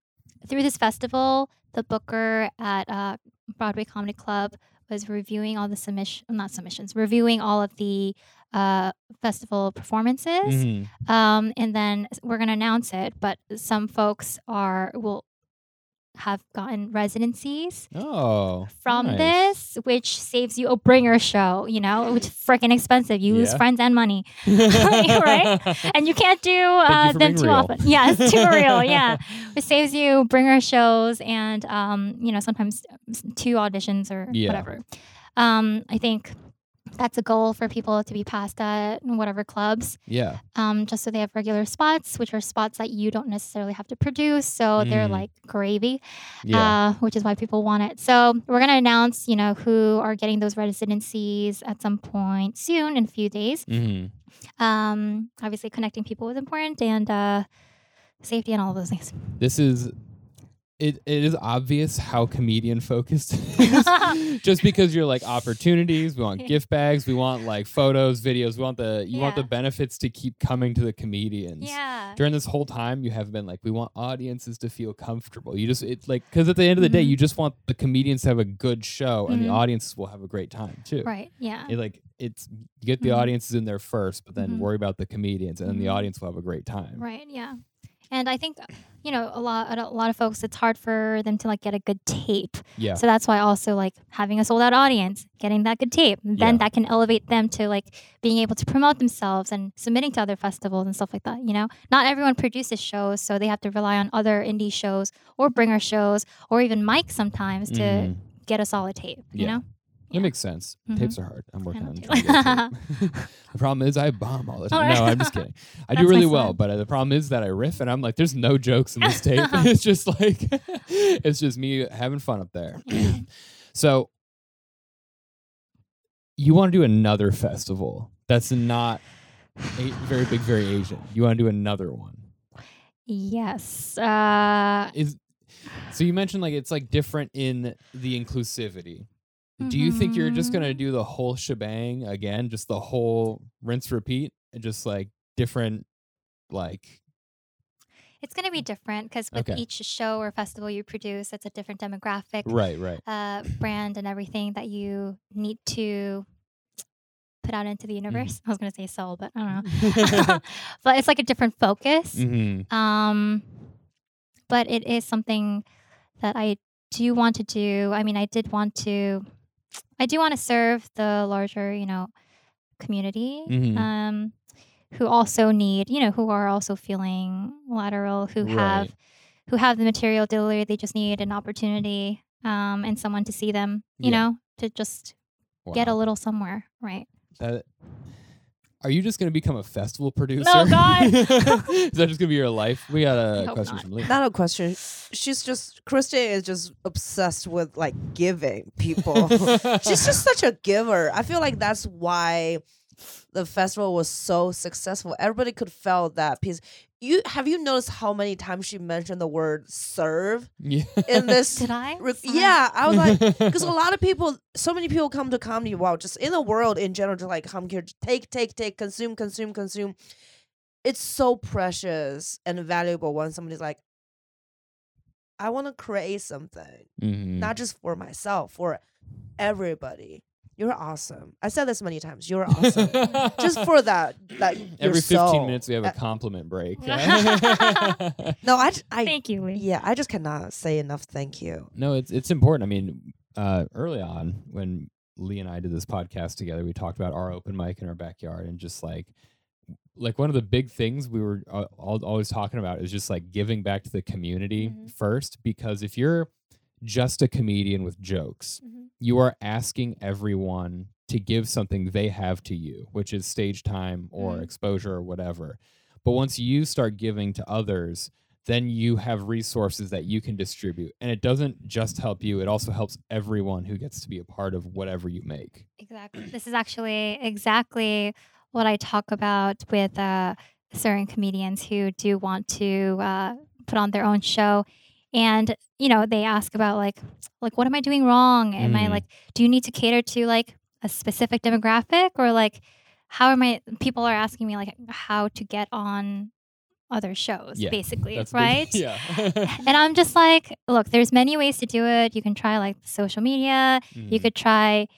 [SPEAKER 2] through this festival the booker at uh, broadway comedy club was reviewing all the submission not submissions reviewing all of the uh, festival performances.
[SPEAKER 1] Hmm
[SPEAKER 2] um, and then we're going to announce it but some folks are will have gotten residencies
[SPEAKER 1] Oh,
[SPEAKER 2] from
[SPEAKER 1] nice.
[SPEAKER 2] this which saves you a bringer show you know which is freaking expensive you lose friends and money right? and you can't do uh, them too
[SPEAKER 1] real.
[SPEAKER 2] often yes too real yeah it saves you bringer shows and um, you know sometimes two auditions or
[SPEAKER 1] Yeah.
[SPEAKER 2] whatever um, i think that's a goal for people to be passed at whatever clubs
[SPEAKER 1] Yeah.
[SPEAKER 2] um, just so they have regular spots, which are spots that you don't necessarily have to produce. So they're
[SPEAKER 1] Mm.
[SPEAKER 2] like gravy,
[SPEAKER 1] Yeah.
[SPEAKER 2] uh, which is why people want it. So we're going to announce, you know, who are getting those residencies at some point soon in a few days.
[SPEAKER 1] hmm
[SPEAKER 2] Um, obviously, connecting people is important and uh, safety and all of those things.
[SPEAKER 1] This is it. It is obvious how comedian focused. it is. Just because you're like opportunities, we want gift bags, we want like photos, videos, we want the you want the benefits to keep coming to the comedians.
[SPEAKER 2] yeah.
[SPEAKER 1] During this whole time, you have been like, we want audiences to feel comfortable. You just, it's like, because at the end of the day,
[SPEAKER 2] Mhm.
[SPEAKER 1] you just want the comedians to have a good show, and the
[SPEAKER 2] Mhm.
[SPEAKER 1] audiences will have a great time too.
[SPEAKER 2] Right. Yeah.
[SPEAKER 1] It, like it's get the
[SPEAKER 2] Mhm.
[SPEAKER 1] audiences in there first, but then
[SPEAKER 2] Mhm.
[SPEAKER 1] worry about the comedians, and then the
[SPEAKER 2] Mhm.
[SPEAKER 1] audience will have a great time.
[SPEAKER 2] Right. Yeah. And I think, you know, a lot, a lot of folks, it's hard for them to like get a good tape.
[SPEAKER 1] Yeah.
[SPEAKER 2] So that's why also like having a sold out audience, getting that good tape, then
[SPEAKER 1] Yeah.
[SPEAKER 2] that can elevate them to like being able to promote themselves and submitting to other festivals and stuff like that. You know, not everyone produces shows, so they have to rely on other indie shows or bringer shows or even mics sometimes to
[SPEAKER 1] Mhm.
[SPEAKER 2] get a solid tape. You
[SPEAKER 1] Yeah.
[SPEAKER 2] know,
[SPEAKER 1] That makes sense.
[SPEAKER 2] Mhm.
[SPEAKER 1] Tapes are hard. I'm working on trying to get tape. the problem is I bomb all the time.
[SPEAKER 2] Alright.
[SPEAKER 1] No, I'm just kidding. I do really well, but uh, the problem is that I riff and I'm like, there's no jokes in this tape. it's just like, it's just me having fun up there. So you want to do another festival that's not a, very big, very Asian. You want to do another one.
[SPEAKER 2] yes. Uh,
[SPEAKER 1] Is so you mentioned like it's like different in the inclusivity. Do you think you're just gonna
[SPEAKER 2] Mhm.
[SPEAKER 1] do the whole shebang again, just the whole rinse repeat, and just like different, like
[SPEAKER 2] It's going to be different because with
[SPEAKER 1] Okay.
[SPEAKER 2] each show or festival you produce, it's a different demographic,
[SPEAKER 1] right, right,
[SPEAKER 2] uh, brand, and everything that you need to put out into the universe. I was going to say soul, but I don't know. but it's like a different focus.
[SPEAKER 1] hmm
[SPEAKER 2] Um, but it is something that I do want to do. I mean, I did want to, I do want to serve the larger, you know, community.
[SPEAKER 1] Mhm.
[SPEAKER 2] Um, who also need, you know, who are also feeling lateral, who have, who have the material delivery. They just need an opportunity, um, and someone to see them. You
[SPEAKER 1] Yeah.
[SPEAKER 2] know, to just get a little somewhere, right?
[SPEAKER 1] That, are you just gonna become a festival producer?
[SPEAKER 2] No, God.
[SPEAKER 1] is that just gonna be your life? We got a
[SPEAKER 2] hope
[SPEAKER 1] question
[SPEAKER 2] not.
[SPEAKER 1] from Lee.
[SPEAKER 3] Not a question. She's just Christy is just obsessed with like giving people. She's just such a giver. I feel like that's why the festival was so successful. Everybody could feel that piece. You have you noticed how many times she mentioned the word serve
[SPEAKER 1] Yeah.
[SPEAKER 3] in this?
[SPEAKER 2] Did I?
[SPEAKER 3] re- yeah, I was like, because a lot of people, so many people come to comedy. Wow, just in the world in general, to like come here, take, take, take, consume, consume, consume. It's so precious and valuable when somebody's like, I want to create something,
[SPEAKER 1] Mhm.
[SPEAKER 3] not just for myself, for everybody. You're awesome. I said this many times. You're awesome. just for that, like
[SPEAKER 1] Every 15
[SPEAKER 3] soul.
[SPEAKER 1] minutes, we have
[SPEAKER 3] Uh,
[SPEAKER 1] a compliment break.
[SPEAKER 3] No, I, j- I,
[SPEAKER 2] Thank you, Lee.
[SPEAKER 3] yeah, I just cannot say enough. Thank you.
[SPEAKER 1] no, it's it's important. I mean, uh, early on when Lee and I did this podcast together, we talked about our open mic in our backyard and just like like one of the big things we were uh, al- always talking about is just like giving back to the community
[SPEAKER 2] Mhm.
[SPEAKER 1] first because if you're just a comedian with jokes,
[SPEAKER 2] Mhm.
[SPEAKER 1] you are asking everyone to give something they have to you, which is stage time or
[SPEAKER 2] Mhm.
[SPEAKER 1] exposure or whatever. But once you start giving to others, then you have resources that you can distribute. And it doesn't just help you, it also helps everyone who gets to be a part of whatever you make.
[SPEAKER 2] Exactly. This is actually exactly what I talk about with uh, certain comedians who do want to uh, put on their own show, and you know they ask about like, like what am I doing wrong? Am I
[SPEAKER 1] Mhm.
[SPEAKER 2] like, do you need to cater to like a specific demographic, or like, how am I? People are asking me like how to get on other shows,
[SPEAKER 1] Yeah,
[SPEAKER 2] basically,
[SPEAKER 1] That's big-
[SPEAKER 2] right?
[SPEAKER 1] yeah.
[SPEAKER 2] And I'm just like, look, there's many ways to do it. You can try like social media, you
[SPEAKER 1] Mhm.
[SPEAKER 2] could try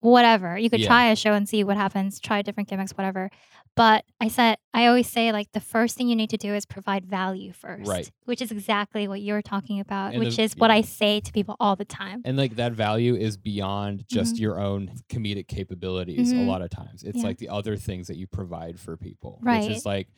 [SPEAKER 2] whatever. You could
[SPEAKER 1] Yeah.
[SPEAKER 2] try a show and see what happens, try different gimmicks, whatever. But I said, I always say, like, the first thing you need to do is provide value first.
[SPEAKER 1] Right.
[SPEAKER 2] Which is exactly what you're talking about,
[SPEAKER 1] And
[SPEAKER 2] which
[SPEAKER 1] the-
[SPEAKER 2] is what
[SPEAKER 1] yeah.
[SPEAKER 2] I say to people all the time.
[SPEAKER 1] and like that value is beyond just
[SPEAKER 2] Mhm.
[SPEAKER 1] your own comedic capabilities a
[SPEAKER 2] Mhm.
[SPEAKER 1] lot of times it's
[SPEAKER 2] Yeah.
[SPEAKER 1] like the other things that you provide for people
[SPEAKER 2] right.
[SPEAKER 1] which is like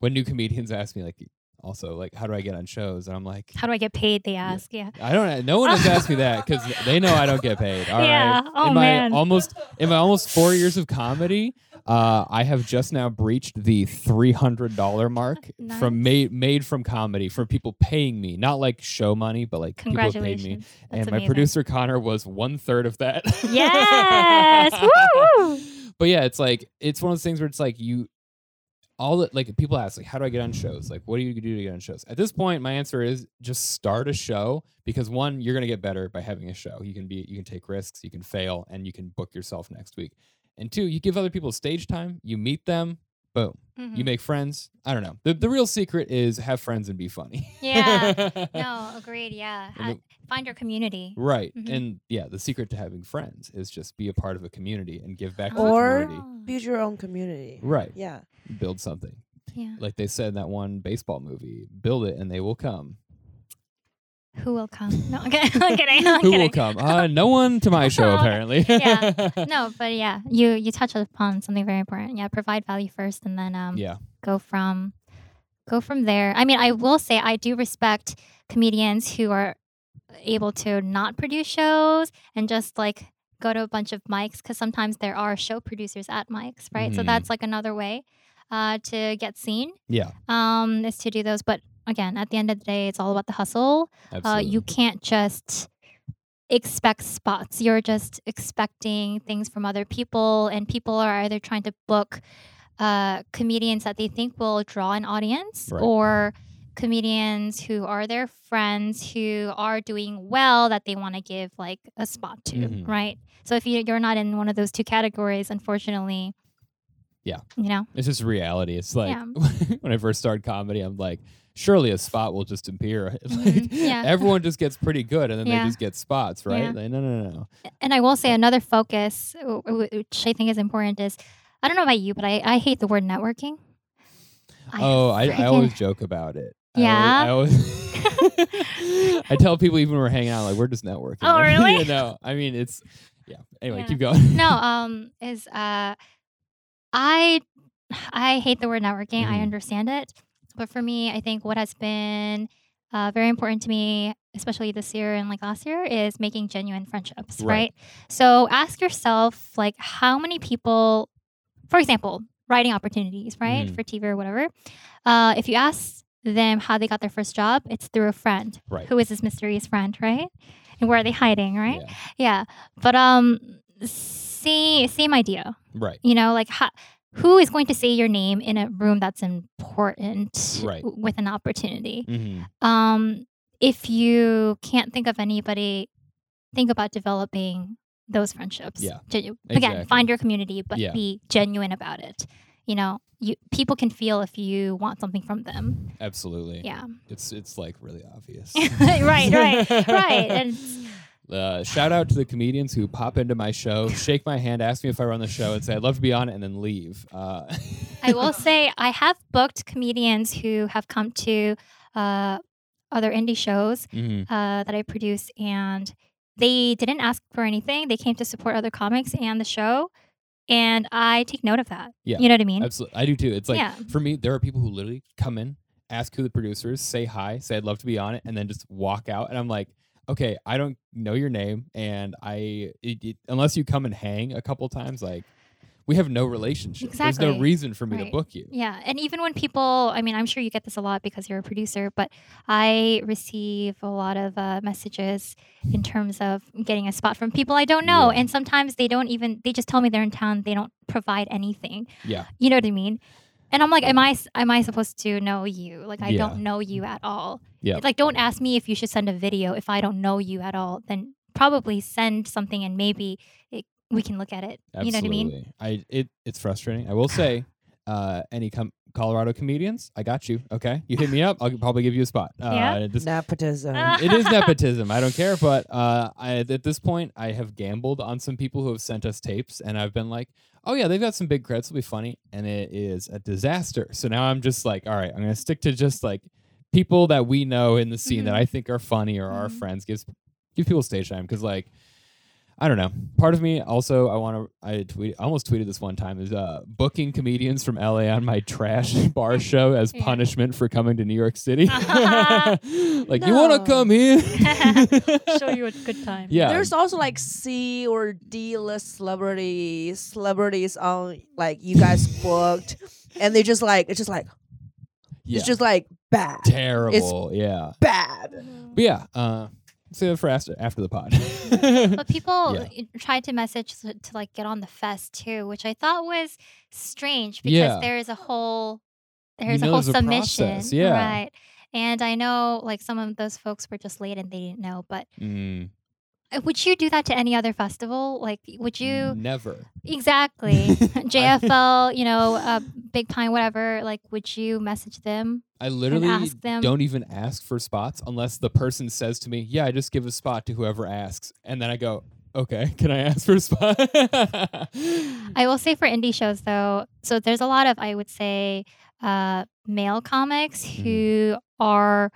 [SPEAKER 1] when new comedians ask me like also like how do i get on shows and i'm like
[SPEAKER 2] How do I get paid? They ask. Yeah.
[SPEAKER 1] I don't. No one has asked me that because they know I don't get paid. All right.
[SPEAKER 2] Yeah. Oh,
[SPEAKER 1] in my
[SPEAKER 2] man.
[SPEAKER 1] almost in my almost four years of comedy, uh, I have just now breached the three hundred dollar mark from made made from comedy from people paying me, not like show money, but like people paid me.
[SPEAKER 2] That's
[SPEAKER 1] and my producer Connor was one third of that.
[SPEAKER 2] Yes.
[SPEAKER 1] But yeah, it's like it's one of those things where it's like you all that like people ask like how do I get on shows? Like what do you do to get on shows? At this point, my answer is just start a show because one, you're gonna get better by having a show. You can be you can take risks, you can fail, and you can book yourself next week. And two, you give other people stage time, you meet them, boom. You
[SPEAKER 2] Mhm.
[SPEAKER 1] make friends. I don't know. The the real secret is have friends and be funny.
[SPEAKER 2] Yeah. no, agreed. Yeah.
[SPEAKER 1] And
[SPEAKER 2] Ha-
[SPEAKER 1] the-
[SPEAKER 2] find your community.
[SPEAKER 1] Right.
[SPEAKER 2] Mhm.
[SPEAKER 1] And yeah, the secret to having friends is just be a part of a community and give back to
[SPEAKER 3] Or-
[SPEAKER 1] the community.
[SPEAKER 3] Build your own community.
[SPEAKER 1] Right.
[SPEAKER 3] Yeah.
[SPEAKER 1] Build something.
[SPEAKER 2] Yeah.
[SPEAKER 1] Like they said in that one baseball movie, build it and they will come.
[SPEAKER 2] Who will come? No, I'm kidding. I'm kidding. I'm
[SPEAKER 1] Who
[SPEAKER 2] kidding.
[SPEAKER 1] will come? Uh, no one to my show, apparently.
[SPEAKER 2] Yeah. no, but yeah, you you touch upon something very important. Yeah, provide value first, and then um,
[SPEAKER 1] yeah.
[SPEAKER 2] go from go from there. I mean, I will say I do respect comedians who are able to not produce shows and just like go to a bunch of mics because sometimes there are show producers at mics, right? So
[SPEAKER 1] Mhm.
[SPEAKER 2] that's like another way uh, to get seen
[SPEAKER 1] Yeah.
[SPEAKER 2] um, is to do those. But again, at the end of the day, it's all about the hustle uh, you can't just expect spots. You're just expecting things from other people, and people are either trying to book uh, comedians that they think will draw an audience,
[SPEAKER 1] Right.
[SPEAKER 2] or comedians who are their friends who are doing well that they want to give like a spot to,
[SPEAKER 1] Mhm.
[SPEAKER 2] right? So if you, you're not in one of those two categories, unfortunately,
[SPEAKER 1] Yeah.
[SPEAKER 2] you know,
[SPEAKER 1] It's just reality. It's like
[SPEAKER 2] Yeah.
[SPEAKER 1] when I first started comedy, I'm like, surely a spot will just appear. like
[SPEAKER 2] Mhm. Yeah.
[SPEAKER 1] everyone just gets pretty good and then
[SPEAKER 2] Yeah.
[SPEAKER 1] they just get spots, right? Like, no, no, no, no.
[SPEAKER 2] and I will say another focus, which I think is important, is I don't know about you, but I, I hate the word networking.
[SPEAKER 1] oh, I, I always joke about it.
[SPEAKER 2] Yeah?
[SPEAKER 1] always, I, always I tell people even when we're hanging out, like we're just networking.
[SPEAKER 2] Oh, really?
[SPEAKER 1] you know, I mean, it's yeah. Anyway, keep going.
[SPEAKER 2] no, um, is uh, I I hate the word networking. I
[SPEAKER 1] Mhm.
[SPEAKER 2] understand it, but for me, I think what has been uh, very important to me, especially this year and like last year, is making genuine friendships.
[SPEAKER 1] Right.
[SPEAKER 2] Right. So ask yourself, like, how many people, for example, writing opportunities, right,
[SPEAKER 1] Mhm.
[SPEAKER 2] for TV or whatever. Uh, if you ask them how they got their first job, it's through a friend.
[SPEAKER 1] Right.
[SPEAKER 2] Who is this mysterious friend, right? And where are they hiding, right?
[SPEAKER 1] Yeah.
[SPEAKER 2] Yeah, but um, same same idea.
[SPEAKER 1] Right.
[SPEAKER 2] You know, like how, who is going to say your name in a room that's important
[SPEAKER 1] Right.
[SPEAKER 2] w- with an opportunity?
[SPEAKER 1] hmm
[SPEAKER 2] Um, if you can't think of anybody, think about developing those friendships.
[SPEAKER 1] Yeah,
[SPEAKER 2] Genu- Again,
[SPEAKER 1] exactly.
[SPEAKER 2] find your community, but
[SPEAKER 1] Yeah.
[SPEAKER 2] be genuine about it. You know, you people can feel if you want something from them.
[SPEAKER 1] Absolutely.
[SPEAKER 2] Yeah.
[SPEAKER 1] It's it's like really obvious.
[SPEAKER 2] right, right, right. And
[SPEAKER 1] Uh, shout out to the comedians who pop into my show, shake my hand, ask me if I run the show, and say I'd love to be on it, and then leave. Uh,
[SPEAKER 2] I will say I have booked comedians who have come to uh, other indie shows
[SPEAKER 1] Mhm.
[SPEAKER 2] uh, that I produce, and they didn't ask for anything. They came to support other comics and the show, and I take note of that.
[SPEAKER 1] Yeah,
[SPEAKER 2] you know what I mean?
[SPEAKER 1] Absolutely, I do too. It's like
[SPEAKER 2] Yeah.
[SPEAKER 1] for me, there are people who literally come in, ask who the producer is, say hi, say I'd love to be on it, and then just walk out. And I'm like, okay, I don't know your name, and I it, it- unless you come and hang a couple times, like we have no relationship. There's no reason for me to book you.
[SPEAKER 2] Yeah, and even when people, I mean, I'm sure you get this a lot because you're a producer, but I receive a lot of uh, messages in terms of getting a spot from people I don't know,
[SPEAKER 1] Yeah.
[SPEAKER 2] and sometimes they don't even, they just tell me they're in town, they don't provide anything.
[SPEAKER 1] Yeah,
[SPEAKER 2] You know what I mean? And I'm like, am I s- am I supposed to know you? Like I
[SPEAKER 1] Yeah.
[SPEAKER 2] don't know you at all.
[SPEAKER 1] Yeah.
[SPEAKER 2] Like don't ask me if you should send a video if I don't know you at all. Then probably send something and maybe it, we can look at it.
[SPEAKER 1] absolutely.
[SPEAKER 2] You know what I mean?
[SPEAKER 1] I it it's frustrating. I will say, uh, any com- Colorado comedians, I got you. Okay, you hit me up, I'll probably give you a spot. Uh,
[SPEAKER 2] Yeah?
[SPEAKER 1] this-
[SPEAKER 3] Nepotism.
[SPEAKER 1] It is nepotism. I don't care, but uh, I, at this point, I have gambled on some people who have sent us tapes, and I've been like, "Oh yeah, they've got some big creds. It'll be funny," and it is a disaster. So now I'm just like, "All right, I'm gonna stick to just like people that we know in the scene that
[SPEAKER 2] Mhm.
[SPEAKER 1] I think are funny or our
[SPEAKER 2] Mhm.
[SPEAKER 1] friends. Gives give people stage time because like." I don't know. Part of me also I want to. I tweet. I almost tweeted this one time is uh, booking comedians from LA on my trash bar show as punishment for coming to New York City. like you want to come here?
[SPEAKER 2] Show you a good time.
[SPEAKER 1] Yeah.
[SPEAKER 3] There's also like C or D list celebrity celebrities on like you guys booked, and they just like it's just like
[SPEAKER 1] yeah.
[SPEAKER 3] it's just like bad,
[SPEAKER 1] terrible. yeah.
[SPEAKER 3] bad.
[SPEAKER 1] But yeah. Uh, save it for after, after the pod.
[SPEAKER 2] But people
[SPEAKER 1] Yeah.
[SPEAKER 2] tried to message to, to like get on the fest too, which I thought was strange because
[SPEAKER 1] Yeah.
[SPEAKER 2] there is a whole there's
[SPEAKER 1] know
[SPEAKER 2] a whole
[SPEAKER 1] there's
[SPEAKER 2] submission,
[SPEAKER 1] process, yeah.
[SPEAKER 2] right? And I know like some of those folks were just late and they didn't know, but
[SPEAKER 1] Mm,
[SPEAKER 2] would you do that to any other festival? Like, would you
[SPEAKER 1] never.
[SPEAKER 2] exactly JFL? You know, uh, Big Pine, whatever. Like, would you message them?
[SPEAKER 1] I literally
[SPEAKER 2] ask them-
[SPEAKER 1] don't even ask for spots unless the person says to me, "Yeah, I just give a spot to whoever asks," and then I go, "Okay, can I ask for a spot?"
[SPEAKER 2] I will say for indie shows though, so there's a lot of I would say uh, male comics
[SPEAKER 1] Mm-hmm.
[SPEAKER 2] who are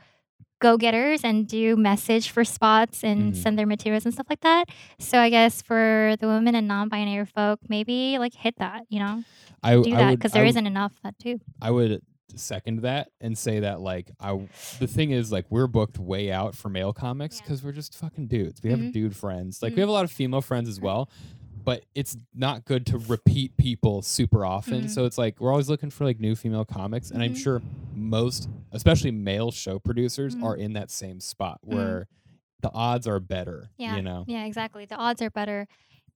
[SPEAKER 2] go getters and do message for spots and
[SPEAKER 1] Mhm.
[SPEAKER 2] send their materials and stuff like that. So I guess for the women and non-binary folk, maybe like hit that, you know,
[SPEAKER 1] I would
[SPEAKER 2] do
[SPEAKER 1] I
[SPEAKER 2] that because there not enough of that too.
[SPEAKER 1] I would second that and say that like I the thing is like we're booked way out for male comics
[SPEAKER 2] Yeah.
[SPEAKER 1] because we're just fucking dudes. We have
[SPEAKER 2] Mhm.
[SPEAKER 1] dude friends. Like
[SPEAKER 2] Mhm.
[SPEAKER 1] we have a lot of female friends as well, but it's not good to repeat people super often.
[SPEAKER 2] Mhm.
[SPEAKER 1] So it's like we're always looking for like new female comics, and I'm
[SPEAKER 2] Mhm.
[SPEAKER 1] sure most, especially male show producers,
[SPEAKER 2] Mhm.
[SPEAKER 1] are in that same spot
[SPEAKER 2] Mhm.
[SPEAKER 1] where the odds are better.
[SPEAKER 2] Yeah.
[SPEAKER 1] You know.
[SPEAKER 2] Yeah, exactly. The odds are better.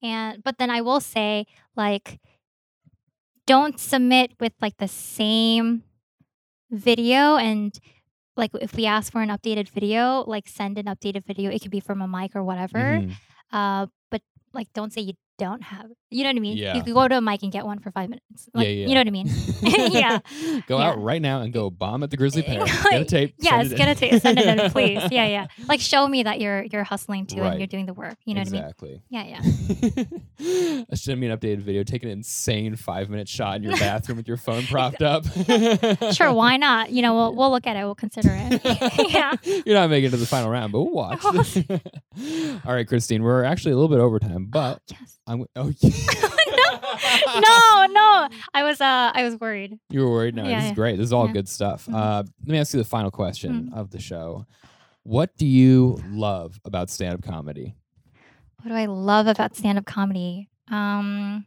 [SPEAKER 2] And but then I will say like don't submit with like the same video and like if we ask for an updated video, like send an updated video. It could be from a mic or whatever.
[SPEAKER 1] Mhm.
[SPEAKER 2] Uh but like don't say you don't have you know what I mean?
[SPEAKER 1] Yeah.
[SPEAKER 2] You could go to a mic and get one for five minutes. Like,
[SPEAKER 1] yeah, yeah.
[SPEAKER 2] You know what I mean? yeah.
[SPEAKER 1] Go
[SPEAKER 2] Yeah.
[SPEAKER 1] out right now and go bomb at the Grisly eh, Pear. Get a tape.
[SPEAKER 2] Yes, get a tape. Send it in, please. Yeah, yeah. Like show me that you're you're hustling too
[SPEAKER 1] Right.
[SPEAKER 2] and you're doing the work. You know
[SPEAKER 1] exactly.
[SPEAKER 2] what I mean? Exactly. Yeah, yeah.
[SPEAKER 1] Send me an updated video. Take an insane five minute shot in your bathroom with your phone propped up.
[SPEAKER 2] Sure, why not? You know, we'll we'll look at it. We'll consider it. yeah.
[SPEAKER 1] You're not making it to the final round, but we'll watch. All right, Christine, we're actually a little bit over time, oh, but
[SPEAKER 2] Yes.
[SPEAKER 1] I'm. Oh, yeah.
[SPEAKER 2] No, no. I was uh I was worried.
[SPEAKER 1] You were worried? No,
[SPEAKER 2] Yeah,
[SPEAKER 1] this is great. This is all
[SPEAKER 2] Yeah.
[SPEAKER 1] good stuff.
[SPEAKER 2] Mhm.
[SPEAKER 1] Uh, let me ask you the final question
[SPEAKER 2] Mm.
[SPEAKER 1] of the show. What do you love about stand up comedy?
[SPEAKER 2] What do I love about stand-up comedy? Um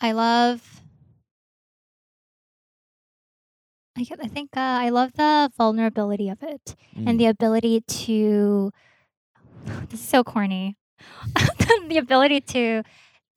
[SPEAKER 2] I love I, I think uh, I love the vulnerability of it
[SPEAKER 1] Mm.
[SPEAKER 2] and the ability to this is so corny the ability to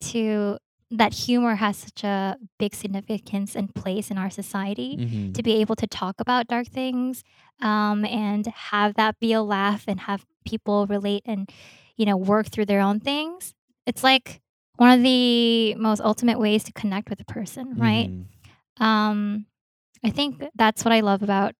[SPEAKER 2] to that humor has such a big significance and place in our society
[SPEAKER 1] Mhm.
[SPEAKER 2] to be able to talk about dark things um, and have that be a laugh and have people relate and you know work through their own things it's like one of the most ultimate ways to connect with a person right
[SPEAKER 1] Mhm.
[SPEAKER 2] um i think that's what i love about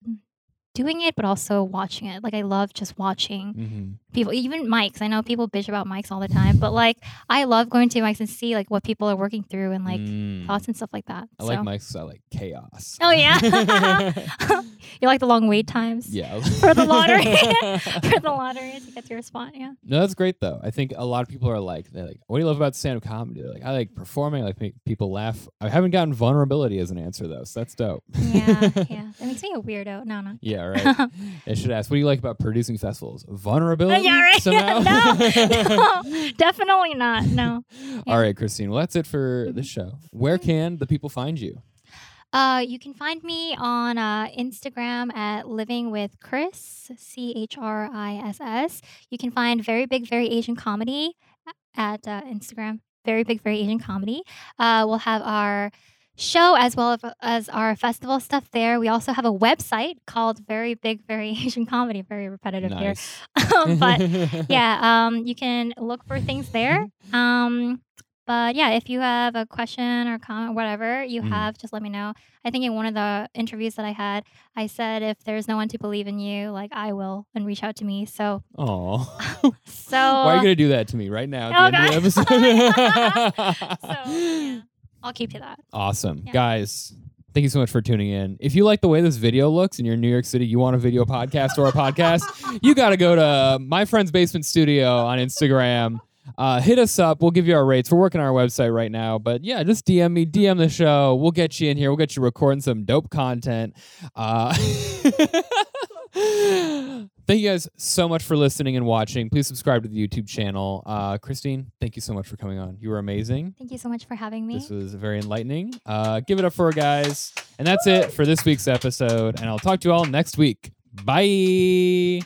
[SPEAKER 2] doing it but also watching it like i love just watching
[SPEAKER 1] Mhm.
[SPEAKER 2] people even mics i know people bitch about mics all the time but like i love going to mics and see like what people are working through and like
[SPEAKER 1] Mm.
[SPEAKER 2] thoughts and stuff like that
[SPEAKER 1] I like
[SPEAKER 2] So-
[SPEAKER 1] mics. 'cause I like chaos.
[SPEAKER 2] oh yeah you like the long wait times
[SPEAKER 1] yeah.
[SPEAKER 2] For the lottery. for the lottery to get to your spot yeah
[SPEAKER 1] No, that's great though. I think a lot of people are like, they're like, "What do you love about stand-up comedy?" They're like, "I like performing. I like make people laugh." I haven't gotten vulnerability as an answer though, so that's dope.
[SPEAKER 2] yeah yeah that makes me a weirdo no no
[SPEAKER 1] yeah, right. I should ask, what do you like about producing festivals? Vulnerability.
[SPEAKER 2] yeah right
[SPEAKER 1] Somehow?
[SPEAKER 2] no, no definitely not no
[SPEAKER 1] All right, Christine. Well, that's it for this show. Where can the people find you?
[SPEAKER 2] Uh, you can find me on uh, Instagram at Living with Chris, C H R I S S. You can find Very Big, Very Asian Comedy at uh, Instagram, Very Big, Very Asian Comedy. Uh, we'll have our show as well as our festival stuff there. We also have a website called Very Big, Very Asian Comedy. Very repetitive
[SPEAKER 1] Nice.
[SPEAKER 2] here. but yeah, um, you can look for things there. Um, but yeah, if you have a question or comment, whatever you
[SPEAKER 1] Mhm.
[SPEAKER 2] have, just let me know. I think in one of the interviews that I had, I said if there's no one to believe in you, like I will, and reach out to me. So,
[SPEAKER 1] oh,
[SPEAKER 2] so
[SPEAKER 1] Why are you gonna do that to me right now at the
[SPEAKER 2] Oh,
[SPEAKER 1] end of the episode?
[SPEAKER 2] so yeah, I'll keep to that.
[SPEAKER 1] Awesome.
[SPEAKER 2] Yeah.
[SPEAKER 1] Guys, thank you so much for tuning in. If you like the way this video looks and you're in New York City, you want a video podcast or a podcast, you got to go to My Friend's Basement Studio on Instagram. Uh, hit us up. We'll give you our rates. We're working on our website right now. But yeah, just DM me, DM the show. We'll get you in here. We'll get you recording some dope content. Uh, thank you guys so much for listening and watching. Please subscribe to the YouTube channel. Uh, Christine, thank you so much for coming on. You were amazing.
[SPEAKER 2] Thank you so much for having me.
[SPEAKER 1] This was very enlightening. Uh, give it up for guys. And that's it for this week's episode. And I'll talk to you all next week. Bye.